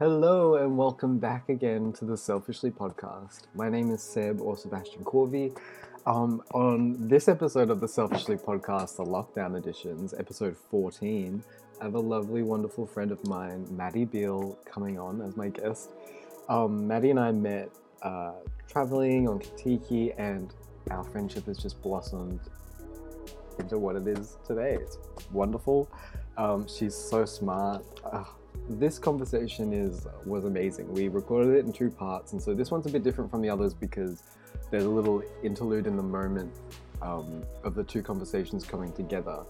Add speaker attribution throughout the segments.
Speaker 1: Hello and welcome back again to the Selfishly podcast. My name is Seb or Sebastian Corvi. Um, on this episode of the Selfishly podcast, the lockdown editions, episode 14, I have a lovely, wonderful friend of mine, Madi Beal, coming on as my guest. Um, Madi and I met uh, traveling on Contiki, and our friendship has just blossomed into what it is today. It's wonderful. Um, she's so smart. This conversation is was amazing. We recorded it in two parts, and so this one's a bit different from the others because there's a little interlude in the moment um, of the two conversations coming together.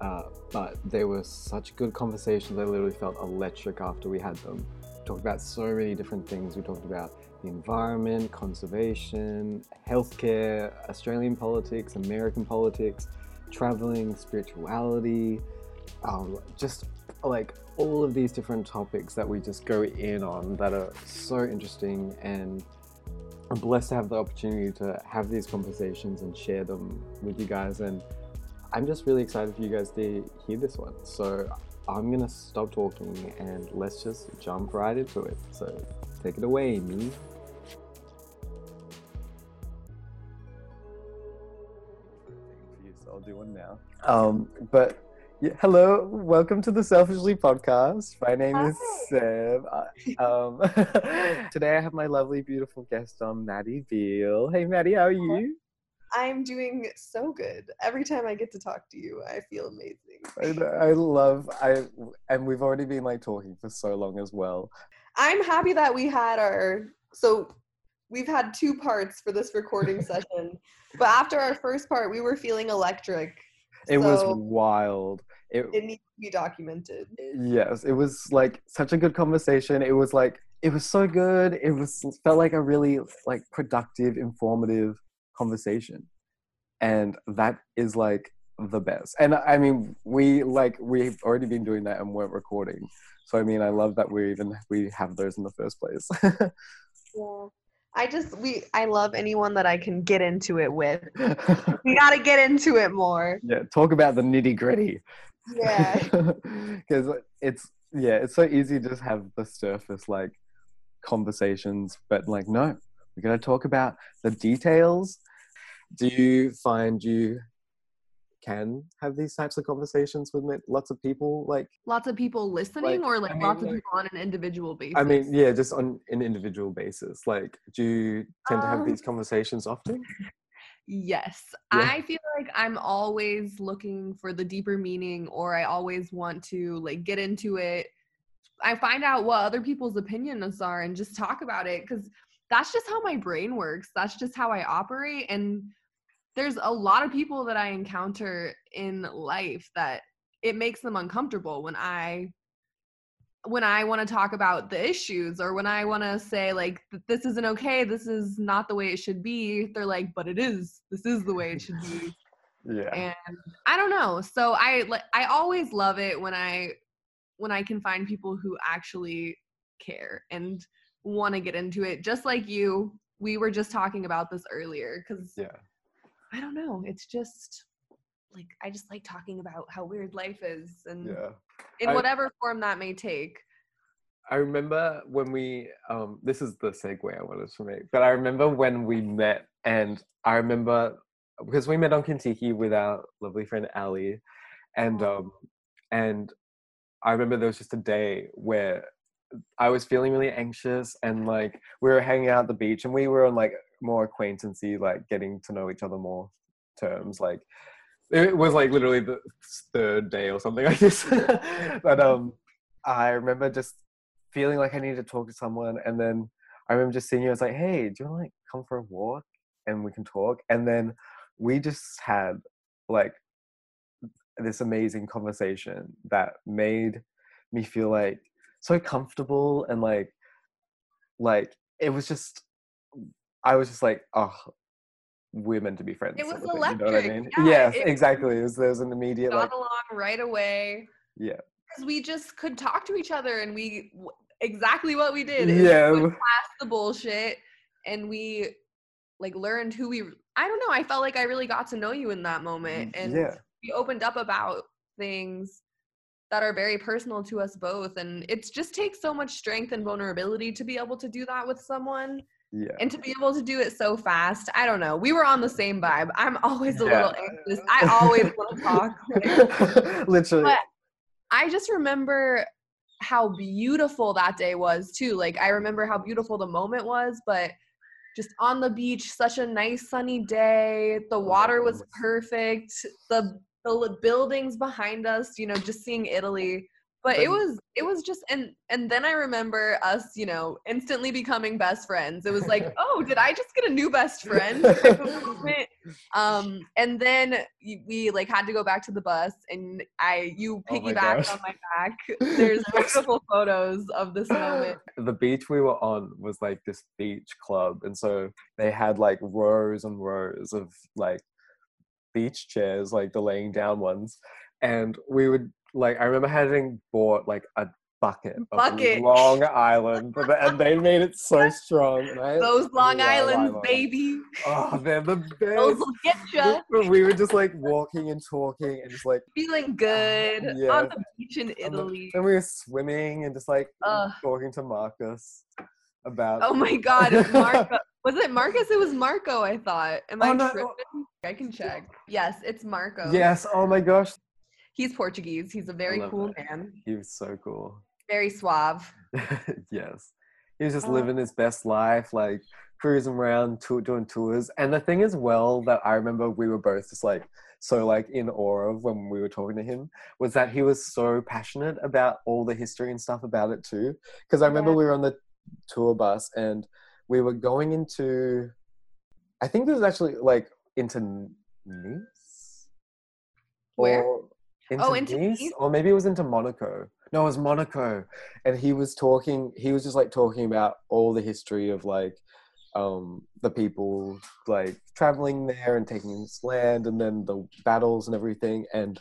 Speaker 1: Uh, but they were such good conversations. I literally felt electric after we had them. We talked about so many different things. We talked about the environment, conservation, healthcare, Australian politics, American politics, traveling, spirituality, um, just like all of these different topics that we just go in on that are so interesting and I'm blessed to have the opportunity to have these conversations and share them with you guys and I'm just really excited for you guys to hear this one. So I'm gonna stop talking and let's just jump right into it. So take it away, me. I'll do one now. Um, but yeah, hello, welcome to the Selfishly podcast. My name
Speaker 2: Hi.
Speaker 1: is Seb. I- Um, today I have my lovely, beautiful guest on, Madi Beal. Hey, Madi, how are you?
Speaker 2: I'm doing so good. Every time I get to talk to you, I feel amazing.
Speaker 1: I, I love I and we've already been like talking for so long as well.
Speaker 2: I'm happy that we had our so we've had two parts for this recording session. But after our first part, we were feeling electric.
Speaker 1: It was wild. It,
Speaker 2: it needs to be documented.
Speaker 1: yes, it was like such a good conversation. It was like it was so good. It was felt like a really like productive, informative conversation, and that is like the best. And I mean, we like we've already been doing that and weren't recording. So I mean, I love that we even we have those in the first place.
Speaker 2: Yeah. I just we I love anyone that I can get into it with. We gotta get into it more.
Speaker 1: yeah, talk about the nitty gritty.
Speaker 2: Yeah.
Speaker 1: because it's yeah it's so easy to just have the surface like conversations but like no we're to talk about the details do you find you can have these types of conversations with lots of people like
Speaker 3: lots of people listening
Speaker 1: Like,
Speaker 3: or
Speaker 1: I
Speaker 3: like
Speaker 1: mean,
Speaker 3: lots of
Speaker 1: like-
Speaker 3: people on an individual basis
Speaker 1: i mean yeah just on an individual basis like do you tend to have
Speaker 3: Um,
Speaker 1: these conversations often?
Speaker 3: Yes
Speaker 1: Yeah.
Speaker 3: i feel like i'm always looking for the deeper meaning or i always want to like get into it. I find out what other people's opinions are and just talk about it because that's just how my brain works that's just how i operate and there's a lot of people that i encounter in life that it makes them uncomfortable when i when I want to talk about the issues or when I want to say like this isn't okay, this is not the way it should be, they're like, but it is. This is the way it should be.
Speaker 1: yeah
Speaker 3: And I don't know. So I like I always love it when I when I can find people who actually care and want to get into it just like you. We were just talking about this earlier cuz
Speaker 1: yeah
Speaker 3: I don't know, it's just like I just like talking about how weird life is and
Speaker 1: yeah
Speaker 3: in
Speaker 1: I-
Speaker 3: whatever form that may take.
Speaker 1: I remember when we um this is the segue I wanted to make, but I remember when we met and I remember because we met on Contiki with our lovely friend Ali and um and I remember there was just a day where I was feeling really anxious and like we were hanging out at the beach and we were on like more acquaintancy, like getting to know each other more terms. Like it was like literally the third day or something like this. but um I remember just feeling like I needed to talk to someone, and then I remember just seeing you. I was like, "Hey, do you want to like come for a walk and we can talk?" And then we just had like this amazing conversation that made me feel like so comfortable and like like it was just I was just like, "Oh, we're meant to be friends."
Speaker 3: It
Speaker 1: sort
Speaker 3: was
Speaker 1: of thing, You know what I
Speaker 3: electric,
Speaker 1: mean?
Speaker 3: yeah,
Speaker 1: yes,
Speaker 3: it-
Speaker 1: exactly. It was there was an immediate
Speaker 3: got
Speaker 1: like,
Speaker 3: along right away.
Speaker 1: yeah,
Speaker 3: because we just could talk to each other and we exactly what we did is
Speaker 1: yeah,
Speaker 3: put past the bullshit and we like learned who we i don't know i felt like i really got to know you in that moment and
Speaker 1: yeah.
Speaker 3: we opened up about things that are very personal to us both and it just takes so much strength and vulnerability to be able to do that with someone
Speaker 1: Yeah.
Speaker 3: and to be able to do it so fast i don't know we were on the same vibe i'm always a
Speaker 1: Yeah.
Speaker 3: little anxious i always want to talk
Speaker 1: Literally.
Speaker 3: But- I just remember how beautiful that day was too. Like I remember how beautiful the moment was, but just on the beach, such a nice sunny day. The oh, water was perfect. The the buildings behind us, you know, just seeing Italy. But it was it was just and and then I remember us, you know, instantly becoming best friends. It was like, oh, did I just get a new best friend? type of moment um and then we like had to go back to the bus and i you
Speaker 1: Oh my
Speaker 3: piggybacked on my back there's beautiful photos of this moment
Speaker 1: the beach we were on was like this beach club and so they had like rows and rows of like beach chairs like the laying down ones and we would like i remember having bought like a bucket of long island and they made it so strong I
Speaker 3: those long islands
Speaker 1: island.
Speaker 3: baby.
Speaker 1: Oh they're the
Speaker 3: those
Speaker 1: best.
Speaker 3: will get you
Speaker 1: But we were just like walking and talking and just like
Speaker 3: feeling good
Speaker 1: Yeah.
Speaker 3: on the beach in
Speaker 1: and the-
Speaker 3: italy.
Speaker 1: and we were swimming and just like talking to marcus about
Speaker 3: oh my god marco was it marcus? It was marco i thought. Am
Speaker 1: Oh,
Speaker 3: i
Speaker 1: no.
Speaker 3: tripping? I can oh. check. Yes it's marco.
Speaker 1: Yes oh my gosh
Speaker 3: he's portuguese he's a very cool
Speaker 1: that.
Speaker 3: man
Speaker 1: he was so cool
Speaker 3: very suave
Speaker 1: yes. He was just
Speaker 3: Uh,
Speaker 1: living his best life, like cruising around, to- doing tours. And the thing as well that I remember we were both just like so like in awe of when we were talking to him was that he was so passionate about all the history and stuff about it too. Because I remember
Speaker 3: Yeah.
Speaker 1: we were on the tour bus and we were going into, I think this was actually like into Nice.
Speaker 3: Where?
Speaker 1: Or into
Speaker 3: Oh, into
Speaker 1: Nice,
Speaker 3: Nice?
Speaker 1: or maybe it was into Monaco. No, it was Monaco, and he was talking. He was just like talking about all the history of like um, the people like traveling there and taking this land, and then the battles and everything. And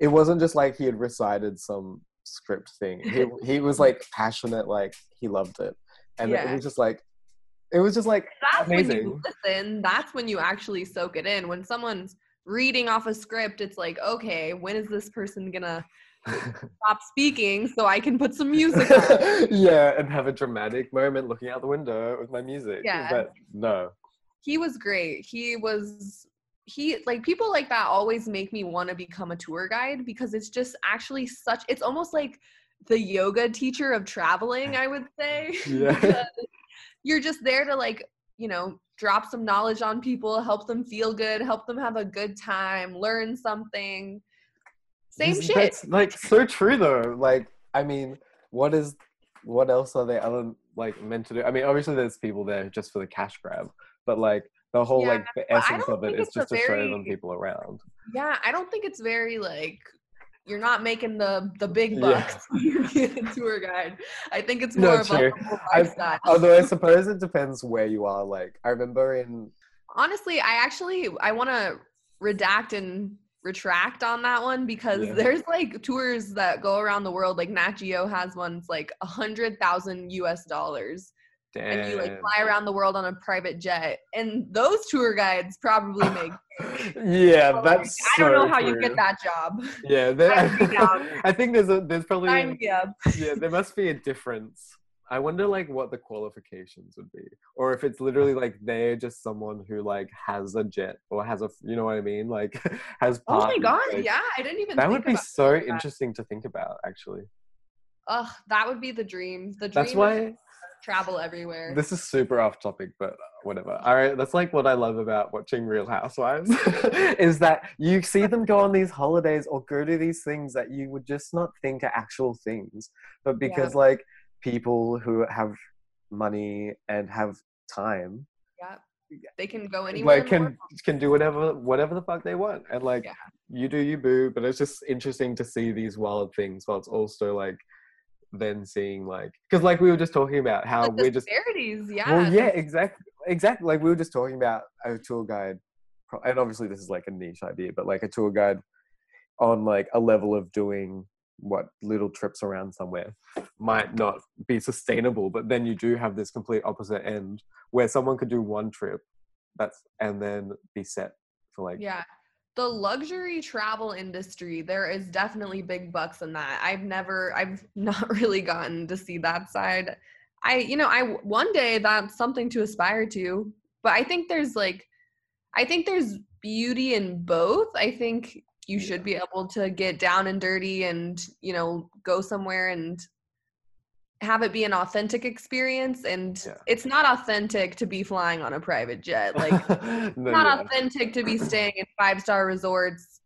Speaker 1: it wasn't just like he had recited some script thing. He he was like passionate, like he loved it, and it was just like it was just like
Speaker 3: that's when
Speaker 1: Amazing.
Speaker 3: you listen that's when you actually soak it in when someone's reading off a script it's like okay when is this person gonna stop speaking so i can put some music on
Speaker 1: yeah, and have a dramatic moment looking out the window with my music.
Speaker 3: Yeah.
Speaker 1: But no.
Speaker 3: he was great he was he like people like that always make me want to become a tour guide because it's just actually such it's almost like the yoga teacher of traveling i would say
Speaker 1: Yeah.
Speaker 3: You're just there to like you know drop some knowledge on people help them feel good help them have a good time learn something same shit
Speaker 1: That's like so true though. Like, I mean, what is what else are they other like meant to do? I mean, obviously there's people there just for the cash grab, but like the whole
Speaker 3: Yeah,
Speaker 1: like the essence of it is
Speaker 3: it's
Speaker 1: just to show them people around.
Speaker 3: yeah i don't think it's very like you're not making the the big bucks a tour guide i think it's
Speaker 1: No,
Speaker 3: more of
Speaker 1: true.
Speaker 3: a humble
Speaker 1: I- Although I suppose it depends where you are. Like, I remember in
Speaker 3: honestly i actually i want to redact and retract on that one because
Speaker 1: Yeah.
Speaker 3: there's like tours that go around the world like nat geo has ones like a hundred thousand us dollars and you like fly around the world on a private jet and those tour guides probably make
Speaker 1: yeah,
Speaker 3: like,
Speaker 1: that's.
Speaker 3: i don't know
Speaker 1: so
Speaker 3: how you get that job.
Speaker 1: Yeah, there,
Speaker 3: Sign me down.
Speaker 1: I think there's a there's probably
Speaker 3: sign me up.
Speaker 1: Yeah there must be a difference. I wonder like what the qualifications would be or if it's literally like they're just someone who like has a jet or has a you know what i mean? Like has
Speaker 3: oh my god
Speaker 1: like,
Speaker 3: yeah i didn't even
Speaker 1: that would be so
Speaker 3: that.
Speaker 1: interesting to think about actually.
Speaker 3: Ugh, that would be the dream. The dream
Speaker 1: that's why
Speaker 3: travel everywhere
Speaker 1: this is super off topic but whatever all right that's like what i love about watching real housewives is that you see them go on these holidays or go to these things that you would just not think are actual things but
Speaker 3: Yeah.
Speaker 1: because like people who have money and have time
Speaker 3: yeah they can go anywhere
Speaker 1: like can can do whatever whatever the fuck they want and like
Speaker 3: Yeah.
Speaker 1: you do you boo but it's just interesting to see these wild things while it's also like then seeing like because like we were just talking about how we're just
Speaker 3: disparities yeah
Speaker 1: well yeah exactly exactly like we were just talking about a tour guide pro- and obviously this is like a niche idea but like a tour guide on like a level of doing what little trips around somewhere might not be sustainable but then you do have this complete opposite end where someone could do one trip that's and then be set for like
Speaker 3: yeah the luxury travel industry there is definitely big bucks in that. I've never i've not really gotten to see that side. I you know i one day that's something to aspire to but i think there's like i think there's beauty in both. I think you should be able to get down and dirty and you know go somewhere and have it be an authentic experience and
Speaker 1: Yeah.
Speaker 3: it's not authentic to be flying on a private jet like
Speaker 1: no,
Speaker 3: not
Speaker 1: yeah.
Speaker 3: authentic to be staying in five star resorts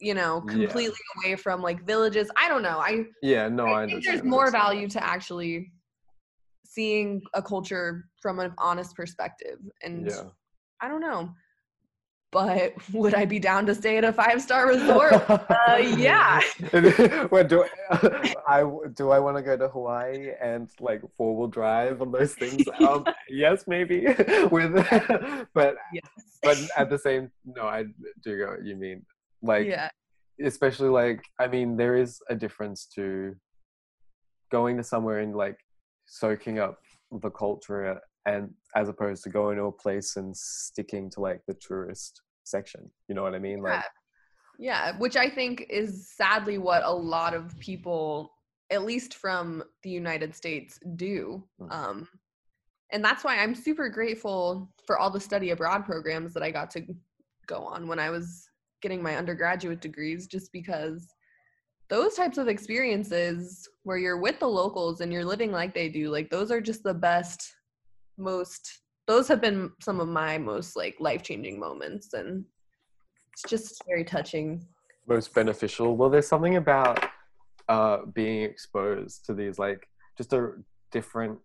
Speaker 3: you know
Speaker 1: Yeah.
Speaker 3: completely away from like villages i don't know i,
Speaker 1: yeah, no, I,
Speaker 3: I think there's more value to actually seeing a culture from an honest perspective and
Speaker 1: Yeah.
Speaker 3: i don't know but would i be down to stay at a five star resort uh, yeah
Speaker 1: well, do I, I do I want to go to Hawaii and like four wheel drive on those things? Um, yes, maybe. With, but
Speaker 3: yes
Speaker 1: but at the same, no, I do go. what You mean like
Speaker 3: yeah
Speaker 1: especially like I mean there is a difference to going to somewhere and like soaking up the culture and as opposed to going to a place and sticking to like the tourist section. You know what I mean? Like
Speaker 3: Yeah, which I think is sadly what a lot of people, at least from the United States, do.
Speaker 1: Mm.
Speaker 3: Um, and that's why I'm super grateful for all the study abroad programs that I got to go on when I was getting my undergraduate degrees, just because those types of experiences where you're with the locals and you're living like they do, like those are just the best, most, those have been some of my most like life changing moments. And it's just very touching
Speaker 1: most beneficial. Well, there's something about uh, being exposed to these, like, just a different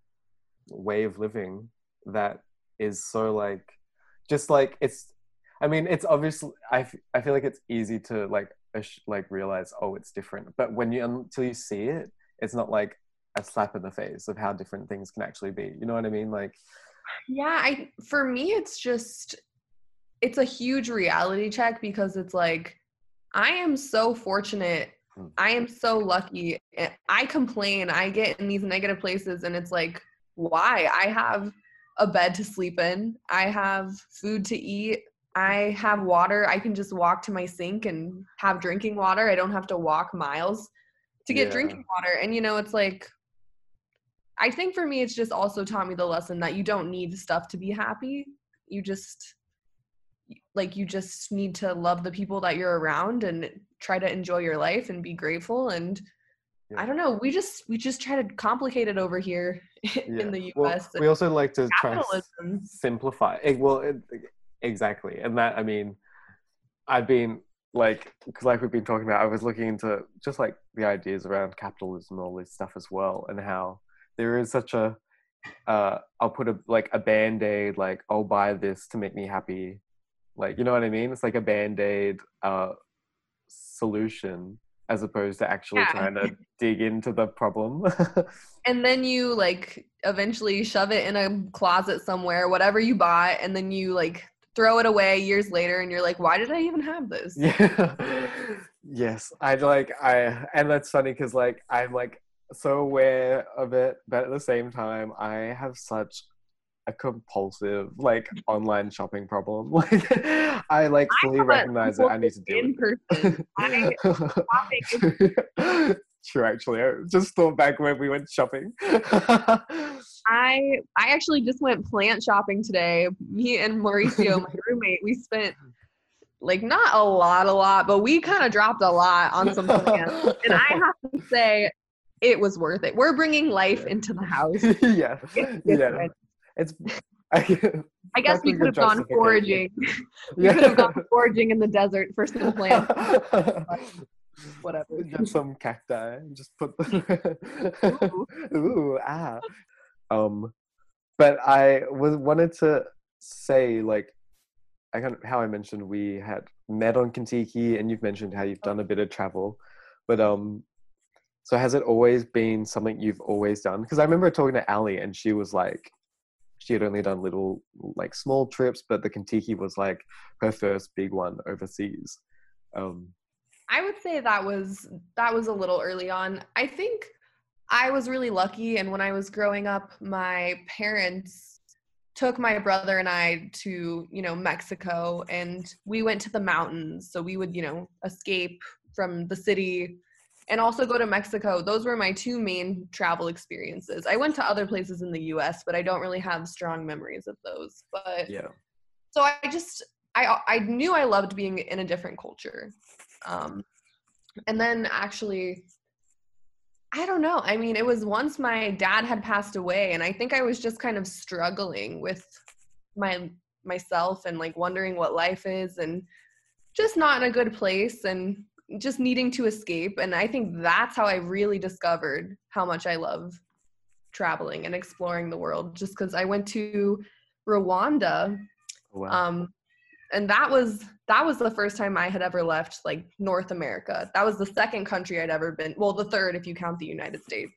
Speaker 1: way of living that is so, like, just like it's. I mean, it's obviously. I, f- I feel like it's easy to like like realize, oh, it's different. But when you until you see it, it's not like a slap in the face of how different things can actually be. You know what I mean? Like,
Speaker 3: Yeah, I for me it's just it's a huge reality check because it's like I am so fortunate.
Speaker 1: Hmm.
Speaker 3: I am so lucky. Eh, I complain. I get in these negative places and it's like why? I have a bed to sleep in. I have food to eat. I have water. I can just walk to my sink and have drinking water. I don't have to walk miles to get
Speaker 1: Yeah.
Speaker 3: drinking water. And you know, it's like I think for me, it's just also taught me the lesson that you don't need stuff to be happy. You just like you just need to love the people that you're around and try to enjoy your life and be grateful and
Speaker 1: Yeah.
Speaker 3: I don't know. We just we just try to complicate it over here in the
Speaker 1: Well,
Speaker 3: U.S.
Speaker 1: we also like to try and s-
Speaker 3: capitalism.
Speaker 1: simplify. Eh, Well, it, exactly, and that I mean, I've been like because like we've been talking about, I was looking into just like the ideas around capitalism and all this stuff as well, and how there is such a uh, I'll put a like a band aid, like I'll buy this to make me happy, like you know what I mean? It's like a band aid uh, solution as opposed to actually
Speaker 3: Yeah.
Speaker 1: trying to dig into the problem.
Speaker 3: and then you like eventually shove it in a closet somewhere, whatever you bought, and then you like throw it away years later, and you're like, why did I even have this?
Speaker 1: Yeah. yes, I like I, and that's funny because like I'm like so aware of it, but at the same time, I have such a compulsive like online shopping problem. Like I like fully
Speaker 3: a
Speaker 1: recognize it. I need to deal
Speaker 3: in
Speaker 1: with
Speaker 3: person. I
Speaker 1: True, actually, I just thought back when we went shopping.
Speaker 3: I I actually just went plant shopping today. Me and Mauricio, my roommate, we spent like not a lot, a lot, but we kind of dropped a lot on some plants. And I have to say, it was worth it. We're bringing life into the house.
Speaker 1: yeah,
Speaker 3: It's
Speaker 1: yeah. It's. I,
Speaker 3: I guess we could have gone foraging. We could have gone foraging in the desert for some plants. Whatever.
Speaker 1: Get some cacti and just put.
Speaker 3: Ooh.
Speaker 1: Ooh, ah. Um, but I was wanted to say like, I kind of how I mentioned we had met on Contiki, and you've mentioned how you've done a bit of travel, but um, so has it always been something you've always done? Because I remember talking to Ali, and she was like, she had only done little like small trips, but the Contiki was like her first big one overseas. Um,
Speaker 3: I would say that was that was a little early on. I think I was really lucky and when I was growing up my parents took my brother and I to, you know, Mexico and we went to the mountains. So we would, you know, escape from the city and also go to Mexico. Those were my two main travel experiences. I went to other places in the US, but I don't really have strong memories of those. But
Speaker 1: Yeah.
Speaker 3: so I just I I knew I loved being in a different culture. Um and then actually I don't know. I mean, it was once my dad had passed away and I think I was just kind of struggling with my myself and like wondering what life is and just not in a good place and just needing to escape and I think that's how I really discovered how much I love traveling and exploring the world just cuz I went to Rwanda
Speaker 1: Oh, wow.
Speaker 3: um and that was that was the first time i had ever left like north america that was the second country i'd ever been well the third if you count the united states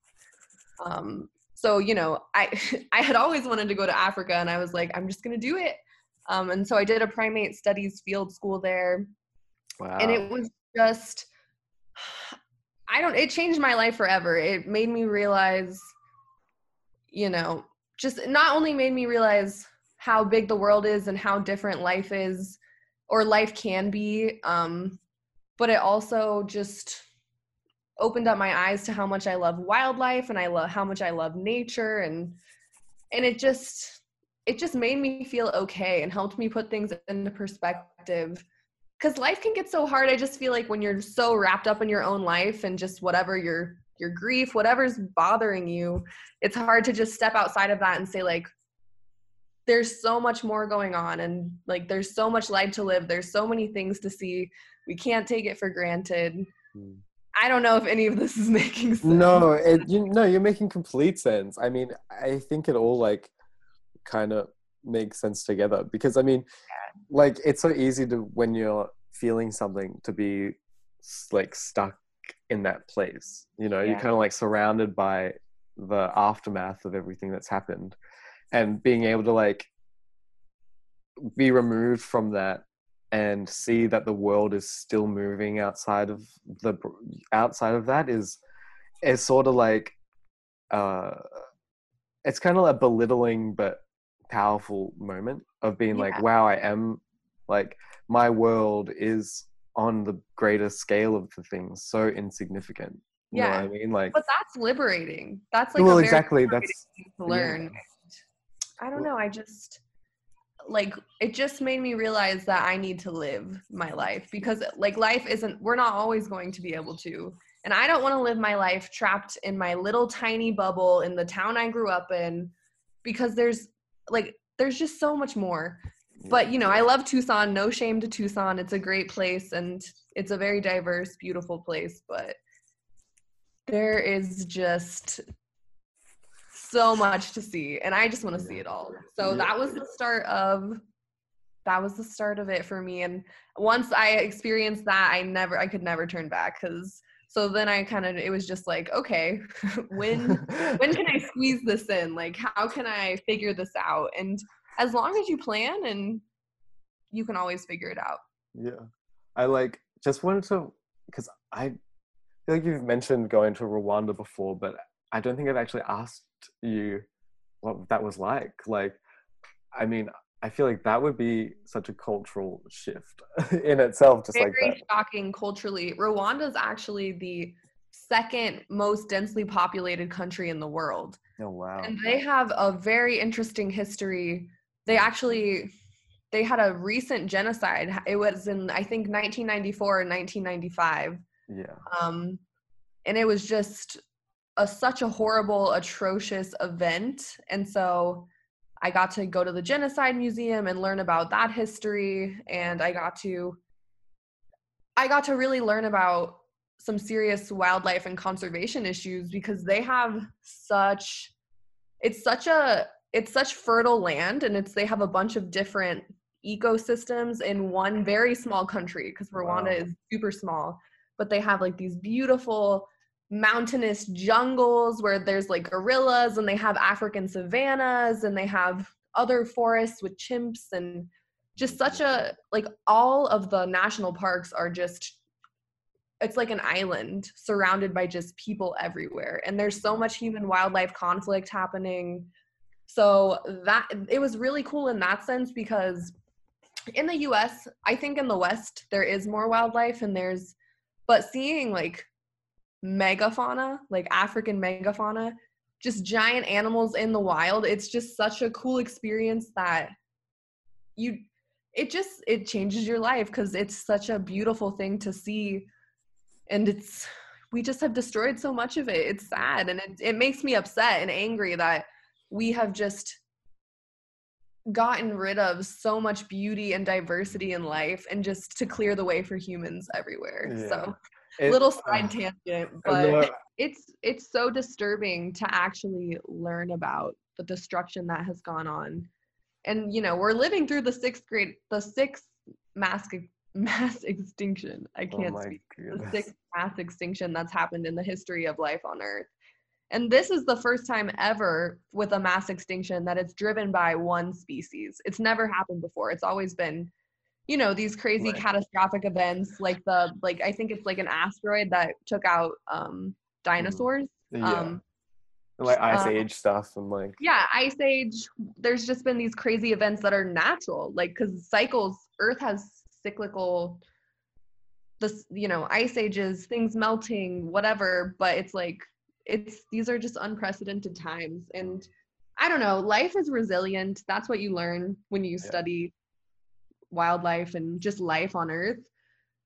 Speaker 3: um so you know i i had always wanted to go to africa and i was like i'm just to do it um and so i did a primate studies field school there
Speaker 1: wow.
Speaker 3: and it was just i don't it changed my life forever. It made me realize you know just not only made me realize how big the world is and how different life is or life can be um but it also just opened up my eyes to how much i love wildlife and i love how much i love nature and and it just it just made me feel okay and helped me put things into perspective because life can get so hard i just feel like when you're so wrapped up in your own life and just whatever your your grief whatever's bothering you it's hard to just step outside of that and say like there's so much more going on and like there's so much life to live there's so many things to see we can't take it for granted
Speaker 1: Hmm.
Speaker 3: i don't know if any of this is making sense
Speaker 1: No, it, you no, you're making complete sense. I mean, I think it all like kind of makes sense together because I mean, like it's so easy to when you're feeling something to be like stuck in that place. You know, you're kind of like surrounded by the aftermath of everything that's happened, and being able to like be removed from that and see that the world is still moving outside of the outside of that is is sort of like uh it's kind of like belittling but powerful moment of being
Speaker 3: Yeah.
Speaker 1: like wow i am like my world is on the greater scale of the things so insignificant you know
Speaker 3: Yeah.
Speaker 1: what i mean like
Speaker 3: but that's liberating that's like
Speaker 1: well exactly that's
Speaker 3: to
Speaker 1: yeah.
Speaker 3: i don't know i just like it just made me realize that i need to live my life because like life isn't we're not always going to be able to and i don't want to live my life trapped in my little tiny bubble in the town i grew up in because there's like there's just so much more. But you know i love tucson. No shame to tucson. It's a great place and it's a very diverse beautiful place but there is just so much to see and i just want to see it all. So that was the start of that was the start of it for me and once i experienced that i never i could never turn back because so then i kind of it was just like okay when when can I squeeze this in? Like, how can I figure this out? And as long as you plan and you can always figure it out.
Speaker 1: Yeah. I like just wanted to because I feel like you've mentioned going to Rwanda before, but I don't think I've actually asked you what that was like. Like, I mean, I feel like that would be such a cultural shift in itself, just like
Speaker 3: Very shocking culturally. Rwanda is actually the second most densely populated country in the world.
Speaker 1: Oh wow.
Speaker 3: And they have a very interesting history. They actually they had a recent genocide. It was in I think 1994 and 1995.
Speaker 1: Yeah.
Speaker 3: um, and it was just a such a horrible atrocious event and so i got to go to the genocide museum and learn about that history and i got to i got to really learn about some serious wildlife and conservation issues because they have such it's such a it's such fertile land and it's they have a bunch of different ecosystems in one very small country because Rwanda
Speaker 1: Wow.
Speaker 3: is super small but they have like these beautiful mountainous jungles where there's like gorillas and they have African savannas and they have other forests with chimps and just such a like all of the national parks are just it's like an island surrounded by just people everywhere and there's so much human wildlife conflict happening. So that it was really cool in that sense because in the US, I think in the West there is more wildlife and there's but seeing like megafauna, like African megafauna, just giant animals in the wild, it's just such a cool experience that you it just it changes your life because it's such a beautiful thing to see. And it's we just have destroyed so much of it. It's sad and it, it makes me upset and angry that we have just gotten rid of so much beauty and diversity in life and just to clear the way for humans everywhere.
Speaker 1: Yeah.
Speaker 3: so
Speaker 1: It-
Speaker 3: little
Speaker 1: uh,
Speaker 3: side tangent but it's it's so disturbing to actually learn about the destruction that has gone on. And you know we're living through the sixth grade the sixth mass mass extinction. I
Speaker 1: oh
Speaker 3: can't
Speaker 1: my
Speaker 3: speak the sixth mass extinction that's happened in the history of life on earth. And this is the first time ever with a mass extinction that it's driven by one species. It's never happened before. It's always been you know these crazy
Speaker 1: Right.
Speaker 3: catastrophic events like the like i think it's like an asteroid that took out um dinosaurs
Speaker 1: yeah.
Speaker 3: um
Speaker 1: like ice
Speaker 3: uh,
Speaker 1: age stuff and like
Speaker 3: yeah ice age there's just been these crazy events that are natural like because cycles earth has cyclical this you know ice ages things melting whatever but it's like it's these are just unprecedented times and i don't know life is resilient that's what you learn when you
Speaker 1: Yeah.
Speaker 3: study wildlife and just life on earth.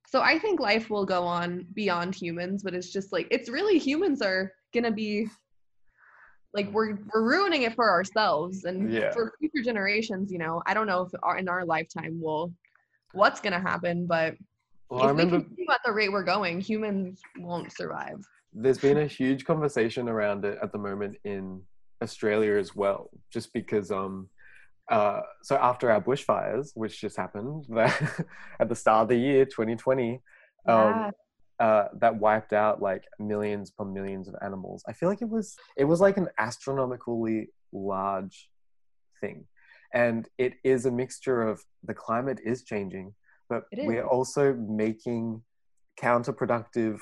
Speaker 3: So i think life will go on beyond humans but it's just like it's really humans are gonna be like we're we're ruining it for ourselves and
Speaker 1: Yeah.
Speaker 3: for future generations you know? I don't know if our, in our lifetime will what's gonna happen but
Speaker 1: well, I
Speaker 3: if we
Speaker 1: remember
Speaker 3: continue at the rate we're going humans won't survive.
Speaker 1: There's been a huge conversation around it at the moment in Australia as well, just because um uh so after our bushfires, which just happened at the start of the year 2020,
Speaker 3: Yeah.
Speaker 1: um uh that wiped out like millions upon millions of animals. I feel like it was it was like an astronomically large thing. And it is a mixture of the climate is changing, but
Speaker 3: is.
Speaker 1: we're also making counterproductive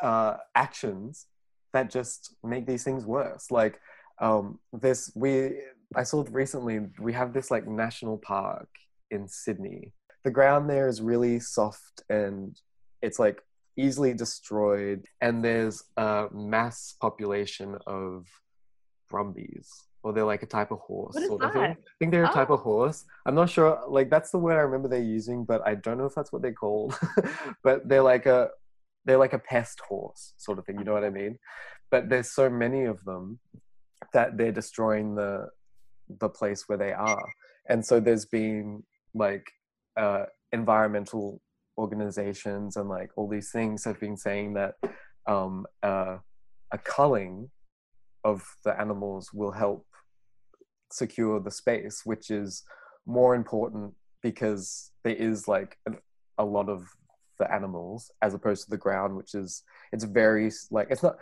Speaker 1: uh, actions that just make these things worse. Like um, this, we I saw recently we have this like national park in Sydney. The ground there is really soft and it's like easily destroyed, and there's a mass population of brumbies. Or they're like a type of horse,
Speaker 3: What is
Speaker 1: sort of thing.
Speaker 3: that?
Speaker 1: I think they're a type
Speaker 3: Oh.
Speaker 1: of horse. I'm not sure. Like that's the word I remember they're using, but I don't know if that's what they're called. but they're like a they're like a pest horse sort of thing. You know what I mean? But there's so many of them that they're destroying the the place where they are, and so there's been like uh, environmental organizations and like all these things have been saying that um, uh, a culling of the animals will help secure the space, which is more important because there is like an, a lot of the animals as opposed to the ground, which is it's very like it's not.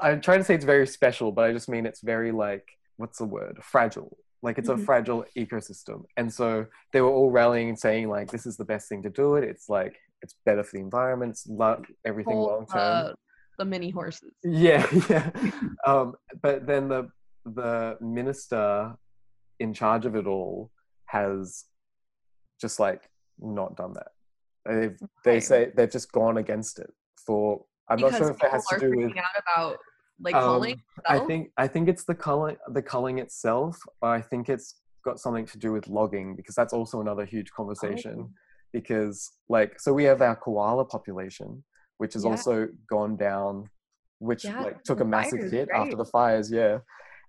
Speaker 1: I'm trying to say it's very special, but I just mean it's very like what's the word fragile. Like it's
Speaker 3: Mhm.
Speaker 1: a fragile ecosystem, and so they were all rallying and saying like this is the best thing to do it. It's like it's better for the environment. It's lo- everything long term.
Speaker 3: uh, the mini horses
Speaker 1: Yeah, yeah. Um, but then the the minister in charge of it all has just like not done that. They've, they
Speaker 3: Right.
Speaker 1: say they've just gone against it for. I'm not sure if it has to do with.
Speaker 3: out about like
Speaker 1: Um,
Speaker 3: culling
Speaker 1: I think I think it's the culling the culling itself. I think it's got something to do with logging because that's also another huge conversation.
Speaker 3: Oh.
Speaker 1: Because like so we have our koala population, which has
Speaker 3: Yeah.
Speaker 1: also gone down, which
Speaker 3: Yeah,
Speaker 1: like took a massive
Speaker 3: fires,
Speaker 1: hit after the fires. Yeah,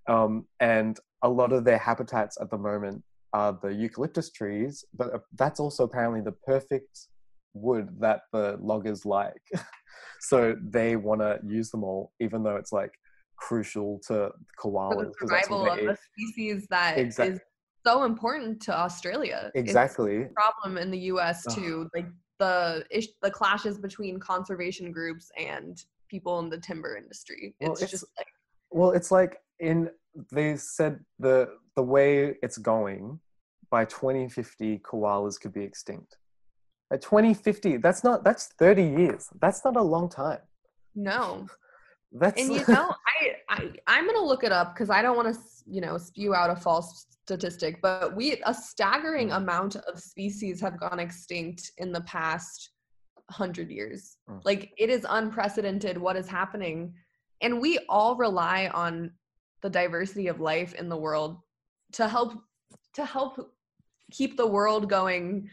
Speaker 1: um, and a lot of their habitats at the moment are the eucalyptus trees, but uh, that's also apparently the perfect wood that the loggers like. so they want to use them all, even though it's like crucial to koalas.
Speaker 3: for the
Speaker 1: 'cause that's what
Speaker 3: survival of the species that is
Speaker 1: Exact-
Speaker 3: so important to Australia.
Speaker 1: Exactly.
Speaker 3: problem in the U.S. Too, like the ish, the clashes between conservation groups and people in the timber industry.
Speaker 1: Well,
Speaker 3: It's,
Speaker 1: it's-
Speaker 3: just like
Speaker 1: Well, it's like in they said the the way it's going by 2050 koalas could be extinct. By 2050, that's not that's 30 years. That's not a long time.
Speaker 3: no,
Speaker 1: That's
Speaker 3: And you know, I, I I'm gonna look it up because I don't want to, you know, spew out a false statistic. But we a staggering
Speaker 1: Mm.
Speaker 3: amount of species have gone extinct in the past hundred years.
Speaker 1: Mm.
Speaker 3: Like it is unprecedented what is happening, and we all rely on the diversity of life in the world to help to help keep the world going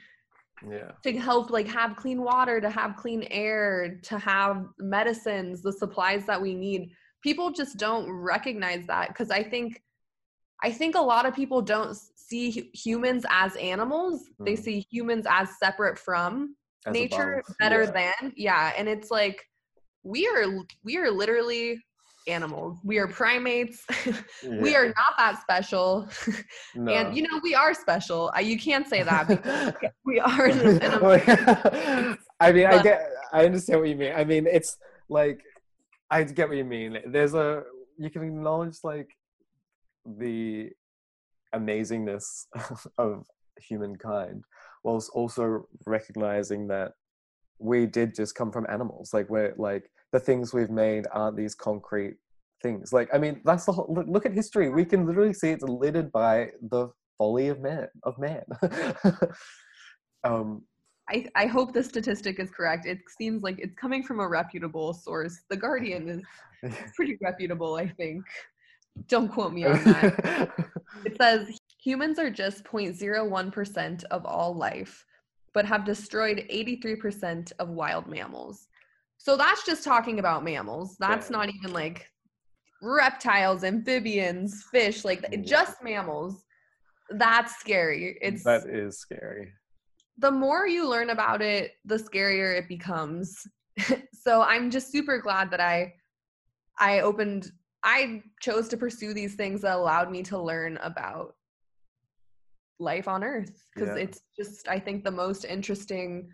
Speaker 1: yeah.
Speaker 3: to help like have clean water to have clean air to have medicines the supplies that we need people just don't recognize that because i think i think a lot of people don't see humans as animals they
Speaker 1: Mm.
Speaker 3: see humans as separate from
Speaker 1: As
Speaker 3: nature better
Speaker 1: yeah.
Speaker 3: than yeah and it's like we are we are literally animals we are primates we are not that special
Speaker 1: No.
Speaker 3: and you know we are special I, you can't say that because we are
Speaker 1: I mean, I get, I understand what you mean. I mean, it's like, I get what you mean. There's a, you can acknowledge like the amazingness of humankind, whilst also recognizing that we did just come from animals. Like we're like the things we've made aren't these concrete things. Like I mean, that's the whole. Look, look at history. We can literally see it's littered by the folly of man. Of man. um,
Speaker 3: I, I hope the statistic is correct. It seems like it's coming from a reputable source. The Guardian is pretty reputable, I think. Don't quote me on that. It says humans are just 0.01% of all life, but have destroyed 83% of wild mammals. So that's just talking about mammals. That's
Speaker 1: Yeah.
Speaker 3: not even like reptiles, amphibians, fish, like
Speaker 1: Yeah.
Speaker 3: just mammals. That's scary. It's
Speaker 1: that is scary.
Speaker 3: the more you learn about it, the scarier it becomes. so I'm just super glad that I I opened I chose to pursue these things that allowed me to learn about life on earth because
Speaker 1: Yeah.
Speaker 3: it's just I think the most interesting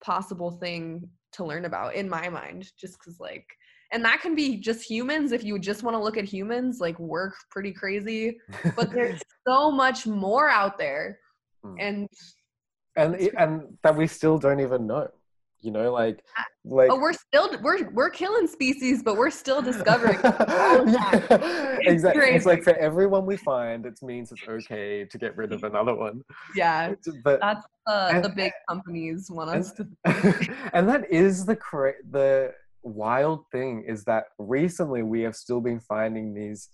Speaker 3: possible thing to learn about in my mind just cuz like and that can be just humans if you just want to look at humans like work pretty crazy but there's so much more out there
Speaker 1: Mm.
Speaker 3: and
Speaker 1: and and that we still don't even know. You know, like like
Speaker 3: oh we're still we're we're killing species but we're still discovering all the time.
Speaker 1: yeah,
Speaker 3: It's
Speaker 1: exactly. It's like for everyone we find, it means it's okay to get rid of another one.
Speaker 3: yeah
Speaker 1: But
Speaker 3: that's uh,
Speaker 1: And-
Speaker 3: the big companies want
Speaker 1: and,
Speaker 3: us to
Speaker 1: and that is the cra- the wild thing is that recently we have still been finding these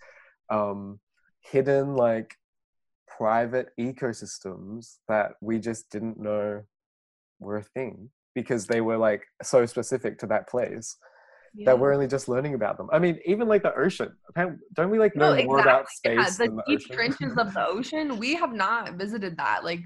Speaker 1: um, hidden like private ecosystems that we just didn't know were a thing because they were like so specific to that place
Speaker 3: Yeah.
Speaker 1: that we're only just learning about them. I mean, even like the ocean. Don't we like know
Speaker 3: no
Speaker 1: more about
Speaker 3: exactly yeah,
Speaker 1: space
Speaker 3: the
Speaker 1: than the
Speaker 3: deep
Speaker 1: ocean?
Speaker 3: trenches of the ocean we have not visited that like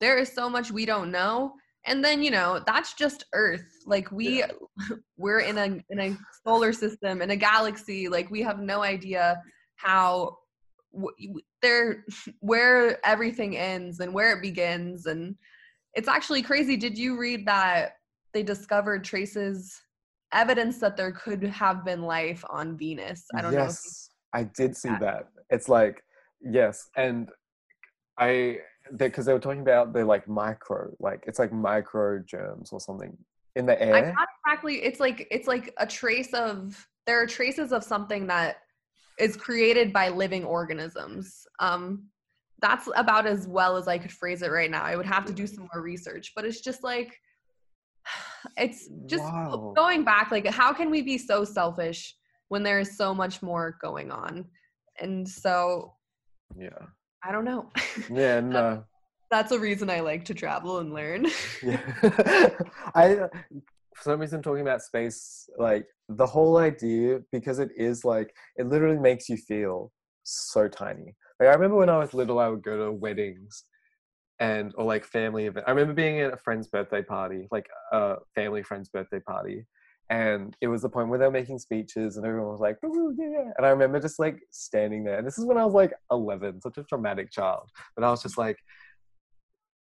Speaker 3: there is so much we don't know and then you know that's just earth like we we're in a in a solar system in a galaxy like we have no idea how w- there where everything ends and where it begins and it's actually crazy did you read that they discovered traces evidence that there could have been life on venus i don't know
Speaker 1: yes, I did see
Speaker 3: that.
Speaker 1: that. It's like yes, and I because they were talking about the like micro, like it's like micro germs or something in the air.
Speaker 3: I
Speaker 1: air.
Speaker 3: not exactly. It's like it's like a trace of there are traces of something that is created by living organisms. Um, that's about as well as I could phrase it right now. I would have to do some more research, but it's just like it's just
Speaker 1: Wow.
Speaker 3: going back. Like, how can we be so selfish when there is so much more going on? And so
Speaker 1: Yeah,
Speaker 3: I don't know.
Speaker 1: yeah, no, uh,
Speaker 3: that's a reason I like to travel and learn.
Speaker 1: yeah. I uh, for some reason talking about space, like the whole idea, because it is like it literally makes you feel so tiny. Like I remember when I was little, I would go to weddings and or like family event. I remember being at a friend's birthday party, like a family friend's birthday party, and it was the point where they were making speeches and everyone was like, "Ooh, yeah. And I remember just like standing there. And this is when I was like 11, such a traumatic child. But I was just like,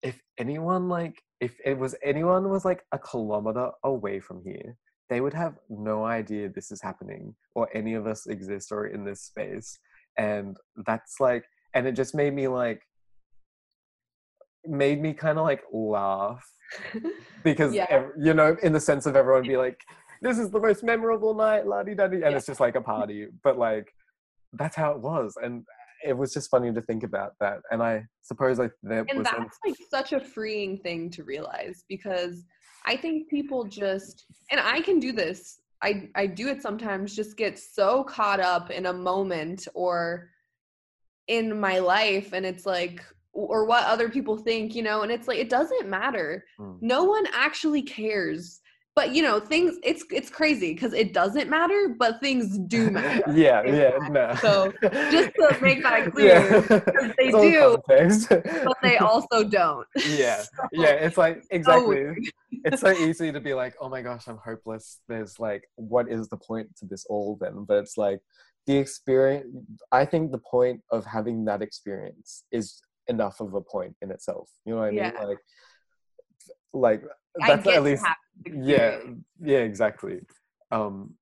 Speaker 1: if anyone like if it was anyone was like a kilometer away from here, they would have no idea this is happening or any of us exist or in this space. And that's like and it just made me like made me kind of like laugh because
Speaker 3: Yeah.
Speaker 1: you know in the sense of everyone be like this is the most memorable night, la di da and
Speaker 2: Yeah.
Speaker 1: it's just like a party. But like, that's how it was, and it was just funny to think about that. And I suppose like there
Speaker 3: and
Speaker 1: was an-
Speaker 3: that's like such a freeing thing to realize because i think people just and i can do this i i do it sometimes just get so caught up in a moment or in my life and it's like or what other people think you know and it's like it doesn't matter
Speaker 1: Mm.
Speaker 3: no one actually cares but you know things it's it's crazy because it doesn't matter but things do matter
Speaker 1: yeah, yeah, no.
Speaker 3: So, just to make that clear, because they do, but they also don't
Speaker 1: yeah,
Speaker 3: So,
Speaker 1: yeah. It's like exactly.
Speaker 3: weird.
Speaker 1: it's so easy to be like, oh my gosh, I'm hopeless. There's like, what is the point to this all then? But it's like the experience. I think the point of having that experience is enough of a point in itself. You know what I mean?
Speaker 3: Yeah.
Speaker 1: Like, like that's at least yeah yeah exactly. Um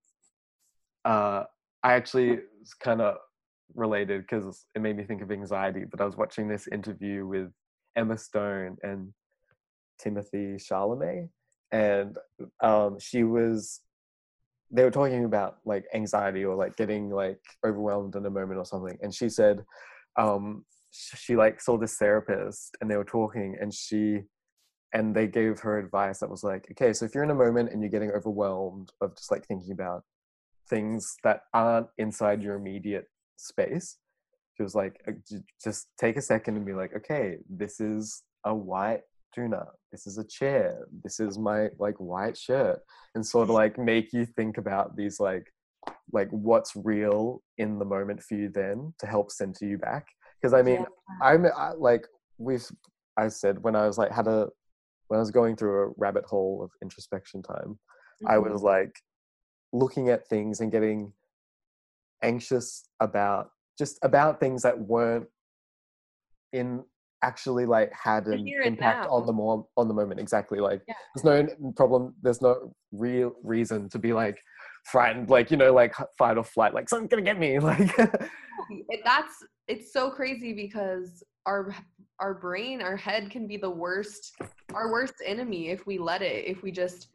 Speaker 1: uh i actually kind of related because it made me think of anxiety but i was watching this interview with emma stone and timothée chalamet and um she was they were talking about like anxiety or like getting like overwhelmed in a moment or something and she said um sh- she like saw this therapist and they were talking and she and they gave her advice that was like okay so if you're in a moment and you're getting overwhelmed of just like thinking about things that aren't inside your immediate space she was like uh, just take a second and be like okay this is a white tuna. This is a chair. This is my like white shirt and sort of like make you think about these like like what's real in the moment for you then to help center you back. Because i mean
Speaker 3: Yeah.
Speaker 1: i'm I, like we've i said when i was like had a when i was going through a rabbit hole of introspection time i
Speaker 3: Mhm.
Speaker 1: was like looking at things and getting anxious about just about things that weren't in actually like had an impact on the more on the moment exactly like
Speaker 3: Yeah.
Speaker 1: there's no problem there's no real reason to be like frightened like you know like fight or flight like something's gonna get me like
Speaker 3: that's it's so crazy because our our brain our head can be the worst our worst enemy if we let it if we just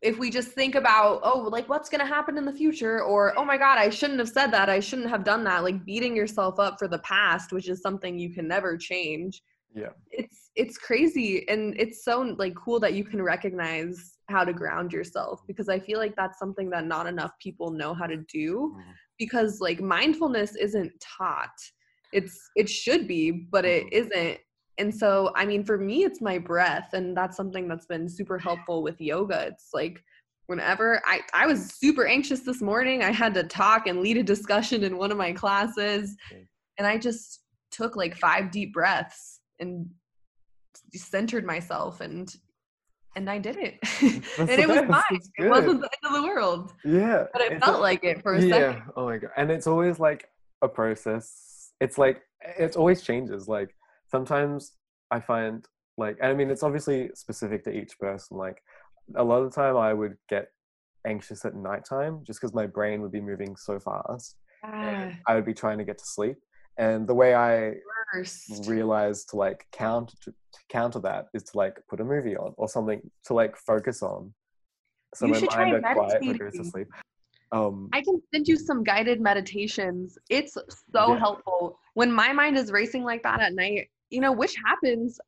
Speaker 3: if we just think about oh like what's to happen in the future? or oh my god i shouldn't have said that i shouldn't have done that like beating yourself up for the past which is something you can never change.
Speaker 1: Yeah.
Speaker 3: It's it's crazy and it's so like cool that you can recognize how to ground yourself because i feel like that's something that not enough people know how to do
Speaker 1: Mhm.
Speaker 3: because like mindfulness isn't taught it's it should be but it
Speaker 1: Mhm.
Speaker 3: isn't and so i mean for me it's my breath and that's something that's been super helpful with yoga it's like whenever i i was super anxious this morning i had to talk and lead a discussion in one of my classes and i just took like five deep breaths and centered myself and and i did it. And it was fine. It wasn't the end of the world.
Speaker 1: Yeah
Speaker 3: but it felt
Speaker 1: a-
Speaker 3: like it for a
Speaker 1: yeah
Speaker 3: second.
Speaker 1: oh my god. And it's always like a process. It's like it always changes. Like sometimes i find like and i mean it's obviously specific to each person. Like a lot of the time i would get anxious at nighttime just because my brain would be moving so fast.
Speaker 3: Ah,
Speaker 1: and i would be trying to get to sleep and the way i
Speaker 3: first.
Speaker 1: realized to like count to, to counter that is to like put a movie on or something to like focus on so
Speaker 3: You
Speaker 1: my
Speaker 3: should try
Speaker 1: mind are quiet goes to
Speaker 3: meditating.
Speaker 1: sleep um
Speaker 3: I can send you some guided meditations. It's so
Speaker 1: Yeah.
Speaker 3: helpful. When my mind is racing like that at night, you know, which happens,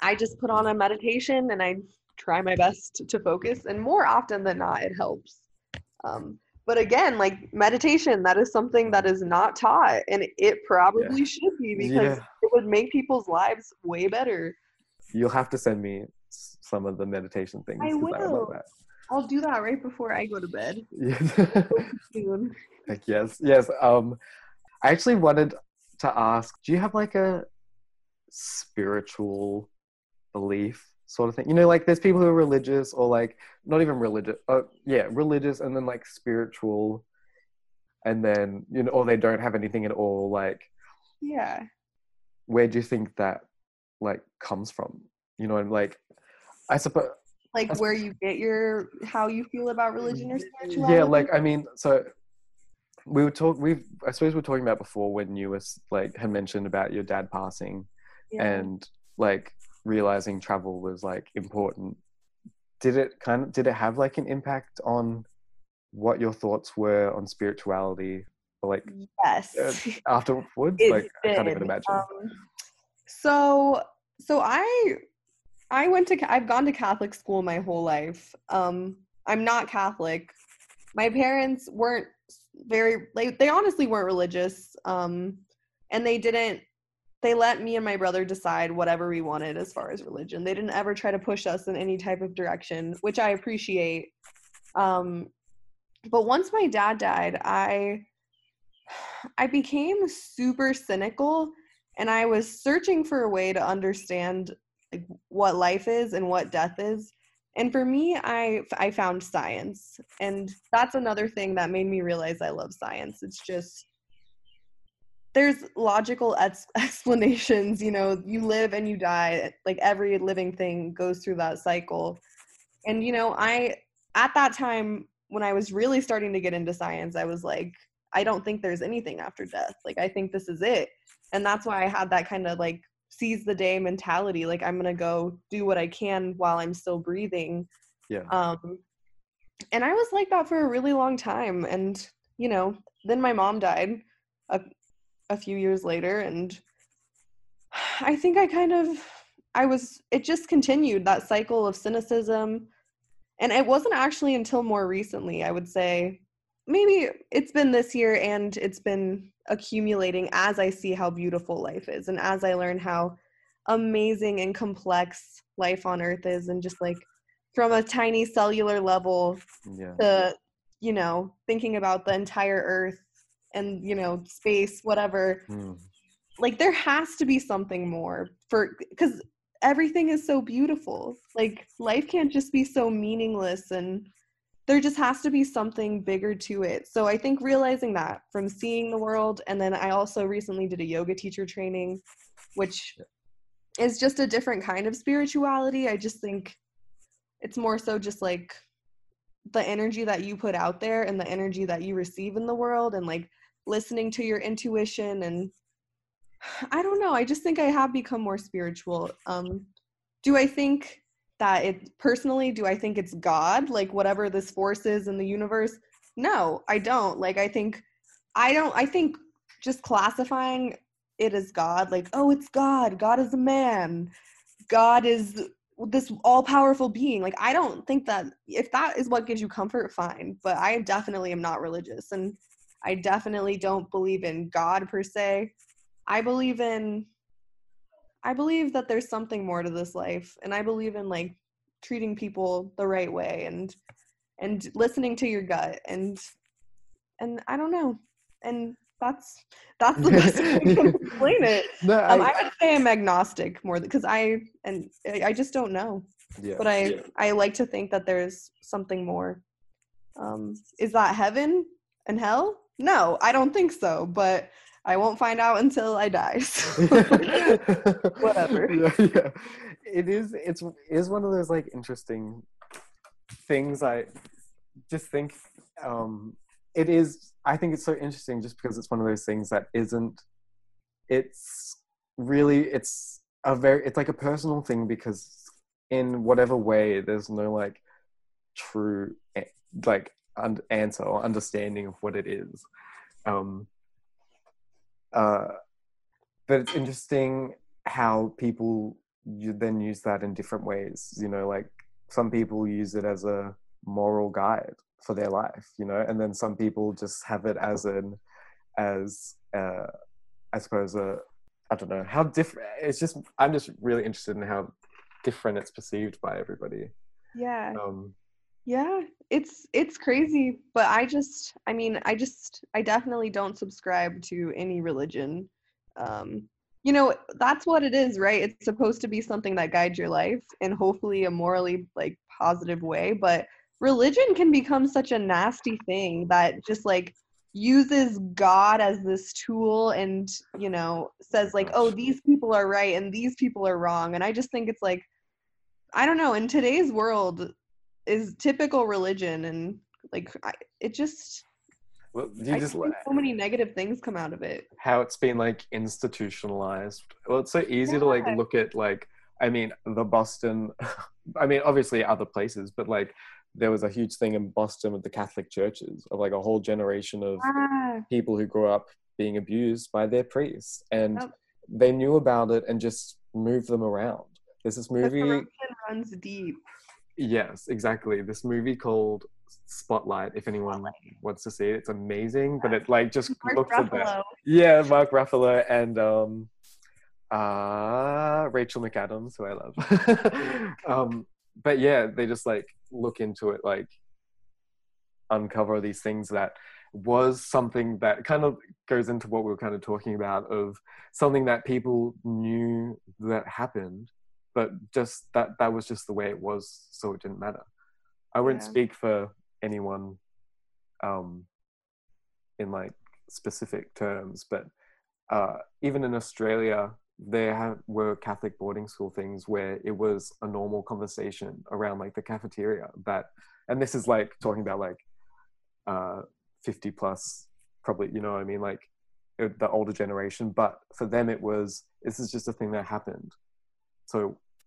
Speaker 3: I just put on a meditation and I try my best to focus. And more often than not, it helps. Um, but again, like meditation, that is something that is not taught, and it probably should be because
Speaker 1: yeah
Speaker 3: it would make people's lives way better.
Speaker 1: you'll have to send me some of the meditation things
Speaker 3: I
Speaker 1: 'cause I love
Speaker 3: will.
Speaker 1: that
Speaker 3: I'll do that right before I go to bed
Speaker 1: Yeah.
Speaker 3: soon.
Speaker 1: Heck yes, yes. Um, I actually wanted to ask: Do you have like a spiritual belief sort of thing? You know, like there's people who are religious, or like not even religious. Uh, yeah, religious, and then like spiritual, and then you know, or they don't have anything at all. Like,
Speaker 3: Yeah.
Speaker 1: where do you think that like comes from? You know, and like, I suppose
Speaker 3: like where you get your how you feel about religion or spirituality.
Speaker 1: yeah like i mean so we were talk we've i suppose we are talking about before when you was like had mentioned about your dad passing
Speaker 3: Yeah.
Speaker 1: and like realizing travel was like important did it kind of did it have like an impact on what your thoughts were on spirituality, or like
Speaker 3: yes.
Speaker 1: uh, afterwards?
Speaker 3: It
Speaker 1: like I can't even imagine.
Speaker 3: Um, so so I I went to I've gone to Catholic school my whole life. Um, I'm not Catholic. My parents weren't very like they honestly weren't religious. Um, and they didn't they let me and my brother decide whatever we wanted as far as religion. They didn't ever try to push us in any type of direction, which I appreciate. Um, but once my dad died, I I became super cynical and I was searching for a way to understand like what life is and what death is. And for me, I I found science, and that's another thing that made me realize I love science. It's just there's logical ex- explanations. You know, you live and you die. Like every living thing goes through that cycle. And you know, I at that time when I was really starting to get into science, I was like, I don't think there's anything after death. Like I think this is it. And that's why I had that kind of like seize the day mentality. Like I'm gonna go do what I can while I'm still breathing.
Speaker 1: yeah.
Speaker 3: Um and I was like that for a really long time. And, you know, then my mom died a, a few years later and I think I kind of I was it just continued that cycle of cynicism. And it wasn't actually until more recently, I would say, maybe it's been this year and it's been accumulating as I see how beautiful life is and as I learn how amazing and complex life on earth is and just like from a tiny cellular level
Speaker 1: yeah.
Speaker 3: to you know thinking about the entire earth and you know space whatever
Speaker 1: Mm.
Speaker 3: like there has to be something more for because everything is so beautiful. Like life can't just be so meaningless and there just has to be something bigger to it. So i think realizing that from seeing the world and then i also recently did a yoga teacher training which is just a different kind of spirituality. I just think it's more so just like the energy that you put out there and the energy that you receive in the world and like listening to your intuition and I don't know. I just think I have become more spiritual. Um, do I think that it personally? Do I think it's God, like whatever this force is in the universe? No, I don't. Like I think, I don't. I think just classifying it as God, like oh, it's God. God is a man. God is this all-powerful being. Like I don't think that if that is what gives you comfort, fine. But I definitely am not religious, and I definitely don't believe in God per se. I believe in I believe that there's something more to this life and I believe in like treating people the right way and and listening to your gut and and I don't know. And that's that's the best way I can explain it.
Speaker 1: No,
Speaker 3: Um,
Speaker 1: I,
Speaker 3: I would say I'm agnostic more because I and I I just don't know.
Speaker 1: yeah.
Speaker 3: But I I like to think that there's something more. Um, is that heaven and hell? No, I don't think so. But I won't find out until I die. so- Whatever.
Speaker 1: Yeah, yeah. It is. It's it is one of those like interesting things. I just think um, it is. I think it's so interesting just because it's one of those things that isn't. It's really. It's a very. It's like a personal thing because in whatever way, there's no like true like un- answer or understanding of what it is. Um, uh, but it's interesting how people you then use that in different ways you know like some people use it as a moral guide for their life you know and then some people just have it as an as uh i suppose a i don't know how different it's just i'm just really interested in how different it's perceived by everybody
Speaker 3: yeah.
Speaker 1: um
Speaker 3: Yeah, it's it's crazy, but I just I mean, I just I definitely don't subscribe to any religion. Um you know, that's what it is, right? It's supposed to be something that guides your life and hopefully a morally like positive way, but religion can become such a nasty thing that just like uses God as this tool and, you know, says like, "Oh, these people are right and these people are wrong." And I just think it's like I don't know, in today's world is typical religion and like I, it just
Speaker 1: well, you just
Speaker 3: so many negative things come out of it.
Speaker 1: how it's been like institutionalized. Well, it's so easy to like look at like I mean the Boston. I mean, obviously other places, but like there was a huge thing in Boston with the Catholic churches of like a whole generation of
Speaker 3: Ah,
Speaker 1: people who grew up being abused by their priests and they knew about it and just moved them around. There's this movie
Speaker 3: runs deep.
Speaker 1: Yes, exactly. This movie called Spotlight. If anyone wants to see it, it's amazing. But it like just
Speaker 3: Mark
Speaker 1: looks at that. Yeah, Mark Ruffalo and um, uh, Rachel McAdams, who I love. um, but yeah, they just like look into it, like uncover these things that was something that kind of goes into what we were kind of talking about of something that people knew that happened but just that that was just the way it was so it didn't matter. I wouldn't
Speaker 3: Yeah.
Speaker 1: speak for anyone um in like specific terms but uh even in australia there have, were catholic boarding school things where it was a normal conversation around like the cafeteria that and this is like talking about like uh 50 plus probably you know what i mean? Like it- the older generation but for them it was this is just a thing that happened. So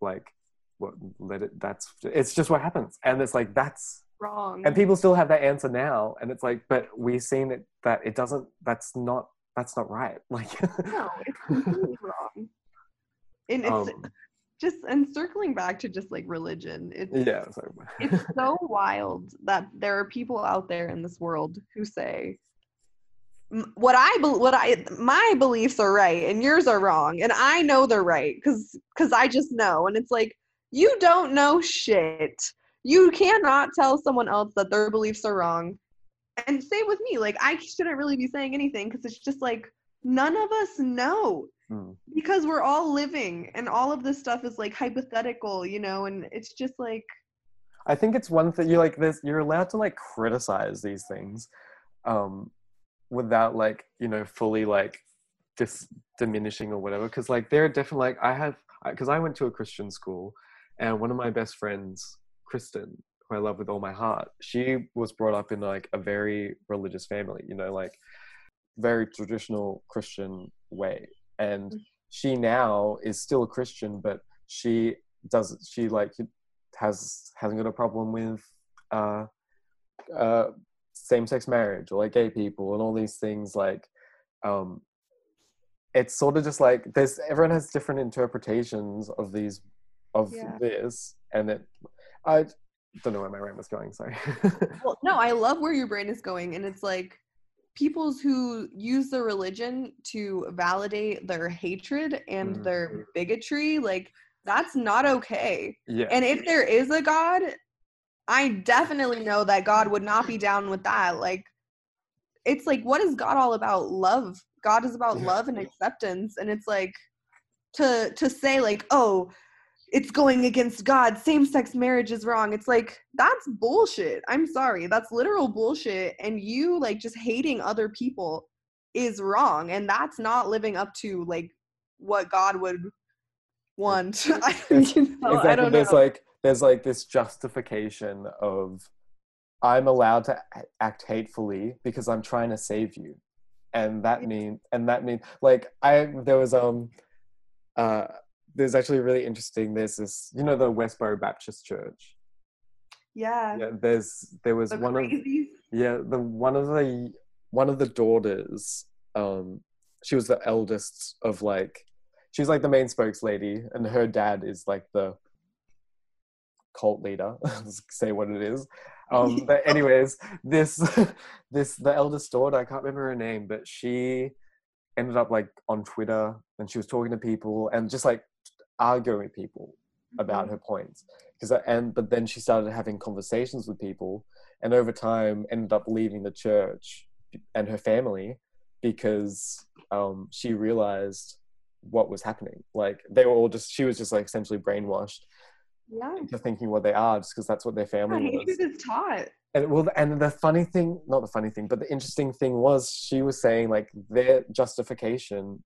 Speaker 1: like what let it that's it's just what happens and it's like that's
Speaker 3: Wrong.
Speaker 1: and people still have that answer now and it's like but we've seen it that it doesn't that's not that's not right like
Speaker 3: no, it's completely wrong. And it's
Speaker 1: um,
Speaker 3: just and circling back to just like religion. It's
Speaker 1: yeah
Speaker 3: it's so wild that there are people out there in this world who say "M- what I what I my beliefs are right and yours are wrong and I know they're right cuz cuz I just know and it's like you don't know shit. You cannot tell someone else that their beliefs are wrong. And same with me. Like I shouldn't really be saying anything cuz it's just like none of us know
Speaker 1: Hmm.
Speaker 3: because we're all living and all of this stuff is like hypothetical, you know, and it's just like
Speaker 1: I think it's one thing you like this you're allowed to like criticize these things um without like you know fully like dis diminishing or whatever because like there are definitely like I have because I went to a Christian school and one of my best friends Kristen who I love with all my heart she was brought up in like a very religious family you know like very traditional Christian way. And she now is still a Christian but she does she like has hasn't got a problem with uh, uh, same-sex marriage or like gay people and all these things like um, it's sort of just like there's everyone has different interpretations of these of
Speaker 3: Yeah.
Speaker 1: this and it i don't know where my brain was going sorry
Speaker 3: well no i love where your brain is going and it's like peoples who use their religion to validate their hatred and
Speaker 1: Mhm.
Speaker 3: their bigotry like that's not okay
Speaker 1: yeah
Speaker 3: and if there is a god i definitely know that god would not be down with that like it's like what is god all about? Love. God is about
Speaker 1: Yeah.
Speaker 3: love and acceptance and it's like to to say like oh it's going against god. Same-sex marriage is wrong. It's like that's bullshit. I'm sorry. That's literal bullshit and you like just hating other people is wrong and that's not living up to like what god would want. I,
Speaker 1: It's-
Speaker 3: you know, I
Speaker 1: exactly
Speaker 3: don't
Speaker 1: there's
Speaker 3: know.
Speaker 1: like there's like this justification of i'm allowed to act hatefully because i'm trying to save you. And that mean and that mean like i there was um uh there's actually really interesting there's this you know the westboro baptist church?
Speaker 3: Yeah,
Speaker 1: yeah there's there was
Speaker 3: the
Speaker 1: one of yeah the one of the one of the daughters um she was the eldest of like she's like the main spokes lady and her dad is like the cult leader say what it is. Um but anyways this this the eldest daughter i can't remember her name but she ended up like on twitter and she was talking to people and just like arguing with people about her points. Because and but then she started having conversations with people and over time ended up leaving the church and her family because um, she realized what was happening. Like they were all just she was just like essentially brainwashed
Speaker 3: yeah.
Speaker 1: into thinking what they are just because that's what their
Speaker 3: yeah,
Speaker 1: family was.
Speaker 3: hatred is taught?
Speaker 1: And well and the funny thing not the funny thing but the interesting thing was she was saying like their justification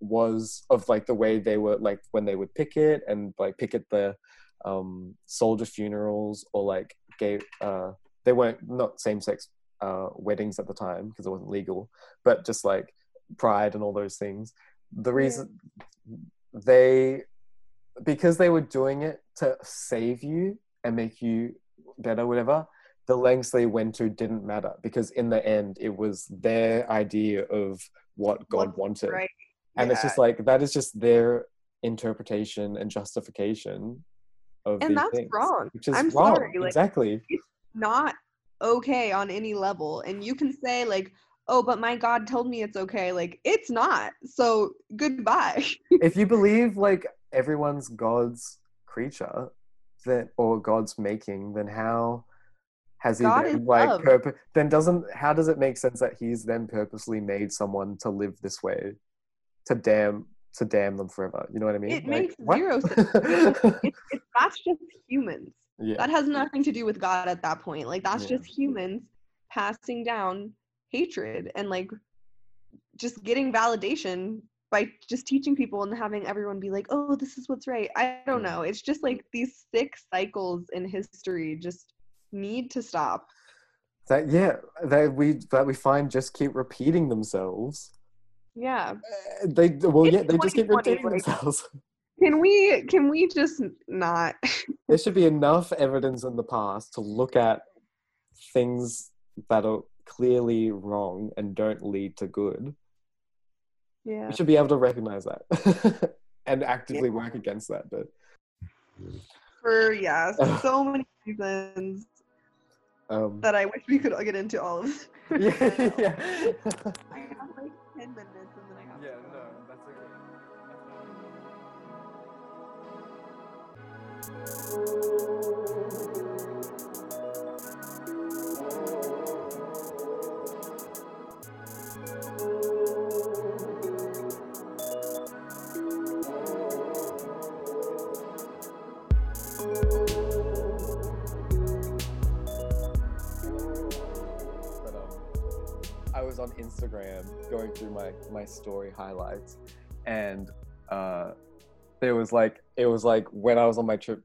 Speaker 1: was of like the way they were like when they would picket and like picket the um soldier funerals or like gay uh they weren't not same-sex uh weddings at the time because it wasn't legal but just like pride and all those things. The reason they because they were doing it to save you and make you better, whatever, the lengths they went to didn't matter because in the end, it was their idea of what God wanted.
Speaker 2: right.
Speaker 1: And it's just like, that is just their interpretation and justification of
Speaker 2: And that's
Speaker 1: things,
Speaker 2: wrong.
Speaker 1: Which is
Speaker 2: I'm
Speaker 1: wrong.
Speaker 2: sorry, like-
Speaker 1: exactly.
Speaker 2: not okay on any level. And you can say, like, oh, but my God told me it's okay. Like, it's not. So goodbye.
Speaker 1: if you believe like everyone's God's creature, that or God's making, then how has he
Speaker 2: God
Speaker 1: then, like
Speaker 2: love.
Speaker 1: purpo- then doesn't how does it make sense that he's then purposely made someone to live this way to damn to damn them forever? You know what I mean?
Speaker 2: It
Speaker 1: Like,
Speaker 2: makes
Speaker 1: what?
Speaker 2: zero sense. that's just humans.
Speaker 1: yeah.
Speaker 2: That has nothing to do with God at that point. Like, that's
Speaker 1: Yeah.
Speaker 2: just humans passing down hatred and like just getting validation by just teaching people and having everyone be like, oh, this is what's right. I don't know. It's just like these sick cycles in history just need to stop.
Speaker 1: that yeah that we that we find just keep repeating themselves.
Speaker 2: Yeah.
Speaker 1: Uh, They well
Speaker 2: It's
Speaker 1: yeah they just keep repeating
Speaker 2: like-
Speaker 1: themselves.
Speaker 2: Can we can we just not
Speaker 1: there should be enough evidence in the past to look at things that are clearly wrong and don't lead to good.
Speaker 2: Yeah.
Speaker 1: We should be able to recognize that and actively work against that. But
Speaker 2: For yeah, so many reasons
Speaker 1: um,
Speaker 2: that I wish we could get into all of.
Speaker 1: yeah, yeah, my my story highlights, and uh, there was like it was like when I was on my trip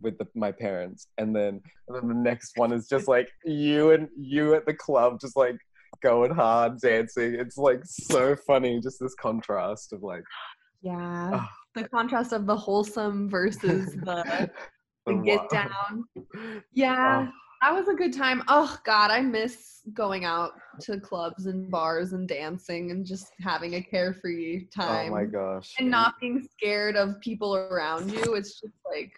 Speaker 1: with the, my parents, and then and then the next one is just like you and you at the club, just like going hard dancing. It's like so funny, just this contrast of like
Speaker 3: Yeah.
Speaker 1: Ah.
Speaker 3: The contrast of the wholesome versus the, the
Speaker 1: the
Speaker 3: get down. Yeah.
Speaker 1: Oh.
Speaker 3: That was a good time. Oh God, I miss going out to clubs and bars and dancing and just having a carefree time.
Speaker 1: Oh my gosh!
Speaker 3: And not being scared of people around you. It's just like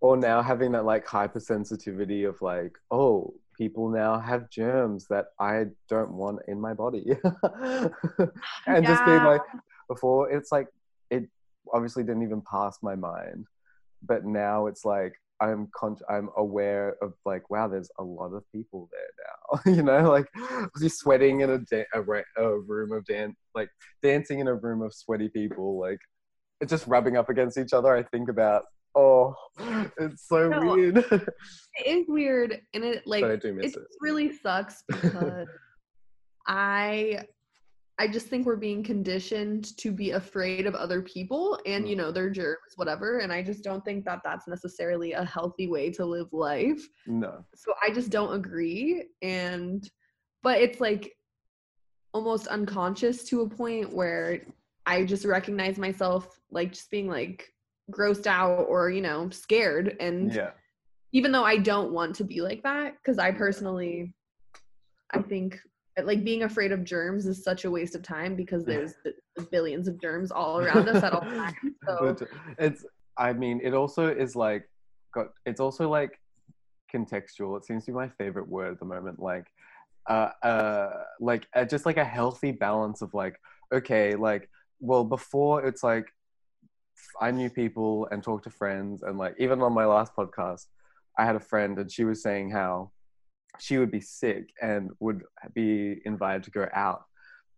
Speaker 1: or now having that like hypersensitivity of like oh people now have germs that i don't want in my body and just being like before it's like it obviously didn't even pass my mind but now it's like i'm con- i'm aware of like wow there's a lot of people there now you know like was he sweating in a, da- a, ra- a room of dance like dancing in a room of sweaty people like just rubbing up against each other? I think about oh it's so
Speaker 3: No,
Speaker 1: weird.
Speaker 3: it is weird and it like
Speaker 1: but i do miss
Speaker 3: it
Speaker 1: it.
Speaker 3: really sucks because I I just think we're being conditioned to be afraid of other people and you
Speaker 1: Mm.
Speaker 3: know their germs whatever and I just don't think that that's necessarily a healthy way to live life.
Speaker 1: no
Speaker 3: So I just don't agree and but it's like almost unconscious to a point where I just recognize myself like just being like grossed out or you know scared and
Speaker 1: yeah
Speaker 3: even though I don't want to be like that, because I personally, I think like being afraid of germs is such a waste of time because there's billions of germs all around us at all times. So
Speaker 1: it's i mean it also is like got it's also like contextual it seems to be my favorite word at the moment like uh uh like uh, just like a healthy balance of like okay like well before it's like i knew people and talked to friends and like even on my last podcast i had a friend and she was saying how she would be sick and would be invited to go out.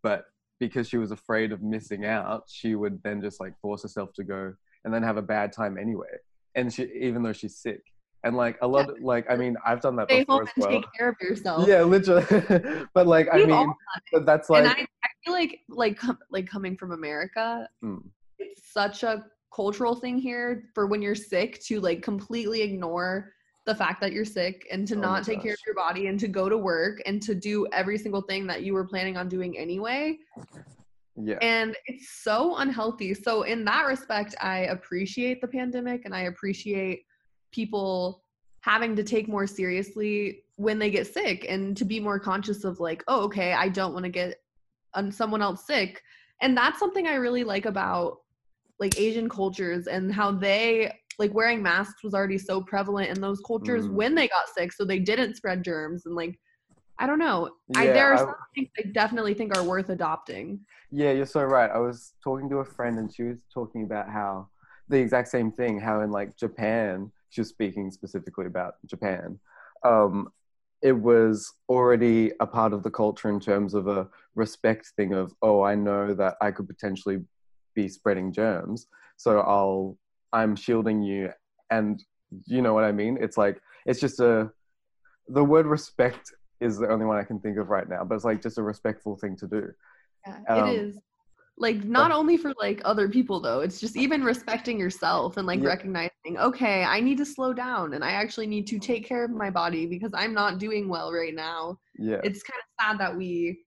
Speaker 1: But because she was afraid of missing out she would then just like force herself to go and then have a bad time anyway. And she even though she's sick. And like a lot like i mean i've done that
Speaker 3: stay
Speaker 1: before
Speaker 3: home
Speaker 1: as well.
Speaker 3: take care of yourself.
Speaker 1: yeah literally. But like i
Speaker 3: We've all
Speaker 1: mean but that's like
Speaker 3: and I, I feel like like com- like coming from America,
Speaker 1: mm,
Speaker 3: it's such a cultural thing here for when you're sick to like completely ignore the fact that you're sick and to
Speaker 1: Oh
Speaker 3: not take care of your body and to go to work and to do every single thing that you were planning on doing anyway.
Speaker 1: yeah.
Speaker 3: And it's so unhealthy. So in that respect i appreciate the pandemic and i appreciate people having to take more seriously when they get sick and to be more conscious of like oh okay i don't want to get someone else sick. And that's something i really like about like asian cultures and how they like wearing masks was already so prevalent in those cultures
Speaker 1: Mm.
Speaker 3: when they got sick so they didn't spread germs and like i don't know I, there are
Speaker 1: I-
Speaker 3: some things i definitely think are worth adopting
Speaker 1: Yeah, you're so right. I was talking to a friend and she was talking about how the exact same thing, how in like Japan, she was speaking specifically about Japan. Um, it was already a part of the culture in terms of a respect thing of, oh, I know that I could potentially be spreading germs. So I'll, I'm shielding you. And you know what I mean? It's like, it's just a, the word respect is the only one I can think of right now, but it's like just a respectful thing to do.
Speaker 3: Yeah,
Speaker 1: Um,
Speaker 3: it is. Like not only for like other people though, it's just even respecting yourself and like
Speaker 1: Yeah.
Speaker 3: recognizing, okay, I need to slow down and I actually need to take care of my body because I'm not doing well right now.
Speaker 1: Yeah.
Speaker 3: It's kind of sad that we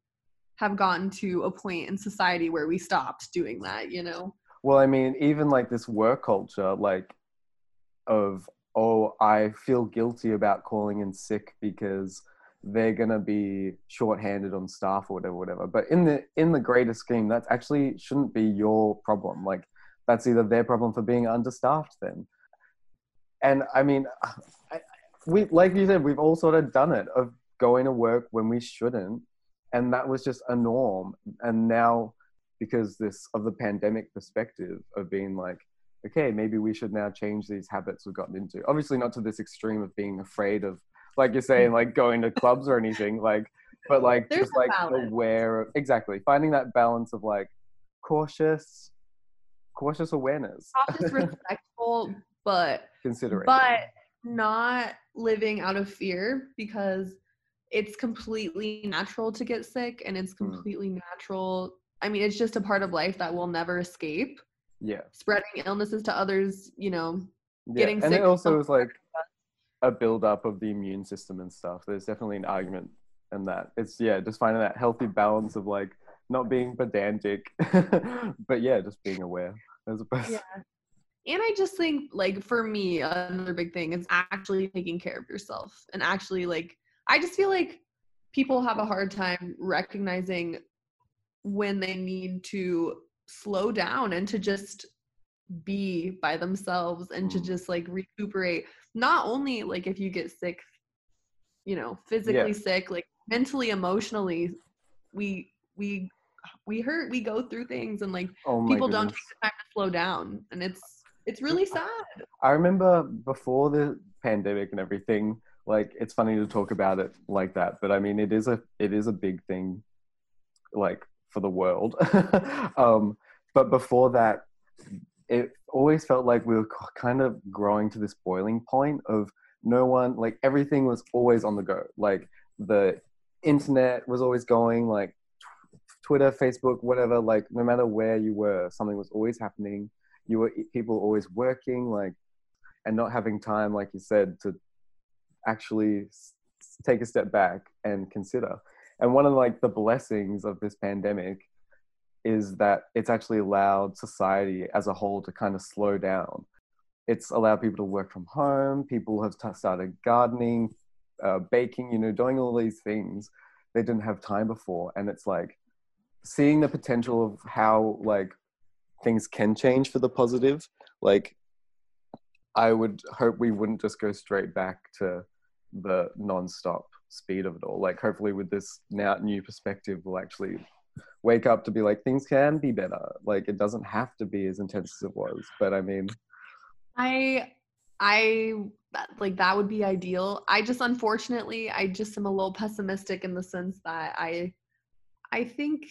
Speaker 3: have gotten to a point in society where we stopped doing that, you know?
Speaker 1: Well, I mean, even like this work culture, like of oh, I feel guilty about calling in sick because they're gonna be shorthanded on staff or whatever, whatever. But in the in the greater scheme, that actually shouldn't be your problem. Like that's either their problem for being understaffed then. And I mean, I, we like you said, we've all sort of done it of going to work when we shouldn't, and that was just a norm. And now because this of the pandemic perspective of being like okay maybe we should now change these habits we've gotten into obviously not to this extreme of being afraid of like you're saying like going to clubs or anything like but like
Speaker 3: There's
Speaker 1: just like
Speaker 3: balance.
Speaker 1: aware of exactly finding that balance of like cautious cautious awareness
Speaker 3: Cautious, respectful, but
Speaker 1: consideration
Speaker 3: but not living out of fear because it's completely natural to get sick and it's
Speaker 1: Mm.
Speaker 3: completely natural i mean it's just a part of life that we'll never escape.
Speaker 1: Yeah.
Speaker 3: Spreading illnesses to others you know
Speaker 1: yeah
Speaker 3: Getting
Speaker 1: and
Speaker 3: sick And
Speaker 1: it also is like a build up of the immune system and stuff. There's definitely an argument in that. It's yeah just finding that healthy balance of like not being pedantic but yeah just being aware as opposed
Speaker 3: Yeah. and i just think like for me another big thing is actually taking care of yourself and actually like i just feel like people have a hard time recognizing when they need to slow down and to just be by themselves and to
Speaker 1: Mm.
Speaker 3: just like recuperate not only like if you get sick you know physically sick like mentally emotionally we we we hurt we go through things and like
Speaker 1: oh
Speaker 3: people don't
Speaker 1: goodness.
Speaker 3: take the time to slow down and it's it's really sad
Speaker 1: I remember before the pandemic and everything, like it's funny to talk about it like that, but I mean it is a it is a big thing like for the world. um but before that it always felt like we were kind of growing to this boiling point of no one like everything was always on the go. Like the internet was always going like tw- Twitter, Facebook, whatever, like no matter where you were, something was always happening you were people always working like and not having time like you said to actually take a step back and consider and one of like the blessings of this pandemic is that it's actually allowed society as a whole to kind of slow down. It's allowed people to work from home people have t- started gardening uh, baking you know doing all these things they didn't have time before. And it's like seeing the potential of how like things can change for the positive like i would hope we wouldn't just go straight back to the non-stop speed of it all. Like hopefully with this now new perspective we'll actually wake up to be like things can be better. Like it doesn't have to be as intense as it was. But i mean
Speaker 3: i i like that would be ideal. I just unfortunately i just am a little pessimistic in the sense that i i think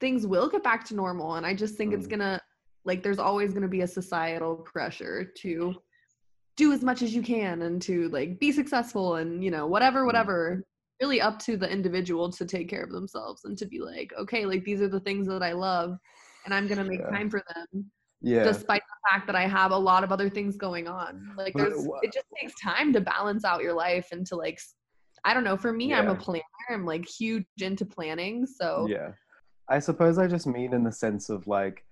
Speaker 3: things will get back to normal. And i just think it's
Speaker 1: Mm.
Speaker 3: gonna like there's always gonna be a societal pressure to do as much as you can and to like be successful and you know whatever
Speaker 1: Mm.
Speaker 3: whatever really up to the individual to take care of themselves and to be like okay like these are the things that i love and i'm gonna make
Speaker 1: Yeah.
Speaker 3: time for them
Speaker 1: yeah
Speaker 3: despite the fact that I have a lot of other things going on. Like there's it just takes time to balance out your life and to like i don't know, for me I'm a planner. I'm like huge into planning. So
Speaker 1: Yeah. I suppose I just mean in the sense of like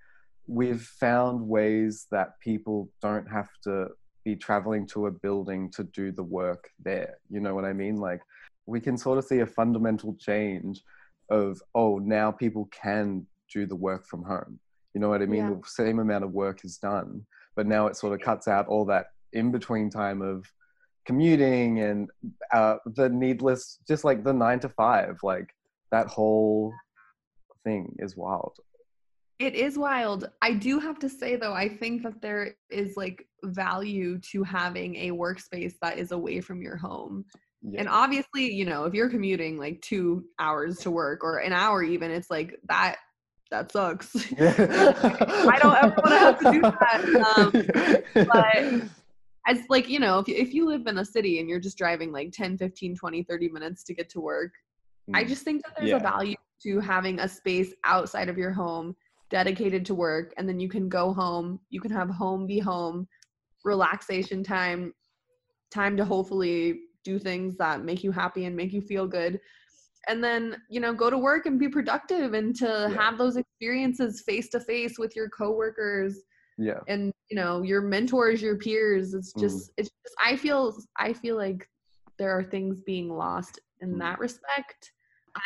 Speaker 1: we've found ways that people don't have to be traveling to a building to do the work there. You know what I mean? Like we can sort of see a fundamental change of oh now people can do the work from home. You know what I mean?
Speaker 2: Yeah.
Speaker 1: The same amount of work is done, but now it sort of cuts out all that in between time of commuting and uh, the needless, just like the nine to five, like that whole thing is wild.
Speaker 3: It is wild. I do have to say though, I think that there is like value to having a workspace that is away from your home.
Speaker 1: Yeah.
Speaker 3: And obviously, you know, if you're commuting like 2 hours to work or an hour even, it's like that that sucks. I don't ever want to have to do that. Um, but as like, you know, if you, if you live in a city and you're just driving like 10, 15, 20, 30 minutes to get to work, I
Speaker 1: Mm.
Speaker 3: just think that there's
Speaker 1: Yeah.
Speaker 3: a value to having a space outside of your home dedicated to work and then you can go home, you can have home be home, relaxation time, time to hopefully do things that make you happy and make you feel good. And then, you know, go to work and be productive and to
Speaker 1: Yeah.
Speaker 3: have those experiences face to face with your coworkers
Speaker 1: yeah.
Speaker 3: and you know your mentors your peers it's
Speaker 1: Mm.
Speaker 3: just it's just i feel i feel like there are things being lost in
Speaker 1: Mm.
Speaker 3: that respect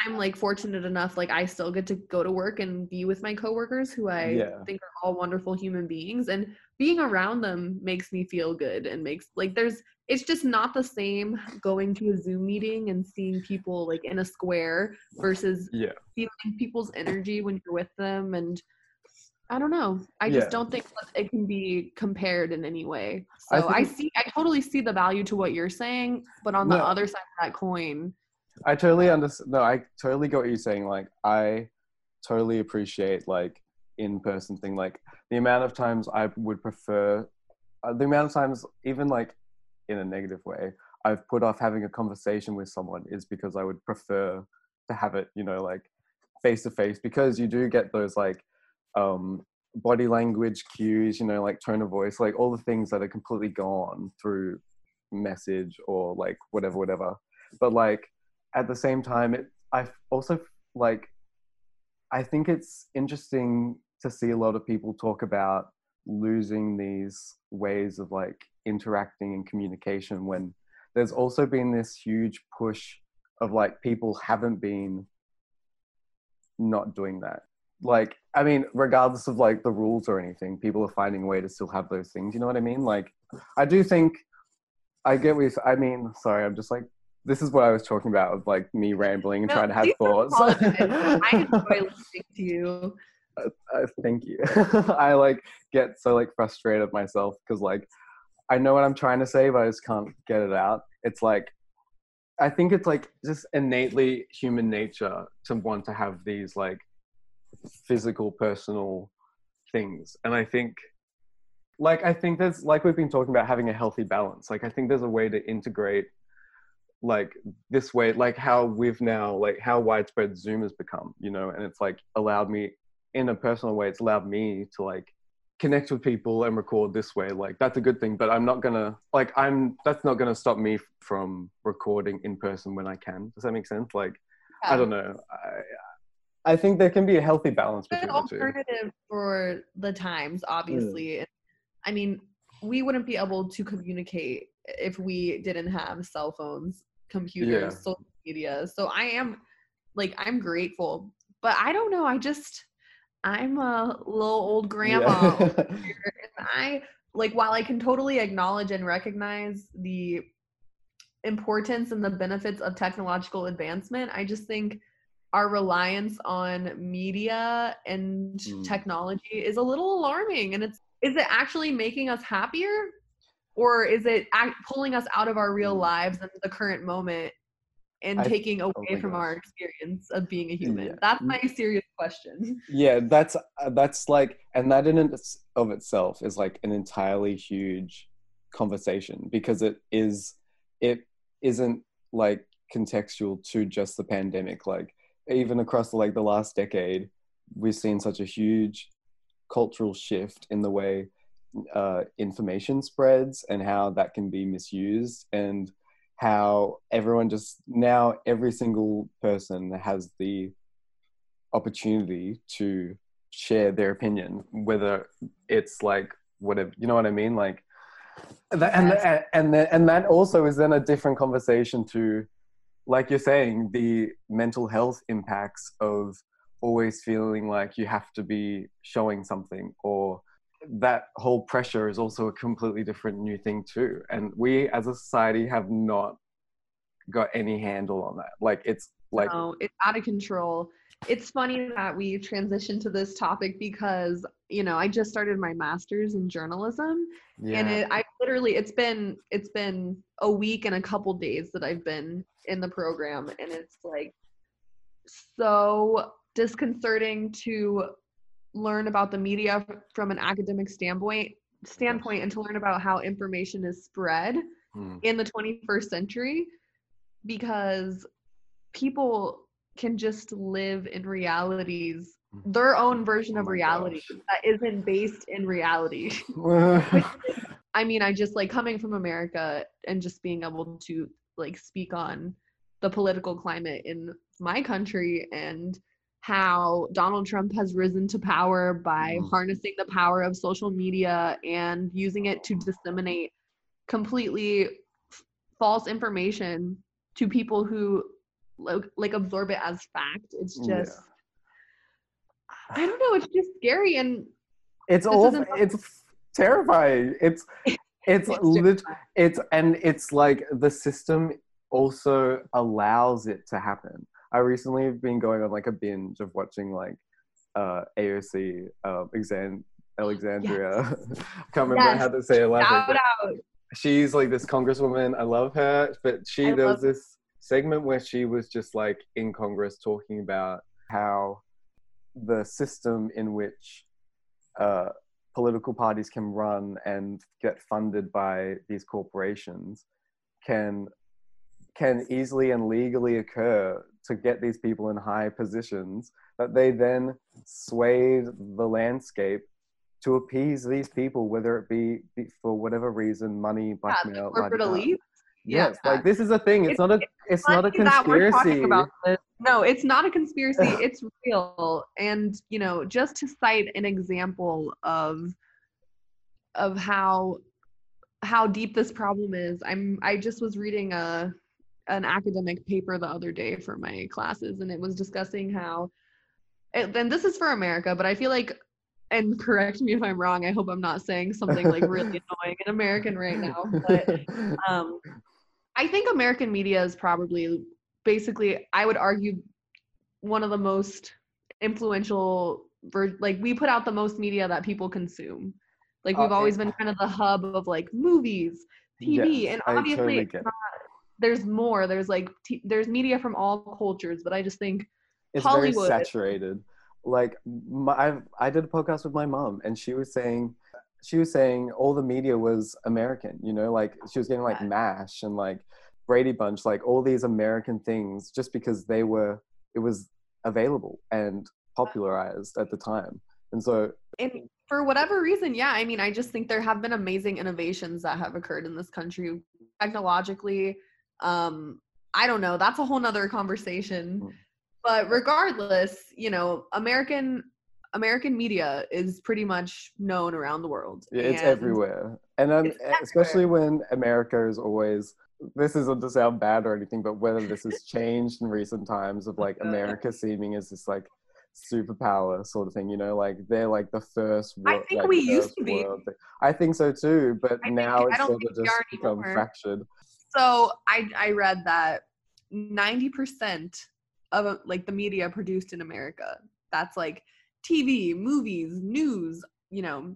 Speaker 3: i'm like fortunate enough like i still get to go to work and be with my coworkers who i
Speaker 1: Yeah.
Speaker 3: think are all wonderful human beings and being around them makes me feel good and makes like there's it's just not the same going to a zoom meeting and seeing people like in a square versus
Speaker 1: Yeah.
Speaker 3: feeling people's energy when you're with them and I don't know. I just
Speaker 1: Yeah.
Speaker 3: don't think it can be compared in any way.
Speaker 1: I
Speaker 3: So I,
Speaker 1: think-
Speaker 3: see I totally see the value to what you're saying, but on the other side of that coin,
Speaker 1: I totally understand. No, I totally get what you're saying. Like, I totally appreciate like in-person thing. Like the amount of times I would prefer, uh, the amount of times, even like in a negative way, I've put off having a conversation with someone is because I would prefer to have it, you know, like face to face because you do get those like um body language cues, you know, like tone of voice, like all the things that are completely gone through message or like whatever, whatever. But like at the same time, it I also like I think it's interesting to see a lot of people talk about losing these ways of like interacting and communication when there's also been this huge push of like people haven't been not doing that. Like i mean regardless of like the rules or anything people are finding a way to still have those things you know what i mean? Like i do think i get what i mean sorry i'm just like this is what i was talking about of like me rambling and
Speaker 3: No,
Speaker 1: trying to have thoughts.
Speaker 3: I enjoy listening to you.
Speaker 1: uh, thank you. I like get so like frustrated myself because like i know what i'm trying to say but i just can't get it out. It's like i think it's like just innately human nature to want to have these like physical personal things. And i think like i think there's like we've been talking about having a healthy balance. Like i think there's a way to integrate like this way like how we've now like how widespread zoom has become you know and it's like allowed me in a personal way it's allowed me to like connect with people and record this way like that's a good thing but i'm not gonna like i'm that's not gonna stop me from recording in person when i can does that make sense? Like i don't know i i think there can be a healthy balance between two.
Speaker 3: alternative for the times, hmm. obviously. And, I mean, we wouldn't be able to communicate if we didn't have cell phones, computers,
Speaker 1: Yeah.
Speaker 3: social media. So I am like I'm grateful. But I don't know, I just I'm a little old grandma
Speaker 1: Yeah.
Speaker 3: and I like while I can totally acknowledge and recognize the importance and the benefits of technological advancement, I just think our reliance on media and
Speaker 1: Mm.
Speaker 3: technology is a little alarming and it's is it actually making us happier or is it act- pulling us out of our real
Speaker 1: Mm.
Speaker 3: lives and the current moment and
Speaker 1: I-
Speaker 3: taking
Speaker 1: oh
Speaker 3: away
Speaker 1: my
Speaker 3: from our experience of being a human
Speaker 1: Yeah.
Speaker 3: that's my serious question
Speaker 1: yeah that's uh, that's like and that in and of itself is like an entirely huge conversation because it is it isn't like contextual to just the pandemic like even across like the last decade we've seen such a huge cultural shift in the way uh, information spreads and how that can be misused and how everyone just now every single person has the opportunity to share their opinion whether it's like whatever you know what i mean? Like That- and and and, then, and that also is then a different conversation to like you're saying the mental health impacts of always feeling like you have to be showing something or that whole pressure is also a completely different new thing too. And we as a society have not got any handle on that. Like it's like
Speaker 3: no, it's out of control. It's funny that we transitioned to this topic because, you know, I just started my master's in journalism
Speaker 1: yeah.
Speaker 3: and it I literally it's been it's been a week and a couple days that I've been in the program and it's like so disconcerting to learn about the media from an academic standpoint standpoint and to learn about how information is spread
Speaker 1: Mm.
Speaker 3: in the 21st century because people can just live in realities their own version
Speaker 1: Oh
Speaker 3: of reality
Speaker 1: gosh.
Speaker 3: that isn't based in reality I mean, I just like coming from America and just being able to like speak on the political climate in my country and how Donald Trump has risen to power by
Speaker 1: Mm.
Speaker 3: harnessing the power of social media and using it to disseminate completely f- false information to people who like, like absorb it as fact. It's
Speaker 1: Yeah.
Speaker 3: just I don't know, it's just scary and
Speaker 1: it's all it's terrifying it's it's
Speaker 3: It's
Speaker 1: lit, it's and it's like the system also allows it to happen i recently have been going on like a binge of watching like uh aoc um exan alexandria i can't remember
Speaker 3: Yes.
Speaker 1: how to say it last name,
Speaker 3: shout
Speaker 1: but
Speaker 3: out.
Speaker 1: she's like this congresswoman i love her but she
Speaker 3: I
Speaker 1: there was this segment where she was just like in congress talking about how the system in which uh, political parties can run and get funded by these corporations can can easily and legally occur to get these people in high positions that they then sway the landscape to appease these people whether it be, be for whatever reason money
Speaker 3: Yeah,
Speaker 1: blackmail
Speaker 3: corporate
Speaker 1: la-di-da.
Speaker 3: elite.
Speaker 1: yes like this is a thing it's,
Speaker 3: It's-
Speaker 1: not a it's not a
Speaker 3: funny that we're
Speaker 1: conspiracy
Speaker 3: about this. No, it's not a conspiracy. it's real. And you know, just to cite an example of of how how deep this problem is, I'm I just was reading a an academic paper the other day for my classes, and it was discussing how. And then this is for America, but I feel like, and correct me if I'm wrong. I hope I'm not saying something like really annoying in American right now, but um, I think American media is probably basically, I would argue, one of the most influential. Like we put out the most media that people consume. Like we've
Speaker 1: Uh,
Speaker 3: always been kind of the hub of like movies, TV,
Speaker 1: Yes,
Speaker 3: and obviously
Speaker 1: totally
Speaker 3: it's not, there's more. There's like t- there's media from all cultures, but I just think
Speaker 1: it's
Speaker 3: Hollywood.
Speaker 1: very saturated. Like my, I, I did a podcast with my mom, and she was saying, she was saying all the media was American. You know, like she was getting like
Speaker 3: Yeah.
Speaker 1: Mash and like Brady Bunch, like all these American things, just because they were, it was available and popularized at the time. And so,
Speaker 3: and for whatever reason, yeah, I mean, I just think there have been amazing innovations that have occurred in this country technologically. Um, I don't know, that's a whole nother conversation.
Speaker 1: Mm.
Speaker 3: But regardless, you know, American American media is pretty much known around the world.
Speaker 1: yeah, it's everywhere. And um, especially when America is always. This isn't to sound bad or anything, but whether this has changed in recent times of like. America seeming as this like superpower sort of thing, you know, like they're like the first.
Speaker 3: I think
Speaker 1: like,
Speaker 3: we used to be.
Speaker 1: thing. I think so too, but
Speaker 3: I
Speaker 1: now
Speaker 3: I
Speaker 1: it's sort of just become
Speaker 3: anymore.
Speaker 1: fractured.
Speaker 3: So I I read that 90% of like the media produced in America, that's like TV, movies, news, you know,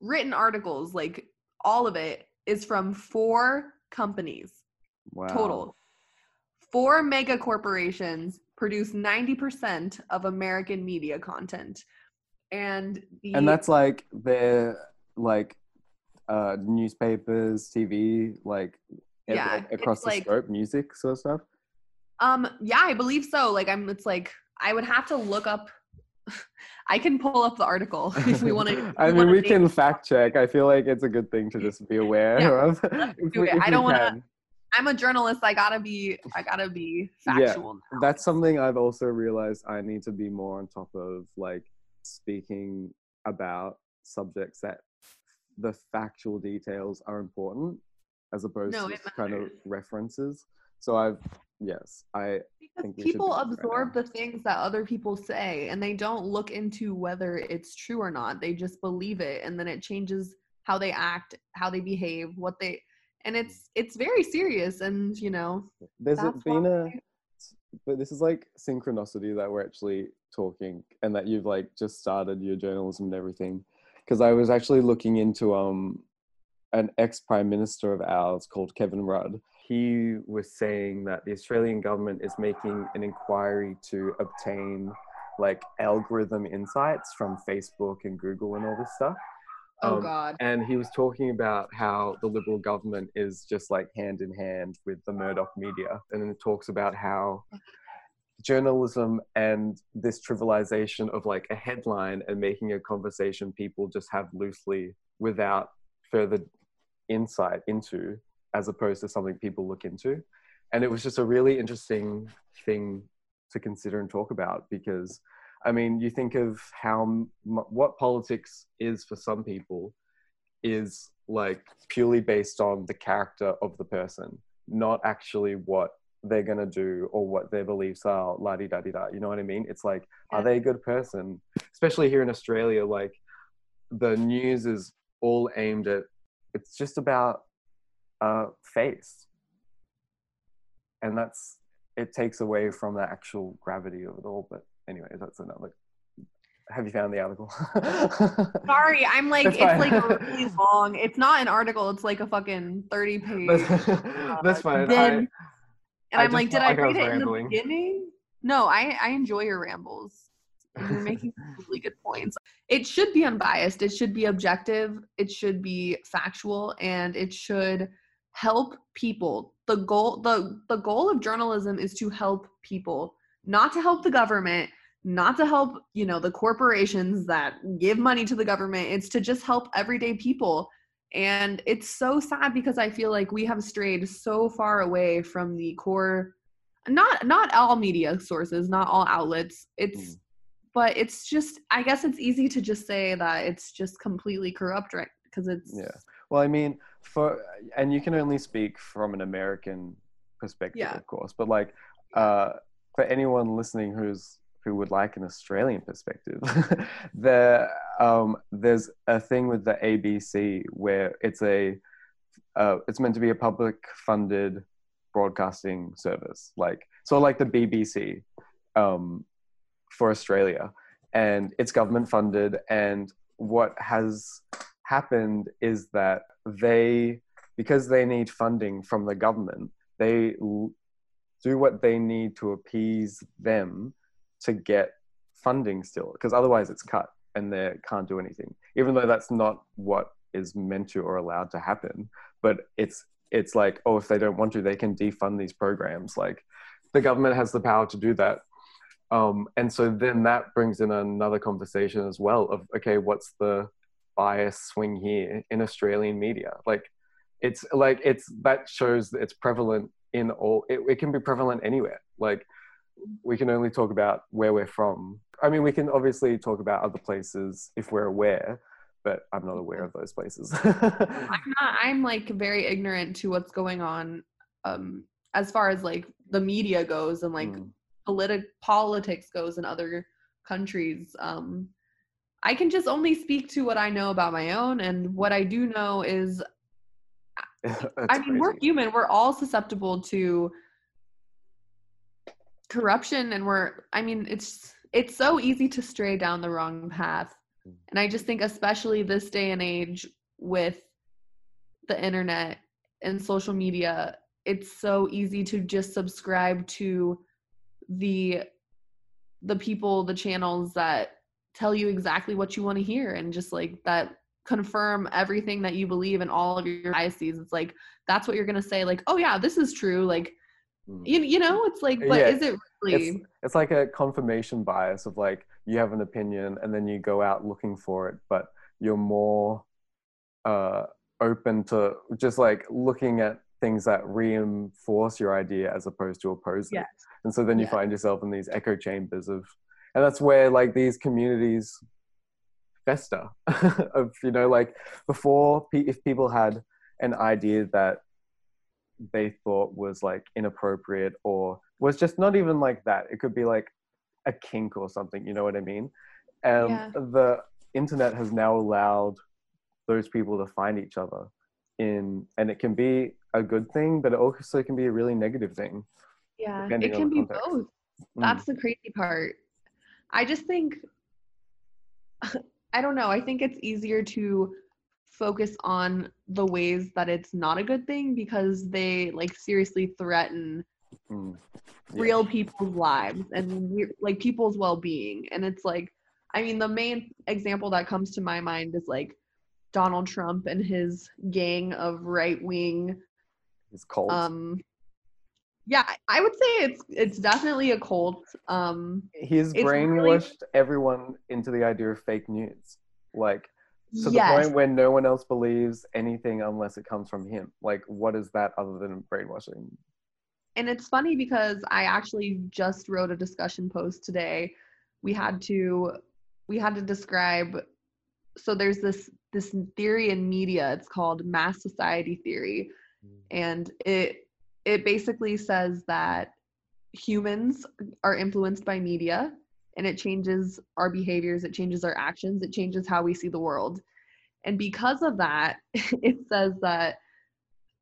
Speaker 3: written articles, like all of it is from four companies
Speaker 1: Wow.
Speaker 3: total. Four mega corporations produce 90% of American media content. And the
Speaker 1: And that's like the like uh newspapers, TV, like
Speaker 3: Yeah,
Speaker 1: across the
Speaker 3: like-
Speaker 1: scope, music sort of stuff.
Speaker 3: Um, yeah, I believe so. Like, I'm. It's like I would have to look up. I can pull up the article if we want to.
Speaker 1: I mean, we can fact check. I feel like it's a good thing to just be aware
Speaker 3: Yeah,
Speaker 1: of. if
Speaker 3: do
Speaker 1: we- if
Speaker 3: I don't wanna- I'm a journalist. I gotta be. I gotta be
Speaker 1: Yeah,
Speaker 3: factual. now.
Speaker 1: That's something I've also realized I need to be more on top of, like speaking about subjects that the factual details are important as opposed
Speaker 3: No,
Speaker 1: to kind of references. So I've yes, I
Speaker 3: Because
Speaker 1: think
Speaker 3: people
Speaker 1: that right
Speaker 3: absorb the things that other people say and they don't look into whether it's true or not. They just believe it and then it changes how they act, how they behave, what they and it's it's very serious and you know
Speaker 1: there's been a but this is like synchronicity that we're actually talking and that you've like just started your journalism and everything because i was actually looking into um an ex prime minister of ours called kevin rudd he was saying that the australian government is making an inquiry to obtain like algorithm insights from facebook and google and all this stuff
Speaker 3: oh
Speaker 1: Um,
Speaker 3: god.
Speaker 1: and he was talking about how the liberal government is just like hand in hand with the Murdoch media. And then it talks about how journalism and this trivialization of like a headline and making a conversation people just have loosely without further insight into, as opposed to something people look into. And it was just a really interesting thing to consider and talk about because I mean, you think of how what politics is for some people is like purely based on the character of the person, not actually what they're gonna do or what their beliefs are. La di da di da. You know what I mean? It's like, are they a good person? Especially here in Australia, like the news is all aimed at. It's just about uh, face, and that's it takes away from the actual gravity of it all. But anyway, that's another. Have you found the article?
Speaker 3: Sorry, I'm like
Speaker 1: That's
Speaker 3: it's like really long. It's not an article, it's like a fucking 30 page.
Speaker 1: that's, that's fine.
Speaker 3: then-
Speaker 1: I,
Speaker 3: and
Speaker 1: I
Speaker 3: I'm like, did I read it
Speaker 1: rambling.
Speaker 3: in the beginning? No, I I enjoy your rambles. You're making really good points. It should be unbiased. It should be objective. It should be factual, and it should help people. The goal the the goal of journalism is to help people, not to help the government, not to help you know the corporations that give money to the government. It's to just help everyday people. And it's so sad because I feel like we have strayed so far away from the core not not all media sources, not all outlets. It's
Speaker 1: Mm.
Speaker 3: but it's just I guess it's easy to just say that it's just completely corrupt right because it's
Speaker 1: Yeah. Well, I mean, for and you can only speak from an American perspective,
Speaker 3: Yeah.
Speaker 1: of course. But like, uh, for anyone listening who's who would like an Australian perspective, there um, there's a thing with the ABC where it's a uh, it's meant to be a public funded broadcasting service, like so like the BBC um, for Australia, and it's government funded. And what has happened is that they, because they need funding from the government, they do what they need to appease them to get funding still, because otherwise it's cut and they can't do anything, even though that's not what is meant to or allowed to happen. But it's it's like, oh, if they don't want to, they can defund these programs. Like the government has the power to do that. Um, and so then that brings in another conversation as well of okay, what's the bias swing here in Australian media? Like it's like it's that shows that it's prevalent in all it, it can be prevalent anywhere. Like we can only talk about where we're from. I mean, we can obviously talk about other places if we're aware, but I'm not aware of those places.
Speaker 3: I'm not I'm like very ignorant to what's going on um as far as like the media goes and like
Speaker 1: Mm.
Speaker 3: politic politics goes in other countries. Um I can just only speak to what I know about my own and what I do know is I mean, we're human. We're all susceptible to corruption, and we're. I mean, it's it's so easy to stray down the wrong path,
Speaker 1: Mm.
Speaker 3: and I just think, especially this day and age with the internet and social media, it's so easy to just subscribe to the the people, the channels that tell you exactly what you want to hear, and just like that confirm everything that you believe and all of your biases. It's like that's what you're gonna say. Like, oh yeah, this is true. Like. You you know, it's like, but
Speaker 1: Yeah,
Speaker 3: is it really?
Speaker 1: it's it's like a confirmation bias of like you have an opinion and then you go out looking for it but you're more uh open to just like looking at things that reinforce your idea as opposed to oppose it
Speaker 3: Yes.
Speaker 1: and so then you
Speaker 3: Yes.
Speaker 1: find yourself in these echo chambers of and that's where like these communities fester of you know like before if people had an idea that they thought was like inappropriate or was just not even like that it could be like a kink or something you know what i mean um,
Speaker 3: Yeah.
Speaker 1: the internet has now allowed those people to find each other in and it can be a good thing but it also can be a really negative thing
Speaker 3: Yeah, it can be both.
Speaker 1: Mm.
Speaker 3: That's the crazy part. I just think I don't know. I think it's easier to focus on the ways that it's not a good thing because they like seriously threaten
Speaker 1: Mm. Yeah.
Speaker 3: real people's lives and like people's well-being and it's like i mean the main example that comes to my mind is like donald trump and his gang of right-wing
Speaker 1: it's cold
Speaker 3: um yeah I- would say it's it's definitely a cult um
Speaker 1: he's
Speaker 3: it's really-
Speaker 1: brainwashed everyone into the idea of fake news like to the point where no one else believes anything unless it comes from him. Like what is that other than brainwashing?
Speaker 3: And it's funny because I actually just wrote a discussion post today. We had to we had to describe so there's this this theory in media. It's called mass society theory. Mm. And it it basically says that humans are influenced by media and it changes our behaviors it changes our actions it changes how we see the world. And because of that it says that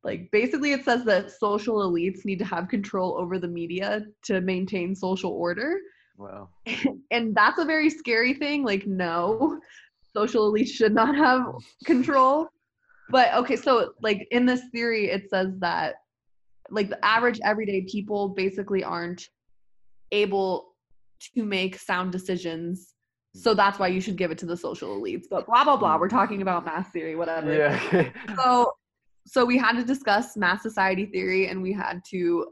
Speaker 3: like basically it says that social elites need to have control over the media to maintain social order.
Speaker 1: Wow.
Speaker 3: And that's a very scary thing like no social elites should not have control. But okay so like in this theory it says that like the average everyday people basically aren't able to make sound decisions. So that's why you should give it to the social elites but blah blah blah we're talking about mass theory whatever.
Speaker 1: Yeah.
Speaker 3: So so we had to discuss mass society theory and we had to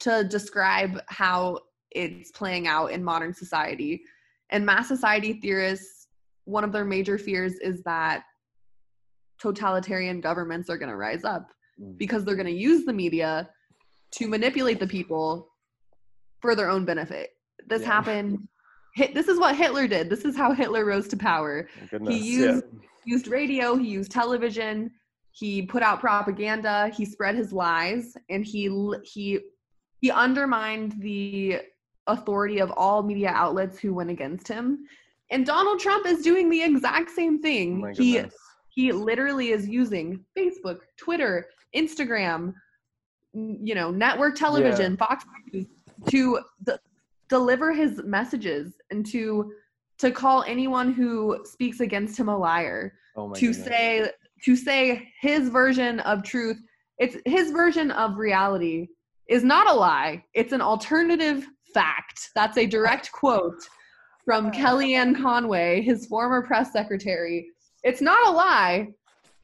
Speaker 3: to describe how it's playing out in modern society. And mass society theorists one of their major fears is that totalitarian governments are going to rise up
Speaker 1: Mm.
Speaker 3: because they're going to use the media to manipulate the people for their own benefit this
Speaker 1: Yeah.
Speaker 3: happened. Hit, this is what hitler did. This is how hitler rose to power.
Speaker 1: Goodness.
Speaker 3: Used- used radio, he used television, he put out propaganda, he spread his lies, and he he he undermined the authority of all media outlets who went against him. And Donald Trump is doing the exact same thing.
Speaker 1: my
Speaker 3: he he literally is using Facebook, Twitter, Instagram, you know, network television, Fox News to d- deliver his messages and to to call anyone who speaks against him a liar.
Speaker 1: Oh my
Speaker 3: to
Speaker 1: goodness.
Speaker 3: say to say his version of truth it's his version of reality is not a lie. It's an alternative fact. That's a direct quote from kellyanne conway his former press secretary. It's not a lie.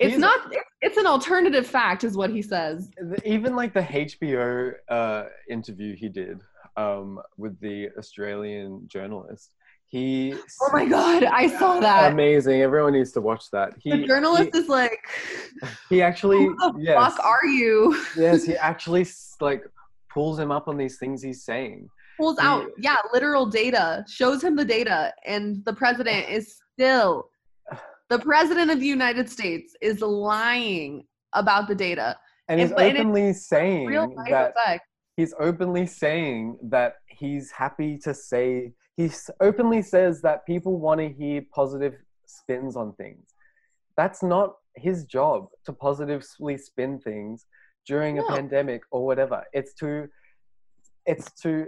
Speaker 3: It's
Speaker 1: He's-
Speaker 3: not it's an alternative fact is what he says.
Speaker 1: Even like the HBO uh, interview he did um, with the Australian journalist, he
Speaker 3: oh my god i saw that
Speaker 1: amazing. Everyone needs to watch that. He
Speaker 3: the journalist is like
Speaker 1: he, he actually
Speaker 3: who the
Speaker 1: yes
Speaker 3: fuck are you
Speaker 1: yes he actually like pulls him up on these things he's saying.
Speaker 3: pulls
Speaker 1: He-
Speaker 3: out yeah literal data shows him the data and the president is still the president of the united states is lying about the data
Speaker 1: And
Speaker 3: And-
Speaker 1: he's
Speaker 3: but- and
Speaker 1: openly saying that
Speaker 3: effect
Speaker 1: he's openly saying that he's happy to say he openly says that people want to hear positive spins on things that's not his job to positively spin things during
Speaker 3: No.
Speaker 1: a pandemic or whatever it's to it's to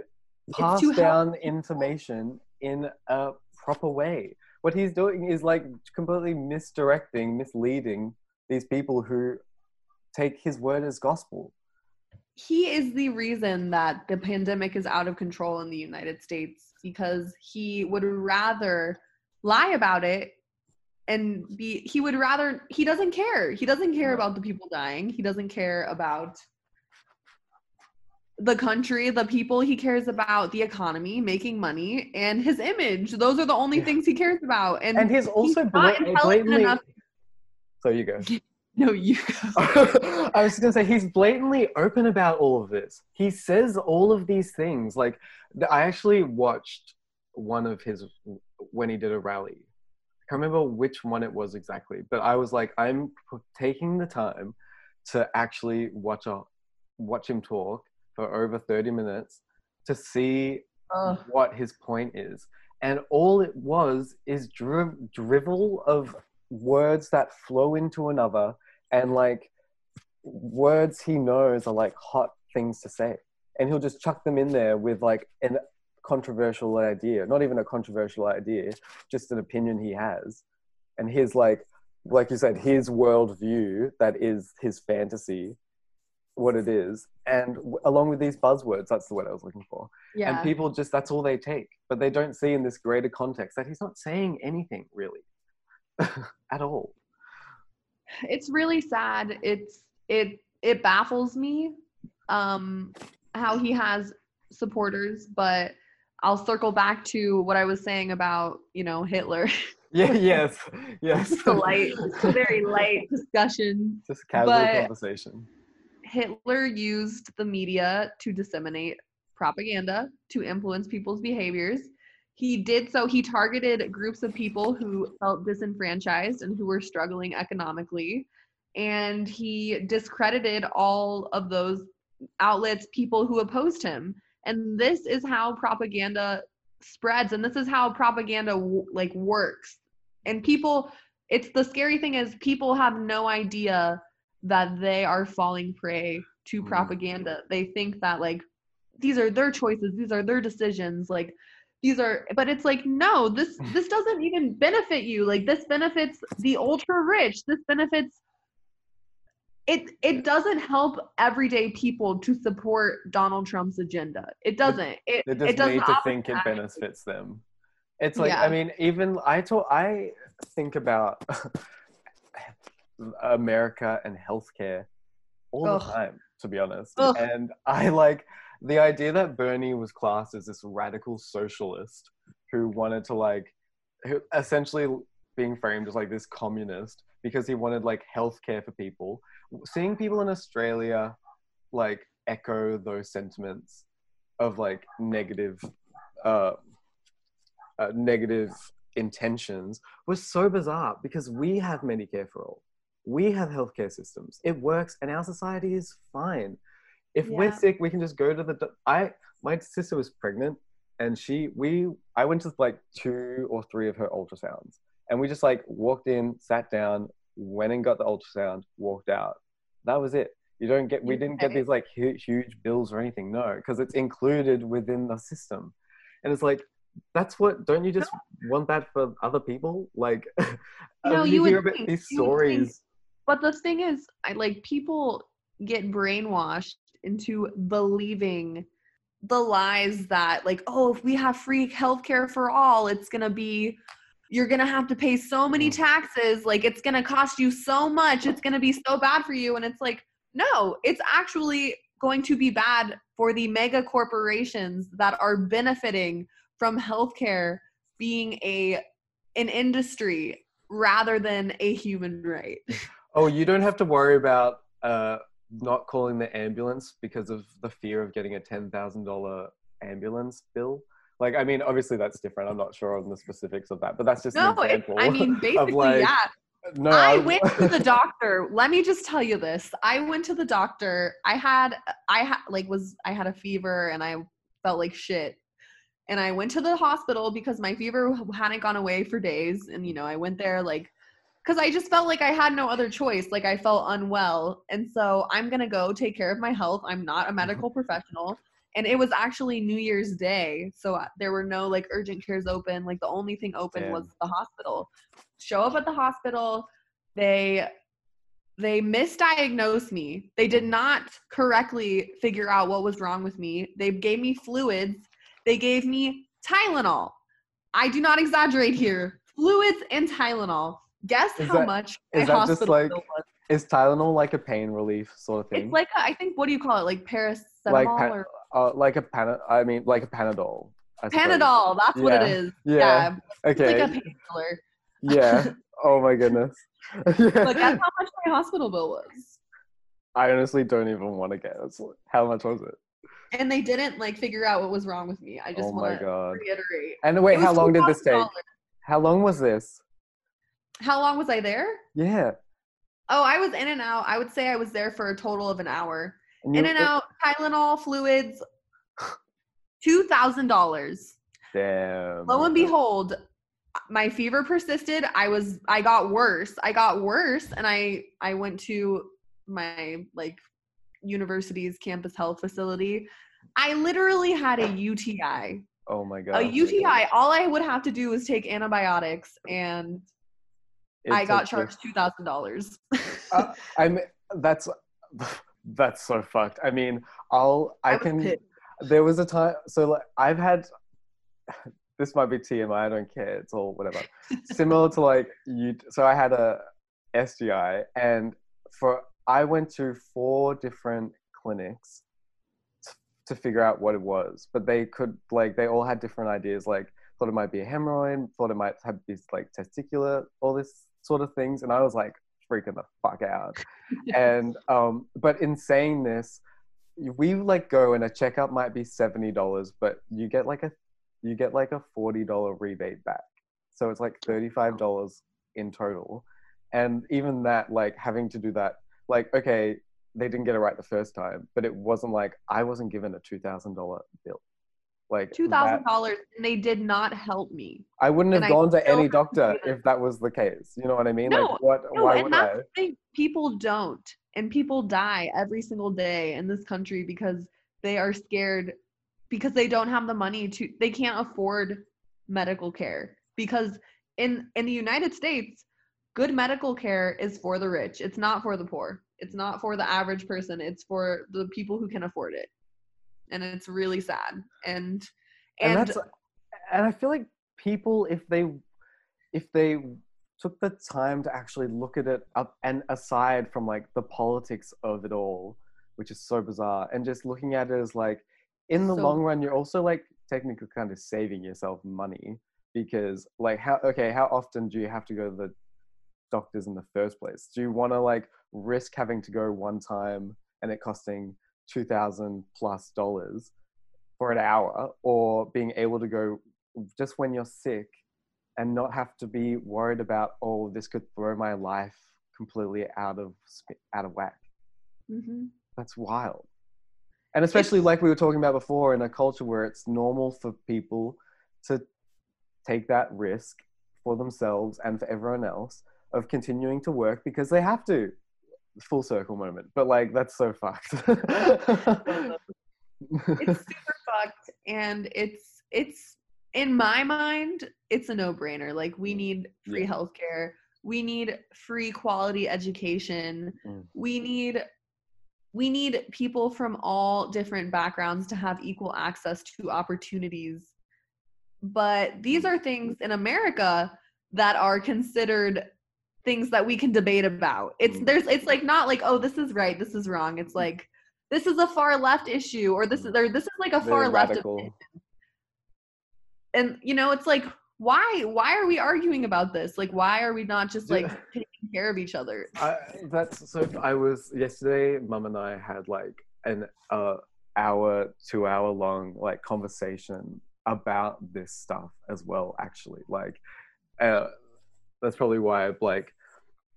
Speaker 1: pass
Speaker 3: to
Speaker 1: down
Speaker 3: people.
Speaker 1: information in a proper way what he's doing is like completely misdirecting misleading these people who take his word as gospel
Speaker 3: he is the reason that the pandemic is out of control in the united states because he would rather lie about it and be he would rather he doesn't care. He doesn't care about the people dying. He doesn't care about the country the people. He cares about the economy making money and his image. Those are the only
Speaker 1: Yeah.
Speaker 3: things he cares about. And,
Speaker 1: and he's also
Speaker 3: intelligent
Speaker 1: blatantly
Speaker 3: enough-
Speaker 1: so you go
Speaker 3: no you
Speaker 1: I was gonna say he's blatantly open about all of this. He says all of these things. Like I actually watched one of his when he did a rally. I can't remember which one it was exactly, but I was like, I'm p- taking the time to actually watch a watch him talk for over 30 minutes to see
Speaker 3: Ugh.
Speaker 1: what his point is. And all it was is dri- drivel of words that flow into another, and like words he knows are like hot things to say. And he'll just chuck them in there with like an controversial idea, not even a controversial idea, just an opinion he has. And his like, like you said, his worldview that is his fantasy, what it is. And w- along with these buzzwords, that's the word I was looking for
Speaker 3: Yeah.
Speaker 1: and people just that's all they take but they don't see in this greater context that he's not saying anything really at all.
Speaker 3: It's really sad. It's it it baffles me um how he has supporters but i'll circle back to what i was saying about you know hitler.
Speaker 1: Yeah yes yes.
Speaker 3: It's a light it's a very light discussion
Speaker 1: just casual
Speaker 3: but-
Speaker 1: conversation.
Speaker 3: Hitler used the media to disseminate propaganda to influence people's behaviors he did so he targeted groups of people who felt disenfranchised and who were struggling economically. And he discredited all of those outlets people who opposed him. And this is how propaganda spreads and this is how propaganda like works. And people it's the scary thing is people have no idea that they are falling prey to
Speaker 1: Mm.
Speaker 3: propaganda. They think that like these are their choices these are their decisions like these are but it's like no this mm. this doesn't even benefit you like this benefits the ultra rich this benefits it it doesn't help everyday people to support Donald Trump's agenda. It doesn't. It it
Speaker 1: just
Speaker 3: does
Speaker 1: need
Speaker 3: the
Speaker 1: to think it benefits them it's like
Speaker 3: Yeah.
Speaker 1: i mean even i talk i think about america and healthcare all
Speaker 3: Ugh.
Speaker 1: the time to be honest
Speaker 3: Ugh.
Speaker 1: and i like the idea that bernie was classed as this radical socialist who wanted to like who essentially being framed as like this communist because he wanted like healthcare for people. Seeing people in australia like echo those sentiments of like negative uh, uh negative intentions was so bizarre because we have medicare for all. We have healthcare systems. It works and our society is fine if we're sick we can just go to the do- i my sister was pregnant and she we i went to like two or three of her ultrasounds and we just like walked in sat down went and got the ultrasound walked out. That was it. You don't get we
Speaker 3: You
Speaker 1: didn't get these like huge, huge bills or anything no because it's included within the system. And it's like that's what don't you just want that for other people? Like
Speaker 3: You
Speaker 1: uh,
Speaker 3: you
Speaker 1: hear about
Speaker 3: think-
Speaker 1: these
Speaker 3: you would think-
Speaker 1: stories.
Speaker 3: But the thing is, I like people get brainwashed into believing the lies that like, oh, if we have free healthcare for all, it's gonna be you're gonna have to pay so many taxes, like it's gonna cost you so much, it's gonna be so bad for you. And it's like, no, it's actually going to be bad for the mega corporations that are benefiting from healthcare being a an industry rather than a human right.
Speaker 1: oh you don't have to worry about uh not calling the ambulance because of the fear of getting a $10000 ambulance bill like i mean obviously that's different i'm not sure on the specifics of that but that's just
Speaker 3: No,
Speaker 1: an
Speaker 3: it, I mean basically,
Speaker 1: like,
Speaker 3: yeah.
Speaker 1: no
Speaker 3: I
Speaker 1: I-
Speaker 3: went to the doctor. Let me just tell you this. I went to the doctor. I had I had like was I had a fever and I felt like shit. And I went to the hospital because my fever hadn't gone away for days and you know, I went there like cuz I just felt like I had no other choice. Like I felt unwell. And so I'm going to go take care of my health. I'm not a medical professional. And it was actually New Year's Day. So uh, there were no like urgent cares open. Like the only thing open
Speaker 1: Damn.
Speaker 3: was the hospital show up at the hospital they they misdiagnosed me they did not correctly figure out what was wrong with me they gave me fluids they gave me tylenol i do not exaggerate here fluids and tylenol guess
Speaker 1: Is
Speaker 3: how
Speaker 1: that-
Speaker 3: much
Speaker 1: is
Speaker 3: my
Speaker 1: that just
Speaker 3: hospital
Speaker 1: like
Speaker 3: bill was.
Speaker 1: is tylenol like a pain relief sort of thing?
Speaker 3: it's like a, i think what do you call it? Like paracetamol
Speaker 1: Like pa-
Speaker 3: or
Speaker 1: uh, like a pan i mean like a panadol
Speaker 3: panadol that's what it is.
Speaker 1: Yeah.
Speaker 3: yeah, it's
Speaker 1: okay
Speaker 3: like a painkiller.
Speaker 1: Yeah. Oh my goodness.
Speaker 3: But guess how much my hospital bill was?
Speaker 1: I honestly don't even want to guess. How much was it?
Speaker 3: And they didn't like figure out what was wrong with me. I just
Speaker 1: oh my
Speaker 3: want to
Speaker 1: god.
Speaker 3: reiterate.
Speaker 1: and wait
Speaker 3: It
Speaker 1: how long did this take? how long was this
Speaker 3: How long was I there?
Speaker 1: Yeah.
Speaker 3: Oh, I was in and out. I would say I was there for a total of an hour.
Speaker 1: And
Speaker 3: In and out, Tylenol, fluids, two thousand dollars.
Speaker 1: Damn.
Speaker 3: Lo and behold, my fever persisted. I was I got worse. I got worse and I I went to my like university's campus health facility. I literally had a UTI.
Speaker 1: Oh my god.
Speaker 3: A UTI. All I would have to do was take antibiotics and I got charged two thousand dollars.
Speaker 1: Uh, I'm. That's. That's so fucked. I mean, I'll. I,
Speaker 3: was
Speaker 1: can.
Speaker 3: pissed.
Speaker 1: There was a time. So like, I've had. This might be TMI. I don't care. It's all whatever. Similar to like you. So I had a SDI, and for I went to four different clinics t- to figure out what it was, but they could like they all had different ideas. Like thought it might be a hemorrhoid, thought it might have this like testicular, all this sort of things, and I was like freaking the fuck out. and um, but in saying this, we like go and a checkup might be seventy dollars, but you get like a you get like a forty dollar rebate back, so it's like thirty five dollars in total. And even that, like having to do that, like okay, they didn't get it right the first time, but it wasn't like I wasn't given a two thousand dollar bill. Like
Speaker 3: two thousand dollars and they did not help me.
Speaker 1: I wouldn't have
Speaker 3: And I
Speaker 1: gone to any doctor if that was the case. You know what I mean?
Speaker 3: No,
Speaker 1: like what?
Speaker 3: No,
Speaker 1: why
Speaker 3: and
Speaker 1: would I?
Speaker 3: People don't. And people die every single day in this country because they are scared because they don't have the money to they can't afford medical care. Because in in the United States, good medical care is for the rich. It's not for the poor. It's not for the average person. It's for the people who can afford it. And it's really sad. And
Speaker 1: and,
Speaker 3: and,
Speaker 1: that's and I feel like people if they if they took the time to actually look at it up and aside from like the politics of it all, which is so bizarre, and just looking at it as like in the
Speaker 3: So-
Speaker 1: long run, you're also like technically kind of saving yourself money because like how okay how often do you have to go to the doctors in the first place do you want to like risk having to go one time and it costing 2000 plus dollars for an hour or being able to go just when you're sick and not have to be worried about oh this could throw my life completely out of out of whack.
Speaker 3: Mhm.
Speaker 1: that's wild. And especially
Speaker 3: It's-
Speaker 1: like we were talking about before in a culture where it's normal for people to take that risk for themselves and for everyone else of continuing to work because they have to full circle moment but like that's so fucked.
Speaker 3: It's super fucked and it's it's in my mind it's a no-brainer. Like we need free
Speaker 1: Yeah.
Speaker 3: healthcare. We need free quality education.
Speaker 1: Mm.
Speaker 3: we need we need people from all different backgrounds to have equal access to opportunities. But these are things in america that are considered things that we can debate about it's
Speaker 1: Mm.
Speaker 3: there's it's like not like oh this is right this is wrong it's like this is a far left issue or this is or this is like a
Speaker 1: Very
Speaker 3: far left opinion. and you know it's like why why are we arguing about this like why are we not just like taking care of each other
Speaker 1: I, that's so. I was yesterday. Mum and I had like an uh, hour, two hour long like conversation about this stuff as well. Actually, like uh, that's probably why I've like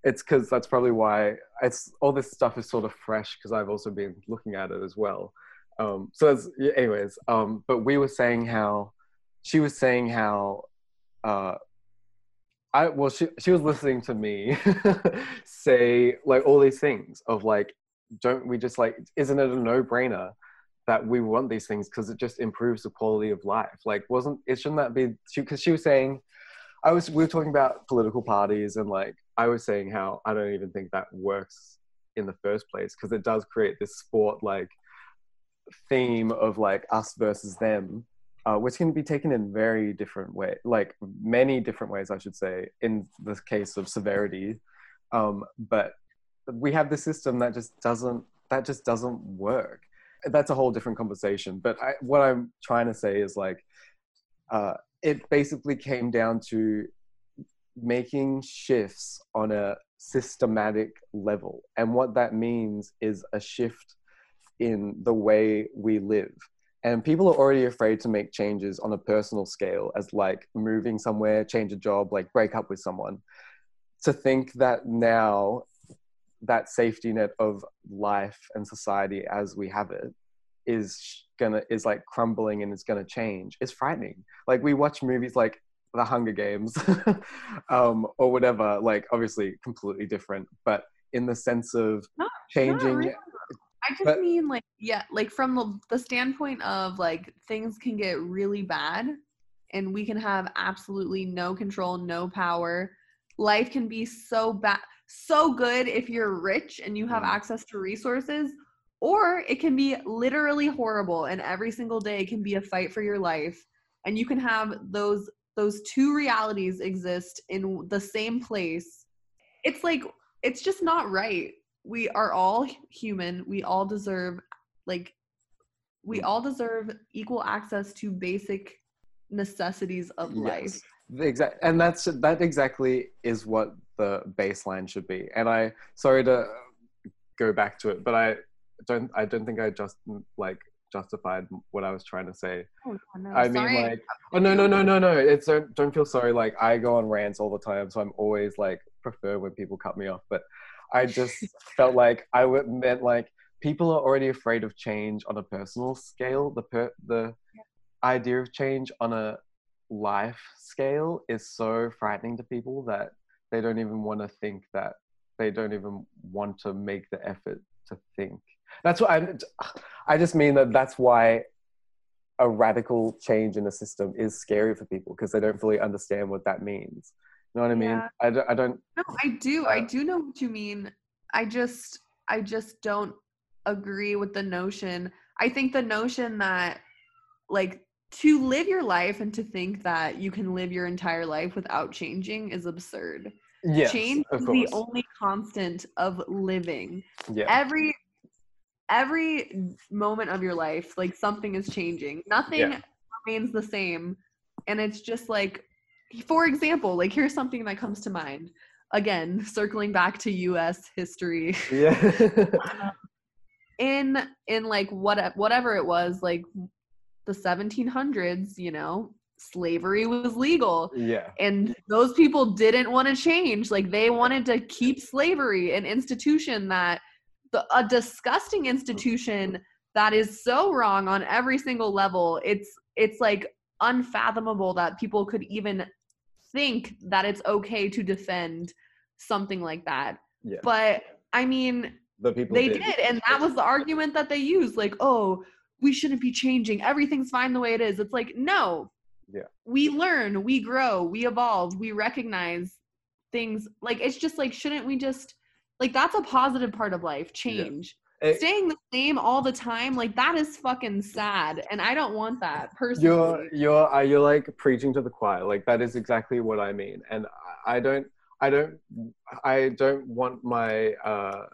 Speaker 1: it's because that's probably why it's all this stuff is sort of fresh because I've also been looking at it as well. Um, so, as, anyways, um, but we were saying how she was saying how uh, I well she she was listening to me say like all these things of like don't we just like isn't it a no-brainer that we want these things because it just improves the quality of life like wasn't it shouldn't that be because she was saying I was we were talking about political parties and like I was saying how I don't even think that works in the first place because it does create this sport like theme of like us versus them uh, which can be taken in very different way, like many different ways, I should say, in the case of severity. Um, but we have this system that just doesn't that just doesn't work. That's a whole different conversation. But I, what I'm trying to say is like, uh, it basically came down to making shifts on a systematic level, and what that means is a shift in the way we live. And people are already afraid to make changes on a personal scale as like moving somewhere change a job like break up with someone. To think that now that safety net of life and society as we have it is gonna is like crumbling and it's gonna change is frightening like we watch movies like the hunger games um or whatever like obviously completely different but in the sense of
Speaker 3: Not-
Speaker 1: changing
Speaker 3: really. I just
Speaker 1: But-
Speaker 3: mean like yeah, like from the, the standpoint of like things can get really bad and we can have absolutely no control, no power. Life can be so bad so good if you're rich and you have
Speaker 1: Mm.
Speaker 3: access to resources or it can be literally horrible and every single day can be a fight for your life and you can have those those two realities exist in the same place. It's like it's just not right. We are all human. We all deserve like we mm. all deserve equal access to basic necessities of life.
Speaker 1: Yes. The exact and that's that exactly is what the baseline should be. And i sorry to go back to it but i don't i don't think i just mm, like justified what i was trying to say.
Speaker 3: Oh, no,
Speaker 1: i mean
Speaker 3: sorry.
Speaker 1: like oh no no no no no. It's don't don't feel sorry. Like i go on rants all the time so i'm always like prefer when people cut me off but i just felt like i would meant like people are already afraid of change on a personal scale. The per the idea of change on a life scale is so frightening to people that they don't even want to think that they don't even want to make the effort to think that's what i'm i just mean that that's why a radical change in the system is scary for people because they don't fully understand what that means. You know what i mean?
Speaker 3: Yeah.
Speaker 1: I, don't, I don't
Speaker 3: no i do. I
Speaker 1: uh,
Speaker 3: do know what you mean. I just i just don't agree with the notion. I think the notion that like to live your life and to think that you can live your entire life without changing is absurd.
Speaker 1: Yes,
Speaker 3: change is the only constant of living.
Speaker 1: Yeah.
Speaker 3: Every every moment of your life like something is changing. Nothing
Speaker 1: Yeah.
Speaker 3: remains the same. And it's just like for example like here's something that comes to mind. Again circling back to us history.
Speaker 1: Yeah.
Speaker 3: In in like what whatever it was like the 1700s you know slavery was legal.
Speaker 1: Yeah.
Speaker 3: And those people didn't want to change. Like they wanted to keep slavery an institution that the, a disgusting institution that is so wrong on every single level. It's it's like unfathomable that people could even think that it's okay to defend something like that.
Speaker 1: Yeah.
Speaker 3: But i mean
Speaker 1: the people
Speaker 3: they did. and that was the argument that they used like oh we shouldn't be changing. Everything's fine the way it is. It's like no.
Speaker 1: Yeah.
Speaker 3: we learn we grow we evolve we recognize things. Like it's just like shouldn't we just like that's a positive part of life change.
Speaker 1: It-
Speaker 3: staying the same all the time like that is fucking sad and i don't want that personally.
Speaker 1: you're you're uh, you're like preaching to the choir. Like that is exactly what i mean and I- i don't i don't i don't want my uh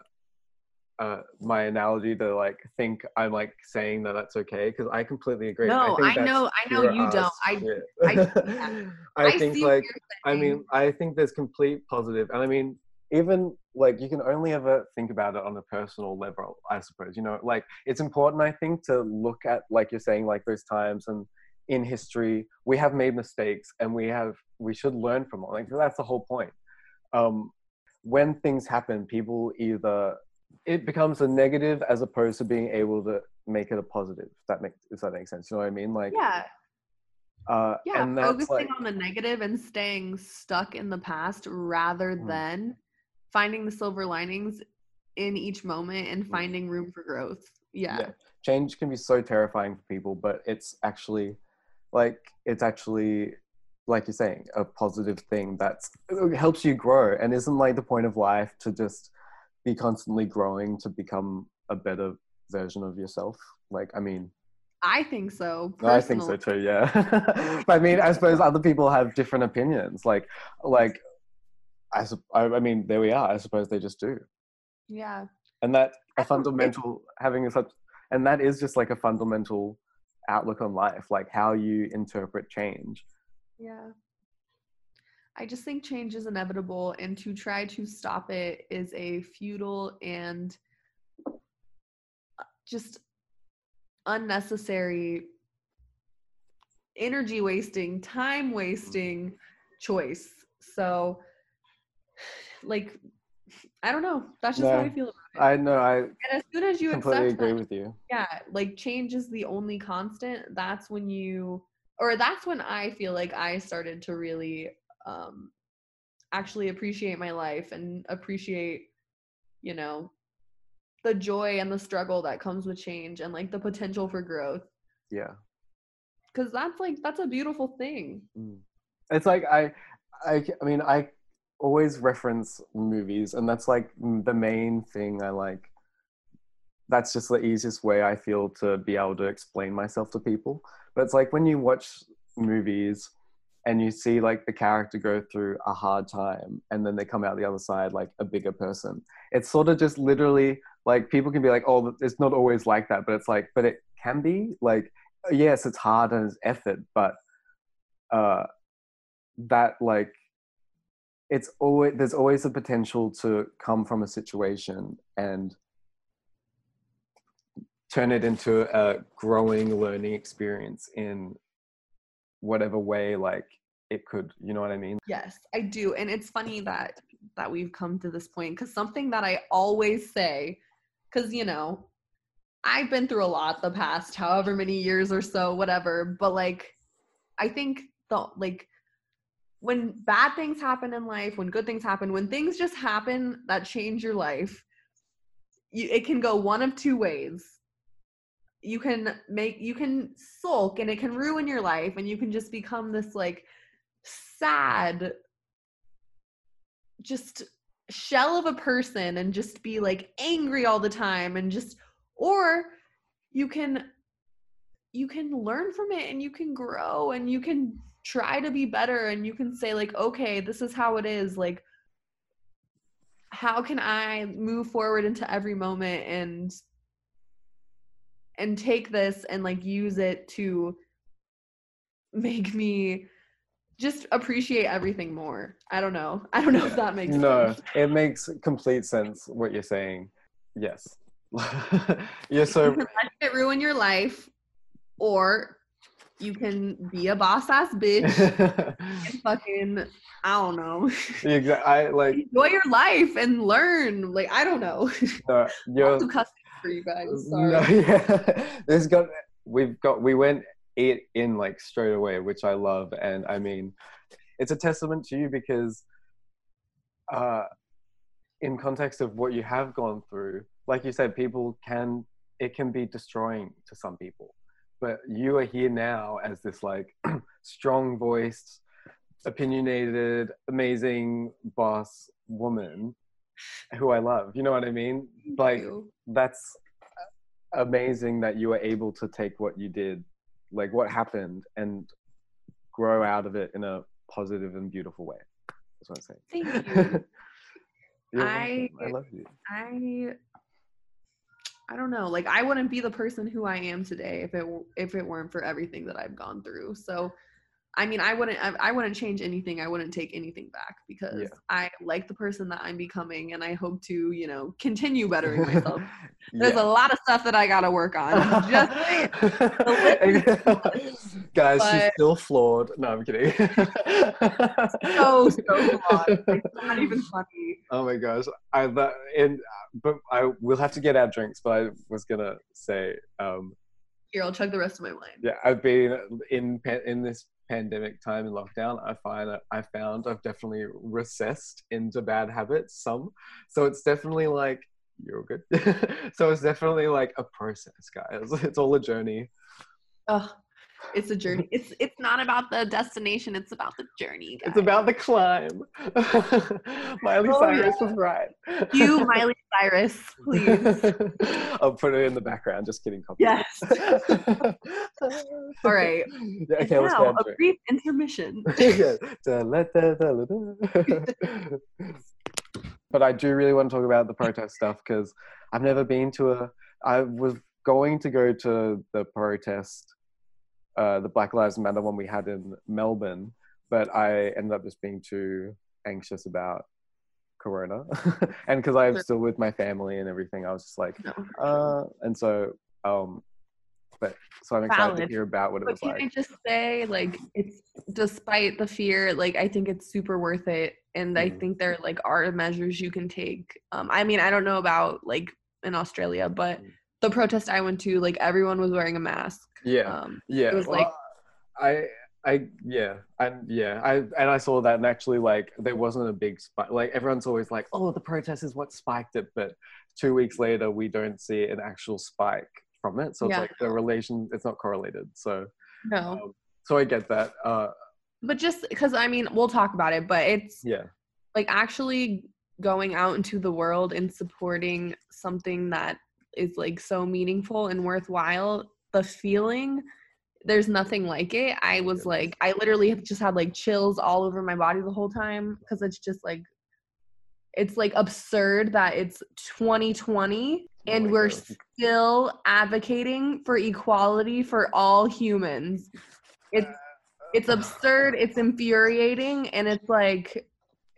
Speaker 1: uh my analogy to like think i'm like saying that that's okay because i completely agree.
Speaker 3: No
Speaker 1: think
Speaker 3: i, know i know you don't. i
Speaker 1: shit.
Speaker 3: I-
Speaker 1: I think like I mean, I think there's complete positive, and I mean, even like you can only ever think about it on a personal level, I suppose. You know, like it's important, I think, to look at like you're saying, like those times and in history we have made mistakes, and we have we should learn from them. Like that's the whole point. Um, when things happen, people either it becomes a negative as opposed to being able to make it a positive. If that makes if that makes sense. You know what I mean? Like,
Speaker 3: yeah
Speaker 1: uh,
Speaker 3: yeah
Speaker 1: and
Speaker 3: focusing
Speaker 1: like
Speaker 3: on the negative and staying stuck in the past rather
Speaker 1: Mhm.
Speaker 3: than finding the silver linings in each moment and
Speaker 1: Mhm.
Speaker 3: finding room for growth. Yeah,
Speaker 1: yeah. change can be so terrifying for people but it's actually like it's actually like you're saying a positive thing that helps you grow and isn't like the point of life to just be constantly growing to become a better version of yourself. Like i mean
Speaker 3: i think so
Speaker 1: i think so too yeah. But i mean i suppose other people have different opinions. Like like I, I I mean there we are i suppose they just do.
Speaker 3: Yeah.
Speaker 1: And that a fundamental having a such and that is just like a fundamental outlook on life like how you interpret change.
Speaker 3: Yeah. I just think change is inevitable and to try to stop it is a futile and uh, just unnecessary energy wasting time wasting choice. So like I don't know. That's just how I
Speaker 1: No,
Speaker 3: feel.
Speaker 1: I know. I
Speaker 3: And as soon as you
Speaker 1: completely
Speaker 3: accept
Speaker 1: agree
Speaker 3: that,
Speaker 1: with you.
Speaker 3: yeah, like change is the only constant. That's when you, or that's when I feel like I started to really um actually appreciate my life and appreciate, you know, the joy and the struggle that comes with change and like the potential for growth.
Speaker 1: Yeah.
Speaker 3: Cause that's like that's a beautiful thing.
Speaker 1: Mm. It's like I, I, I mean, I always reference movies, and that's like the main thing I like. That's just the easiest way I feel to be able to explain myself to people. But it's like when you watch movies and you see like the character go through a hard time and then they come out the other side like a bigger person. It's sort of just literally like people can be like, oh, it's not always like that, but it's like, but it can be like, yes, it's hard and it's effort, but uh, that like it's always there's always a potential to come from a situation and turn it into a growing learning experience in whatever way like it could you know what i mean
Speaker 3: Yes, I do. And it's funny that that we've come to this point cuz something that I always say cuz you know, I've been through a lot the past however many years or so whatever, but like I think the like when bad things happen in life, when good things happen, when things just happen that change your life, you, it can go one of two ways. You can make you can sulk and it can ruin your life and you can just become this like sad just shell of a person and just be like angry all the time and just or you can you can learn from it and you can grow and you can try to be better and you can say like okay this is how it is like how can i move forward into every moment and and take this and like use it to make me just appreciate everything more. I don't know. I don't know if that makes
Speaker 1: no
Speaker 3: sense.
Speaker 1: it makes complete sense what you're saying yes yeah so
Speaker 3: let it ruin your life, or you can be a boss ass bitch and fucking I don't know.
Speaker 1: exactly i like
Speaker 3: Enjoy your life and learn. Like I don't know.
Speaker 1: no, you're
Speaker 3: Too cussing for you guys. Sorry.
Speaker 1: No, yeah. There's got we've got we went it in like straight away, which I love, and I mean, it's a testament to you because, uh, in context of what you have gone through, like you said, people can it can be destroying to some people, but you are here now as this like strong voiced, opinionated, amazing boss woman who I love. You know what I mean? Like that's amazing that you were able to take what you did, like what happened, and grow out of it in a positive and beautiful way. That's what I'm saying.
Speaker 3: Thank you. I-
Speaker 1: welcome. I love you.
Speaker 3: I I don't know. Like I wouldn't be the person who I am today if it if it weren't for everything that I've gone through. So I mean, I wouldn't I, I wouldn't change anything. I wouldn't take anything back because
Speaker 1: Yeah.
Speaker 3: I like the person that I'm becoming and I hope to, you know, continue bettering myself. There's a lot of stuff that I got to work on. Just.
Speaker 1: Guys, she's still flawed. No, I'm kidding.
Speaker 3: so so flawed. Like, It's not even funny.
Speaker 1: Oh my gosh, I that and but I will have to get our drinks. But I was gonna say, um,
Speaker 3: Here, I'll chug the rest of my wine.
Speaker 1: yeah, I've been in in this pandemic time in lockdown. I find I found I've definitely recessed into bad habits. Some, so it's definitely like you're good. so it's definitely like a process, guys. It's all a journey.
Speaker 3: Ugh, it's a journey. It's it's not about the destination. It's about the journey.
Speaker 1: It's about the climb. Miley
Speaker 3: Oh,
Speaker 1: Cyrus was right.
Speaker 3: you, Miley Cyrus, please.
Speaker 1: I'll put it in the background. Just kidding. copyright.
Speaker 3: Yes. All right.
Speaker 1: Yeah, okay,
Speaker 3: now, a brief intermission.
Speaker 1: Yeah. Da, la, da, da, la, da. but I do really want to talk about the protest stuff because I've never been to a. I was going to go to the protest, uh, the Black Lives Matter one we had in Melbourne, but I ended up just being too anxious about Corona, and because I'm still with my family and everything, I was just like, uh, and so um, but so I'm excited
Speaker 3: Valid.
Speaker 1: to hear about what it
Speaker 3: But
Speaker 1: was
Speaker 3: can
Speaker 1: like.
Speaker 3: I just say, like, it's despite the fear, like, I think it's super worth it, and I
Speaker 1: Mhm.
Speaker 3: think there like are measures you can take. Um, I mean, I don't know about like in Australia, but
Speaker 1: Mm.
Speaker 3: the protest I went to, like, everyone was wearing a mask.
Speaker 1: Yeah,
Speaker 3: Um,
Speaker 1: yeah.
Speaker 3: was
Speaker 1: well,
Speaker 3: like-
Speaker 1: I, I, yeah, and yeah, I and I saw that, and actually, like, there wasn't a big spike. Like, everyone's always like, "Oh, the protest is what spiked it," but two weeks later, we don't see an actual spike from it. So it's
Speaker 3: Yeah.
Speaker 1: like the relation, it's not correlated. So,
Speaker 3: no,
Speaker 1: um, so I get that. Uh,
Speaker 3: but just because I mean, we'll talk about it, but it's
Speaker 1: yeah,
Speaker 3: like actually going out into the world and supporting something that is like so meaningful and worthwhile the feeling there's nothing like it i was like i literally have just had like chills all over my body the whole time because it's just like it's like absurd that it's 2020
Speaker 1: Oh
Speaker 3: and
Speaker 1: my
Speaker 3: we're
Speaker 1: God.
Speaker 3: still advocating for equality for all humans it's it's absurd it's infuriating and it's like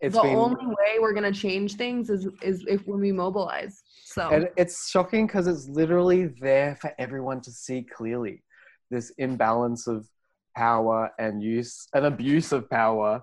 Speaker 1: it's
Speaker 3: the
Speaker 1: been,
Speaker 3: only way we're gonna change things is is if when we mobilize. So
Speaker 1: and it's shocking because it's literally there for everyone to see clearly. This imbalance of power and use and abuse of power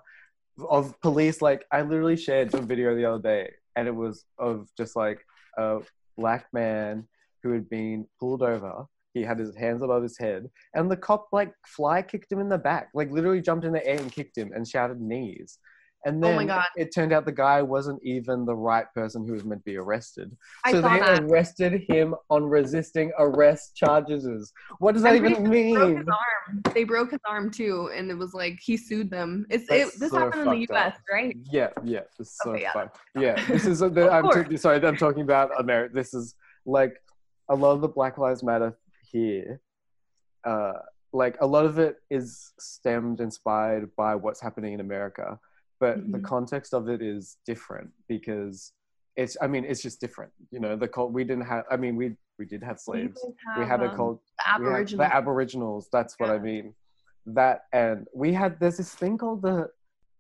Speaker 1: of police. Like I literally shared some video the other day, and it was of just like a black man who had been pulled over. He had his hands above his head, and the cop like fly kicked him in the back, like literally jumped in the air and kicked him and shouted knees. And
Speaker 3: Oh
Speaker 1: then
Speaker 3: God.
Speaker 1: it turned out the guy wasn't even the right person who was meant to be arrested.
Speaker 3: I
Speaker 1: so they
Speaker 3: that.
Speaker 1: arrested him on resisting arrest charges. What does that even
Speaker 3: they broke
Speaker 1: mean?
Speaker 3: his arm. They broke his arm too, and it was like he sued them. It's it, this
Speaker 1: so
Speaker 3: happened in the
Speaker 1: fucked up.
Speaker 3: U.S. right?
Speaker 1: Yeah, yeah, it's so
Speaker 3: Okay, yeah,
Speaker 1: fun. Yeah, this is the, I'm t- sorry, I'm talking about America. This is like a lot of the Black Lives Matter here. Uh, like a lot of it is stemmed, inspired by what's happening in America, but the
Speaker 3: Mhm.
Speaker 1: context of it is different because it's. I mean, it's just different. You know, the cult. We didn't have. I mean, we we did have slaves. We had a
Speaker 3: um,
Speaker 1: cult.
Speaker 3: the
Speaker 1: we had the aboriginals that's what i mean that and we had there's this thing called the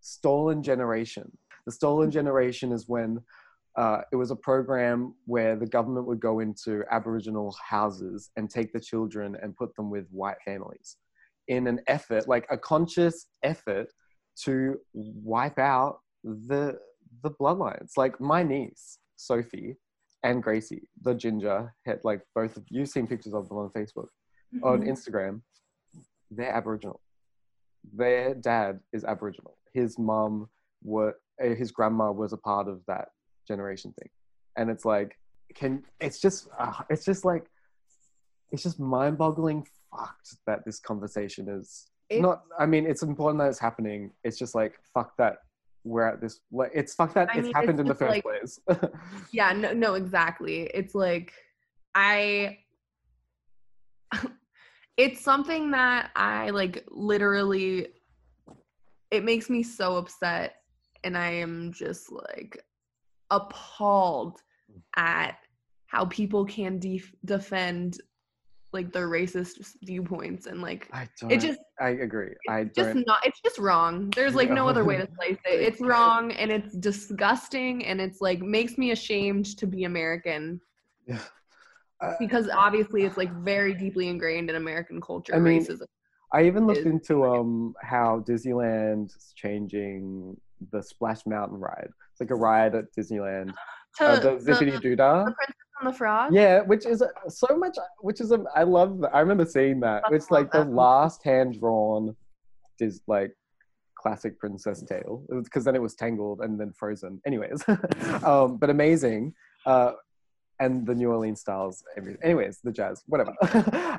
Speaker 1: stolen generation the stolen generation is when uh, it was a program where the government would go into aboriginal houses and take the children and put them with white families in an effort like a conscious effort to wipe out the the bloodlines like my niece sophie and gracie the ginger had like both of you've seen pictures of them on facebook on
Speaker 3: Mhm.
Speaker 1: Instagram, they're Aboriginal. Their dad is Aboriginal. His mum were uh, his grandma was a part of that generation thing, and it's like can it's just uh, it's just like it's just mind-boggling fucked that this conversation is
Speaker 3: It-
Speaker 1: not. I mean, it's important that it's happening. It's just like fuck that we're at this. Like it's fuck that
Speaker 3: I
Speaker 1: it's
Speaker 3: mean,
Speaker 1: happened
Speaker 3: it's
Speaker 1: in the first
Speaker 3: like-
Speaker 1: place.
Speaker 3: Yeah, no, no, exactly. It's like I. it's something that I like literally. It makes me so upset, and I am just like appalled mm. at how people can def- defend like their racist viewpoints and like
Speaker 1: I don't.
Speaker 3: it just
Speaker 1: I agree. I
Speaker 3: just not it's just wrong there's like no other way to place it it's wrong and it's disgusting and it's like makes me ashamed to be american
Speaker 1: Uh,
Speaker 3: because obviously it's like very deeply ingrained in american culture
Speaker 1: I mean,
Speaker 3: racism
Speaker 1: I even looked into um how Disneyland is changing the Splash Mountain ride. It's like a ride at Disneyland.
Speaker 3: To
Speaker 1: Uh, the Zippity Doodah.
Speaker 3: the princess and the frog
Speaker 1: Yeah, which is so much. Which is a, I love. I remember seeing that.
Speaker 3: I
Speaker 1: It's like the
Speaker 3: that.
Speaker 1: last hand drawn, is like classic princess tale. Because then it was Tangled and then Frozen. Anyways, um, but amazing. Uh, and the New Orleans styles. Anyways, the jazz, whatever.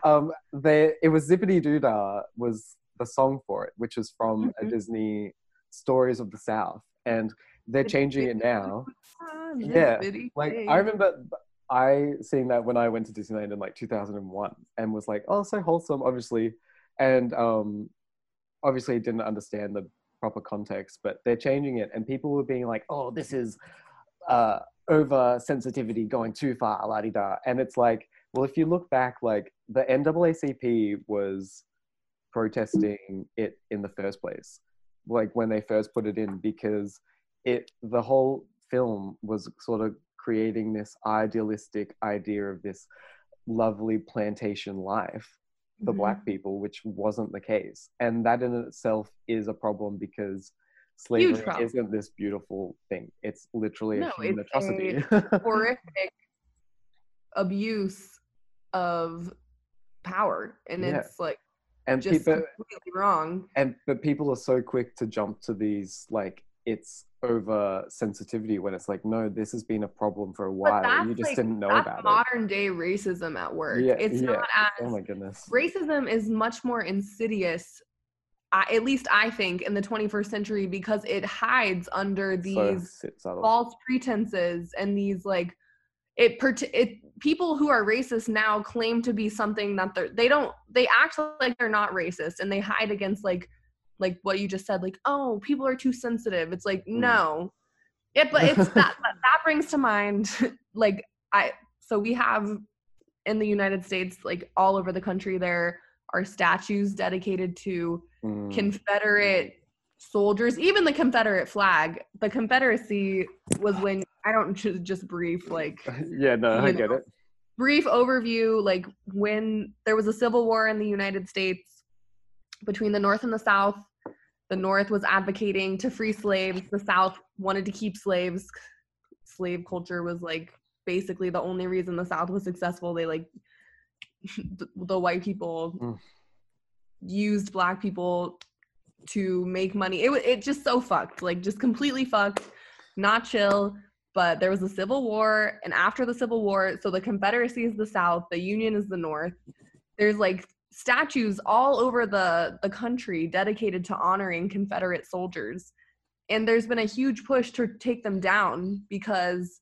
Speaker 1: um, they, it was Zippity Doodah was the song for it, which is from a
Speaker 3: Mhm.
Speaker 1: Disney Stories of the South, and they're changing it now.
Speaker 3: Ah,
Speaker 1: Yeah, Like. I remember I seeing that when I went to Disneyland in like 2001 and was like, oh, so wholesome, obviously, and um, obviously didn't understand the proper context, but they're changing it, and people were being like, oh, this is uh, over sensitivity going too far, la di da, and it's like, well, if you look back, like the NAACP was protesting it in the first place, like when they first put it in, because it the whole film was sort of creating this idealistic idea of this lovely plantation life the
Speaker 3: Mhm.
Speaker 1: black people, which wasn't the case. And that in itself is a problem because slavery
Speaker 3: problem.
Speaker 1: isn't this beautiful thing. It's literally
Speaker 3: No,
Speaker 1: a human atrocity.
Speaker 3: horrific abuse of power and
Speaker 1: Yeah.
Speaker 3: it's like
Speaker 1: and
Speaker 3: just
Speaker 1: people
Speaker 3: completely wrong
Speaker 1: and but people are so quick to jump to these like it's over sensitivity when it's like no this has been a problem for a while you just
Speaker 3: like,
Speaker 1: didn't know about
Speaker 3: modern day racism at work
Speaker 1: Yeah,
Speaker 3: it's
Speaker 1: yeah.
Speaker 3: not as
Speaker 1: oh my goodness
Speaker 3: racism is much more insidious I, at least i think in the 21st century because it hides under these
Speaker 1: subtle.
Speaker 3: false pretenses and these like it, it people who are racist now claim to be something that they're they don't they act like they're not racist and they hide against like like what you just said like oh people are too sensitive it's like
Speaker 1: Mm.
Speaker 3: no it but it's that, that that brings to mind like i so we have in the united states like all over the country there are statues dedicated to
Speaker 1: Mm,
Speaker 3: Confederate soldiers, even the Confederate flag. The Confederacy was when I don't ju- just brief like
Speaker 1: yeah no i get
Speaker 3: know.
Speaker 1: it
Speaker 3: brief overview like when there was a civil war in the United States between the North and the South. The North was advocating to free slaves. The South wanted to keep slaves. Slave culture was like basically the only reason the South was successful. They like the, the white people
Speaker 1: Mm.
Speaker 3: used black people to make money. It wa- it just so fucked, like just completely fucked, not chill. But there was a civil war, and after the civil war, so the Confederacy is the South, the Union is the North. There's like statues all over the the country dedicated to honoring Confederate soldiers, and there's been a huge push to take them down because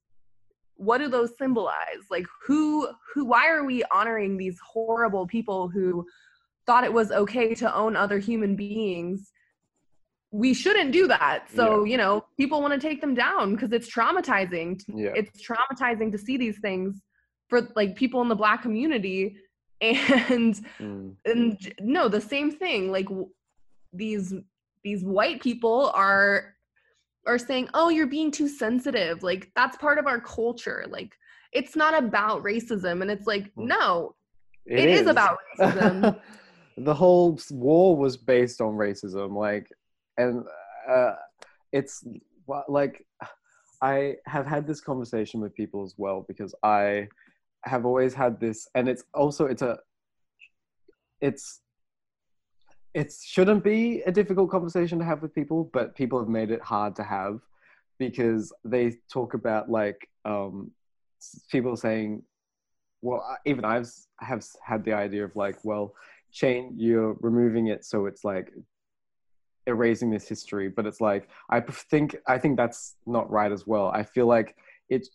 Speaker 3: what do those symbolize? Like who who why are we honoring these horrible people who thought it was okay to own other human beings? We shouldn't do that. So, you know, people want to take them down because it's traumatizing.
Speaker 1: yeah
Speaker 3: It's traumatizing to see these things for like people in the black community and
Speaker 1: Mm,
Speaker 3: and no the same thing like w- these these white people are are saying oh you're being too sensitive like that's part of our culture like it's not about racism and it's like
Speaker 1: Mm.
Speaker 3: no it is. about racism
Speaker 1: the whole war was based on racism like and uh, it's like i have had this conversation with people as well because i have always had this and it's also it's a it's it shouldn't be a difficult conversation to have with people but people have made it hard to have because they talk about like um people saying well even i've have had the idea of like well chain you're removing it so it's like erasing this history but it's like i think i think that's not right as well. I feel like it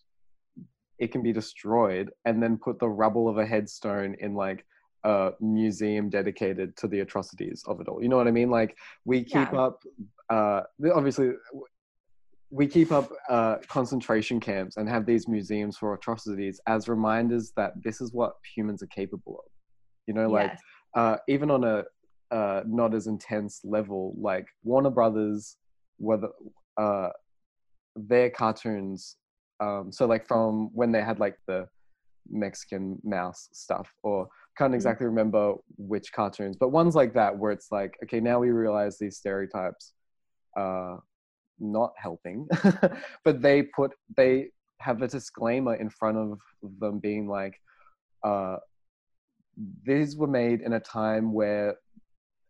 Speaker 1: it can be destroyed and then put the rubble of a headstone in like a museum dedicated to the atrocities of it all you know what i mean like we keep
Speaker 3: Yeah.
Speaker 1: up uh obviously we keep up uh, concentration camps and have these museums for atrocities as reminders that this is what humans are capable of. You know, like
Speaker 3: Yes.
Speaker 1: uh, even on a uh, not as intense level, like Warner Brothers, whether uh, their cartoons, um, so like from when they had like the Mexican mouse stuff, or can't
Speaker 3: Mhm.
Speaker 1: exactly remember which cartoons, but ones like that where it's like, okay, now we realize these stereotypes uh, not helping but they put they have a disclaimer in front of them being like uh these were made in a time where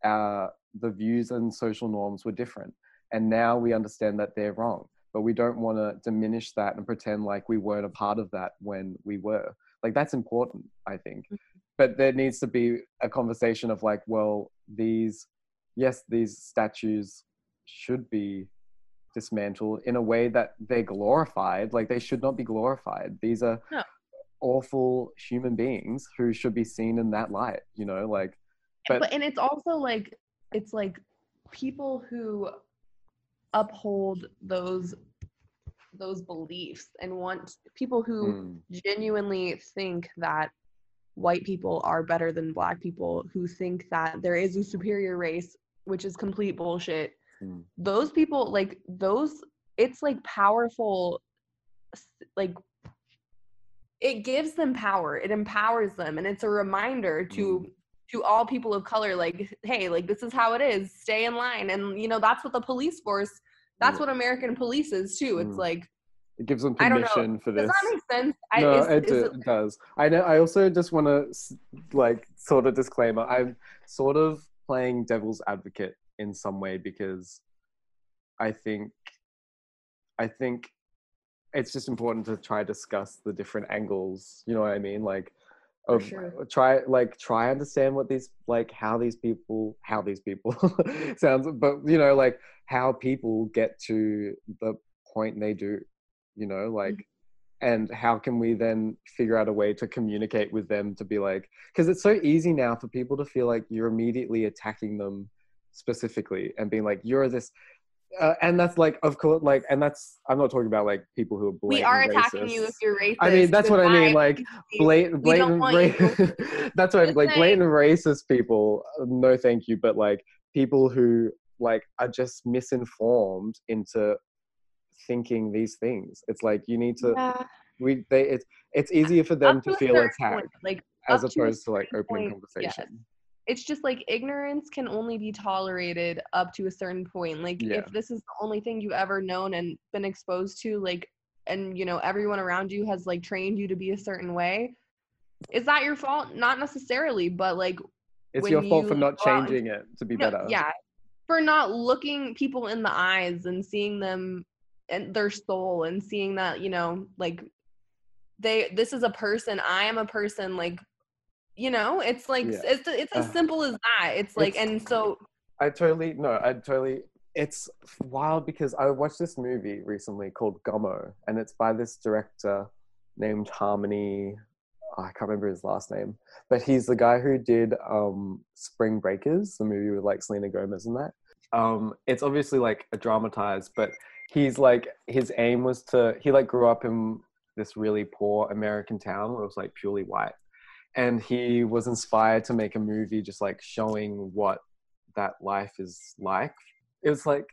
Speaker 1: uh the views and social norms were different and now we understand that they're wrong but we don't want to diminish that and pretend like we weren't a part of that when we were like that's important i think mm-hmm. but there needs to be a conversation of like well these yes these statues should be dismantled in a way that they're glorified. Like they should not be glorified. These are
Speaker 3: No.
Speaker 1: awful human beings who should be seen in that light. You know, like
Speaker 3: but,
Speaker 1: but-
Speaker 3: and it's also like it's like people who uphold those those beliefs and want people who
Speaker 1: mm,
Speaker 3: genuinely think that white people are better than black people who think that there is a superior race which is complete bullshit.
Speaker 1: Mm,
Speaker 3: those people like those it's like powerful like it gives them power. It empowers them and it's a reminder to to all people of color like hey like this is how it is stay in line and you know that's what the police force that's what american police is too it's
Speaker 1: Mm.
Speaker 3: like
Speaker 1: It gives them
Speaker 3: I
Speaker 1: permission for this.
Speaker 3: does that make sense I,
Speaker 1: no,
Speaker 3: is-
Speaker 1: it,
Speaker 3: is it-
Speaker 1: it does. I know. I also just want to like sort of disclaimer. I'm sort of playing devil's advocate in some way because I think I think it's just important to try discuss the different angles. You know what I mean? Like, of
Speaker 3: sure.
Speaker 1: try like try understand what these like how these people how these people sounds, but you know like how people get to the point they do. You know, like mm-hmm. and how can we then figure out a way to communicate with them to be like because it's so easy now for people to feel like you're immediately attacking them specifically and being like you're this uh, and that's like of course like and that's i'm not talking about like people who are blatant
Speaker 3: we are attacking you if you're racist
Speaker 1: i mean that's what i mean like blatant blatant that's what I'm like blatant racist people uh, no thank you but like people who like are just misinformed into thinking these things. It's like you need to
Speaker 3: Yeah.
Speaker 1: we they it's it's easier for them
Speaker 3: Up
Speaker 1: to feel attacked
Speaker 3: point, like
Speaker 1: as
Speaker 3: up to
Speaker 1: opposed to like opening
Speaker 3: point,
Speaker 1: conversation
Speaker 3: it's just like ignorance can only be tolerated up to a certain point like
Speaker 1: Yeah.
Speaker 3: if this is the only thing you've ever known and been exposed to like and you know everyone around you has like trained you to be a certain way is that your fault not necessarily but like
Speaker 1: it's your fault for not
Speaker 3: go out and-
Speaker 1: changing it to be better
Speaker 3: yeah for not looking people in the eyes and seeing them and their soul and seeing that you know like they this is a person i am a person like you know it's like
Speaker 1: Yeah.
Speaker 3: it's it's as simple as that it's like
Speaker 1: it's-
Speaker 3: and so
Speaker 1: I totally no, I totally. It's wild because I watched this movie recently called Gummo, and it's by this director named Harmony. oh, I can't remember his last name, but he's the guy who did um, Spring Breakers, the movie with like Selena Gomez and that. Um, it's obviously like a dramatized, but he's like his aim was to he like grew up in this really poor American town where it was like purely white, and he was inspired to make a movie just like showing what that life is like. It was like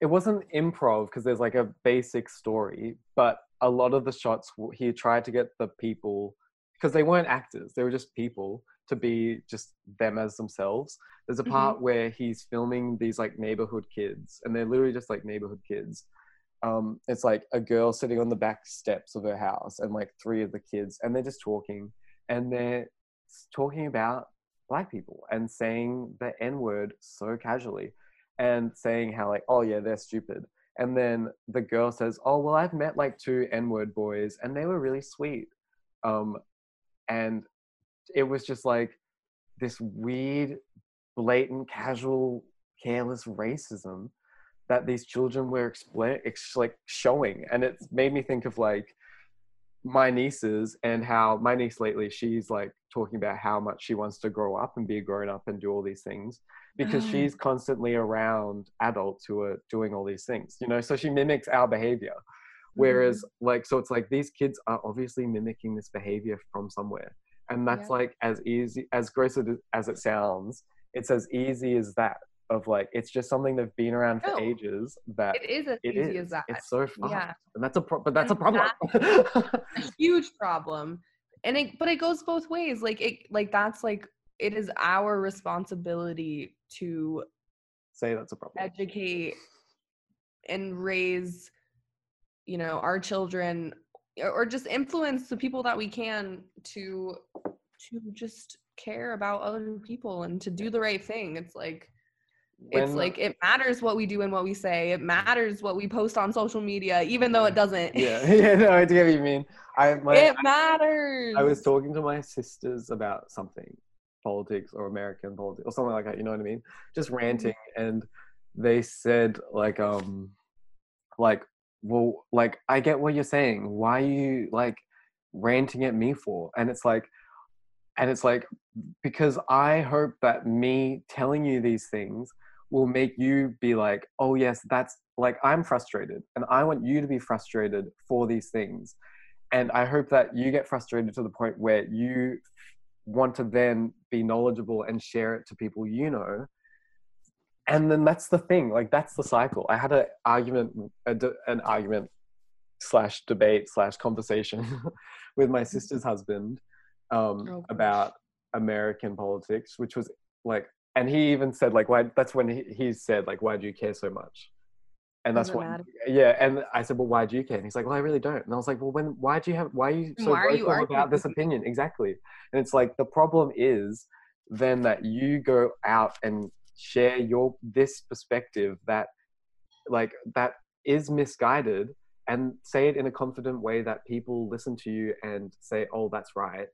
Speaker 1: it wasn't improv because there's like a basic story, but a lot of the shots he tried to get the people because they weren't actors; they were just people to be just them as themselves. There's a
Speaker 3: Mhm.
Speaker 1: part where he's filming these like neighborhood kids, and they're literally just like neighborhood kids. Um, it's like a girl sitting on the back steps of her house, and like three of the kids, and they're just talking, and they're talking about black people and saying the N word so casually and saying how like, oh yeah, they're stupid. And then the girl says, oh well, I've met like two N word boys and they were really sweet. Um, and it was just like this weird, blatant, casual, careless racism that these children were expla- ex- like showing, and it made me think of like my nieces and how my niece lately she's like talking about how much she wants to grow up and be a grown up and do all these things because
Speaker 3: Oh.
Speaker 1: she's constantly around adults who are doing all these things you know? So she mimics our behavior. Whereas mm-hmm. like so it's like these kids are obviously mimicking this behavior from somewhere. And that's
Speaker 3: Yeah.
Speaker 1: like as easy as gross as it sounds it's as easy as that of like it's just something they've been around for
Speaker 3: No.
Speaker 1: ages that
Speaker 3: it is as
Speaker 1: it
Speaker 3: easy
Speaker 1: is.
Speaker 3: as that
Speaker 1: It's so fun.
Speaker 3: Yeah.
Speaker 1: And that's a pro- but that's a
Speaker 3: And
Speaker 1: problem.
Speaker 3: a huge problem and it but it goes both ways like it like that's like it is our responsibility to
Speaker 1: Say that's a problem.
Speaker 3: educate and raise you know our children or- or just influence the people that we can to to just care about other people and to do the right thing it's like it's
Speaker 1: When-
Speaker 3: like it matters what we do and what we say it matters what we post on social media even though it doesn't
Speaker 1: yeah, yeah, no, I get what you mean. I my,
Speaker 3: it matters
Speaker 1: I was talking to my sisters about something, politics or American politics or something like that. You know what I mean? Just
Speaker 3: Mm-hmm.
Speaker 1: ranting, and they said like, um, like, well, like I get what you're saying. Why are you like ranting at me for? And it's like, and it's like because I hope that me telling you these things will make you be like, oh yes, that's like I'm frustrated, and I want you to be frustrated for these things. And i hope that you get frustrated to the point where you want to then be knowledgeable and share it to people you know. And then that's the thing like that's the cycle. I had an argument an argument slash debate slash conversation with my sister's husband um,
Speaker 3: Oh,
Speaker 1: about American politics, which was like, and he even said like, why? That's when he, he said like, why do you care so much? And that's what, yeah. And I said, well, why do you care? And he's like, well, I really don't. And I was like, well, when, why do you have, why are you so
Speaker 3: Why are
Speaker 1: vocal about this opinion? Exactly. And it's like the problem is then that you go out and share your this perspective that like that is misguided and say it in a confident way that people listen to you and say oh that's right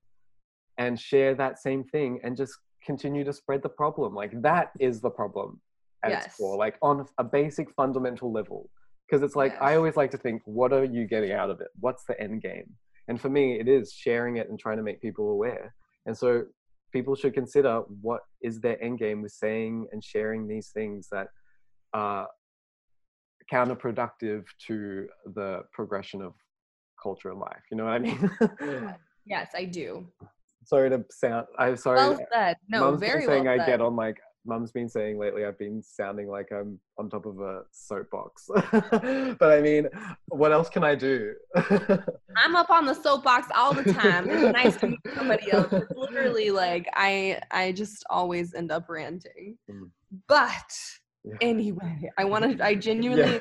Speaker 1: and share that same thing and just continue to spread the problem like that is the problem at its
Speaker 3: Yes.
Speaker 1: core like on a basic fundamental level because it's like i always like to think what are you getting out of it what's the end game and for me it is sharing it and trying to make people aware and so people should consider what is their end game with saying and sharing these things that are counterproductive to the progression of culture and life. You know what I mean?
Speaker 3: Yes, I do.
Speaker 1: Sorry to sound. I'm sorry.
Speaker 3: Well said. No,
Speaker 1: Mum's
Speaker 3: very
Speaker 1: been saying
Speaker 3: well
Speaker 1: I get on like. Mum's been saying lately I've been sounding like I'm on top of a soapbox. but I mean, what else can I do?
Speaker 3: I'm up on the soapbox all the time. It's nice to meet somebody else. It's literally like I I just always end up ranting.
Speaker 1: Mm.
Speaker 3: But
Speaker 1: Yeah.
Speaker 3: anyway, I want to I genuinely
Speaker 1: Yeah.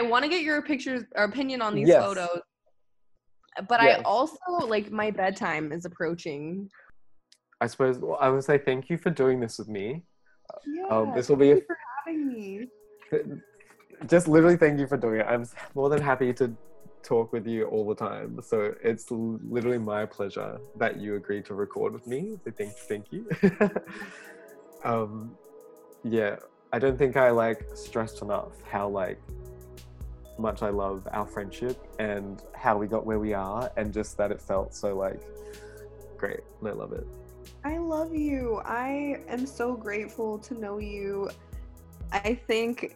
Speaker 3: I want to get your pictures or opinion on these
Speaker 1: Yes.
Speaker 3: photos. But
Speaker 1: Yes.
Speaker 3: I also like my bedtime is approaching.
Speaker 1: I suppose well, I would say thank you for doing this with me.
Speaker 2: Yeah.
Speaker 1: Um, this will be a
Speaker 2: thank you for having me.
Speaker 1: just literally thank you for doing it. I'm more than happy to talk with you all the time. So it's literally my pleasure that you agreed to record with me. So thank, thank you. um, yeah, I don't think I like stressed enough how like much I love our friendship and how we got where we are, and just that it felt so like great. And I love it.
Speaker 2: I love you. I am so grateful to know you. I thank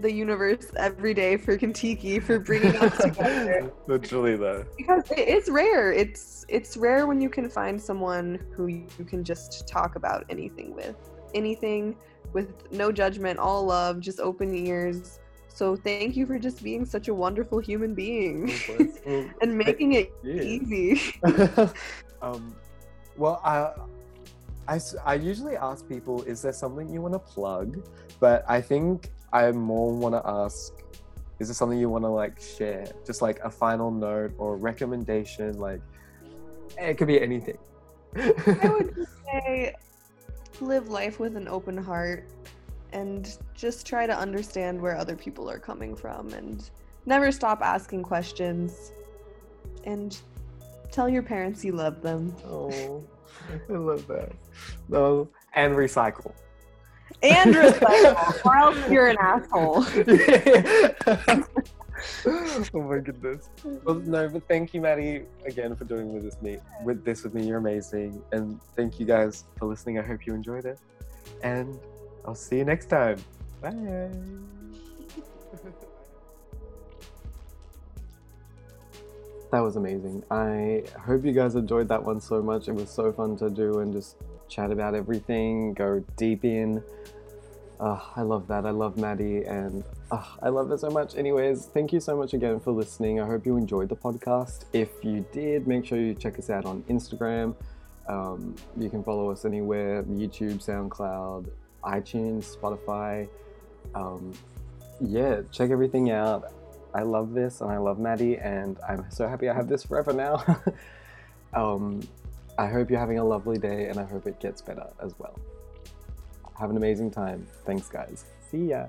Speaker 2: the universe every day for Contiki for bringing us together
Speaker 1: Literally though.
Speaker 2: because it is rare. It's it's rare when you can find someone who you can just talk about anything with, anything with no judgment, all love, just open ears. So thank you for just being such a wonderful human being
Speaker 1: Well,
Speaker 2: and making it
Speaker 1: yeah.
Speaker 2: easy.
Speaker 1: um, well, I usually ask people, is there something you want to plug? But I think I more want to ask, is there something you want to like share? Just like a final note or recommendation, like it could be anything.
Speaker 2: I would just say live life with an open heart and just try to understand where other people are coming from and never stop asking questions and tell your parents you love them
Speaker 1: oh, I love that. No, and recycle.
Speaker 2: and recycle or else you're an asshole
Speaker 1: oh my goodness. Well, no, but thank you, Madi, again for doing with this me with this with me. You're amazing, and thank you guys for listening. I hope you enjoyed it, and I'll see you next time. Bye. That was amazing. I hope you guys enjoyed that one so much. It was so fun to do and just chat about everything, go deep in. Uh, I love that. I love Madi and uh, I love it so much. Anyways, thank you so much again for listening. I hope you enjoyed the podcast. If you did, make sure you check us out on Instagram. Um, you can follow us anywhere YouTube, SoundCloud, iTunes, Spotify. Um, yeah, check everything out. I love this and I love Madi, and I'm so happy I have this forever now. um, I hope you're having a lovely day and I hope it gets better as well. Have an amazing time. Thanks, guys. See ya.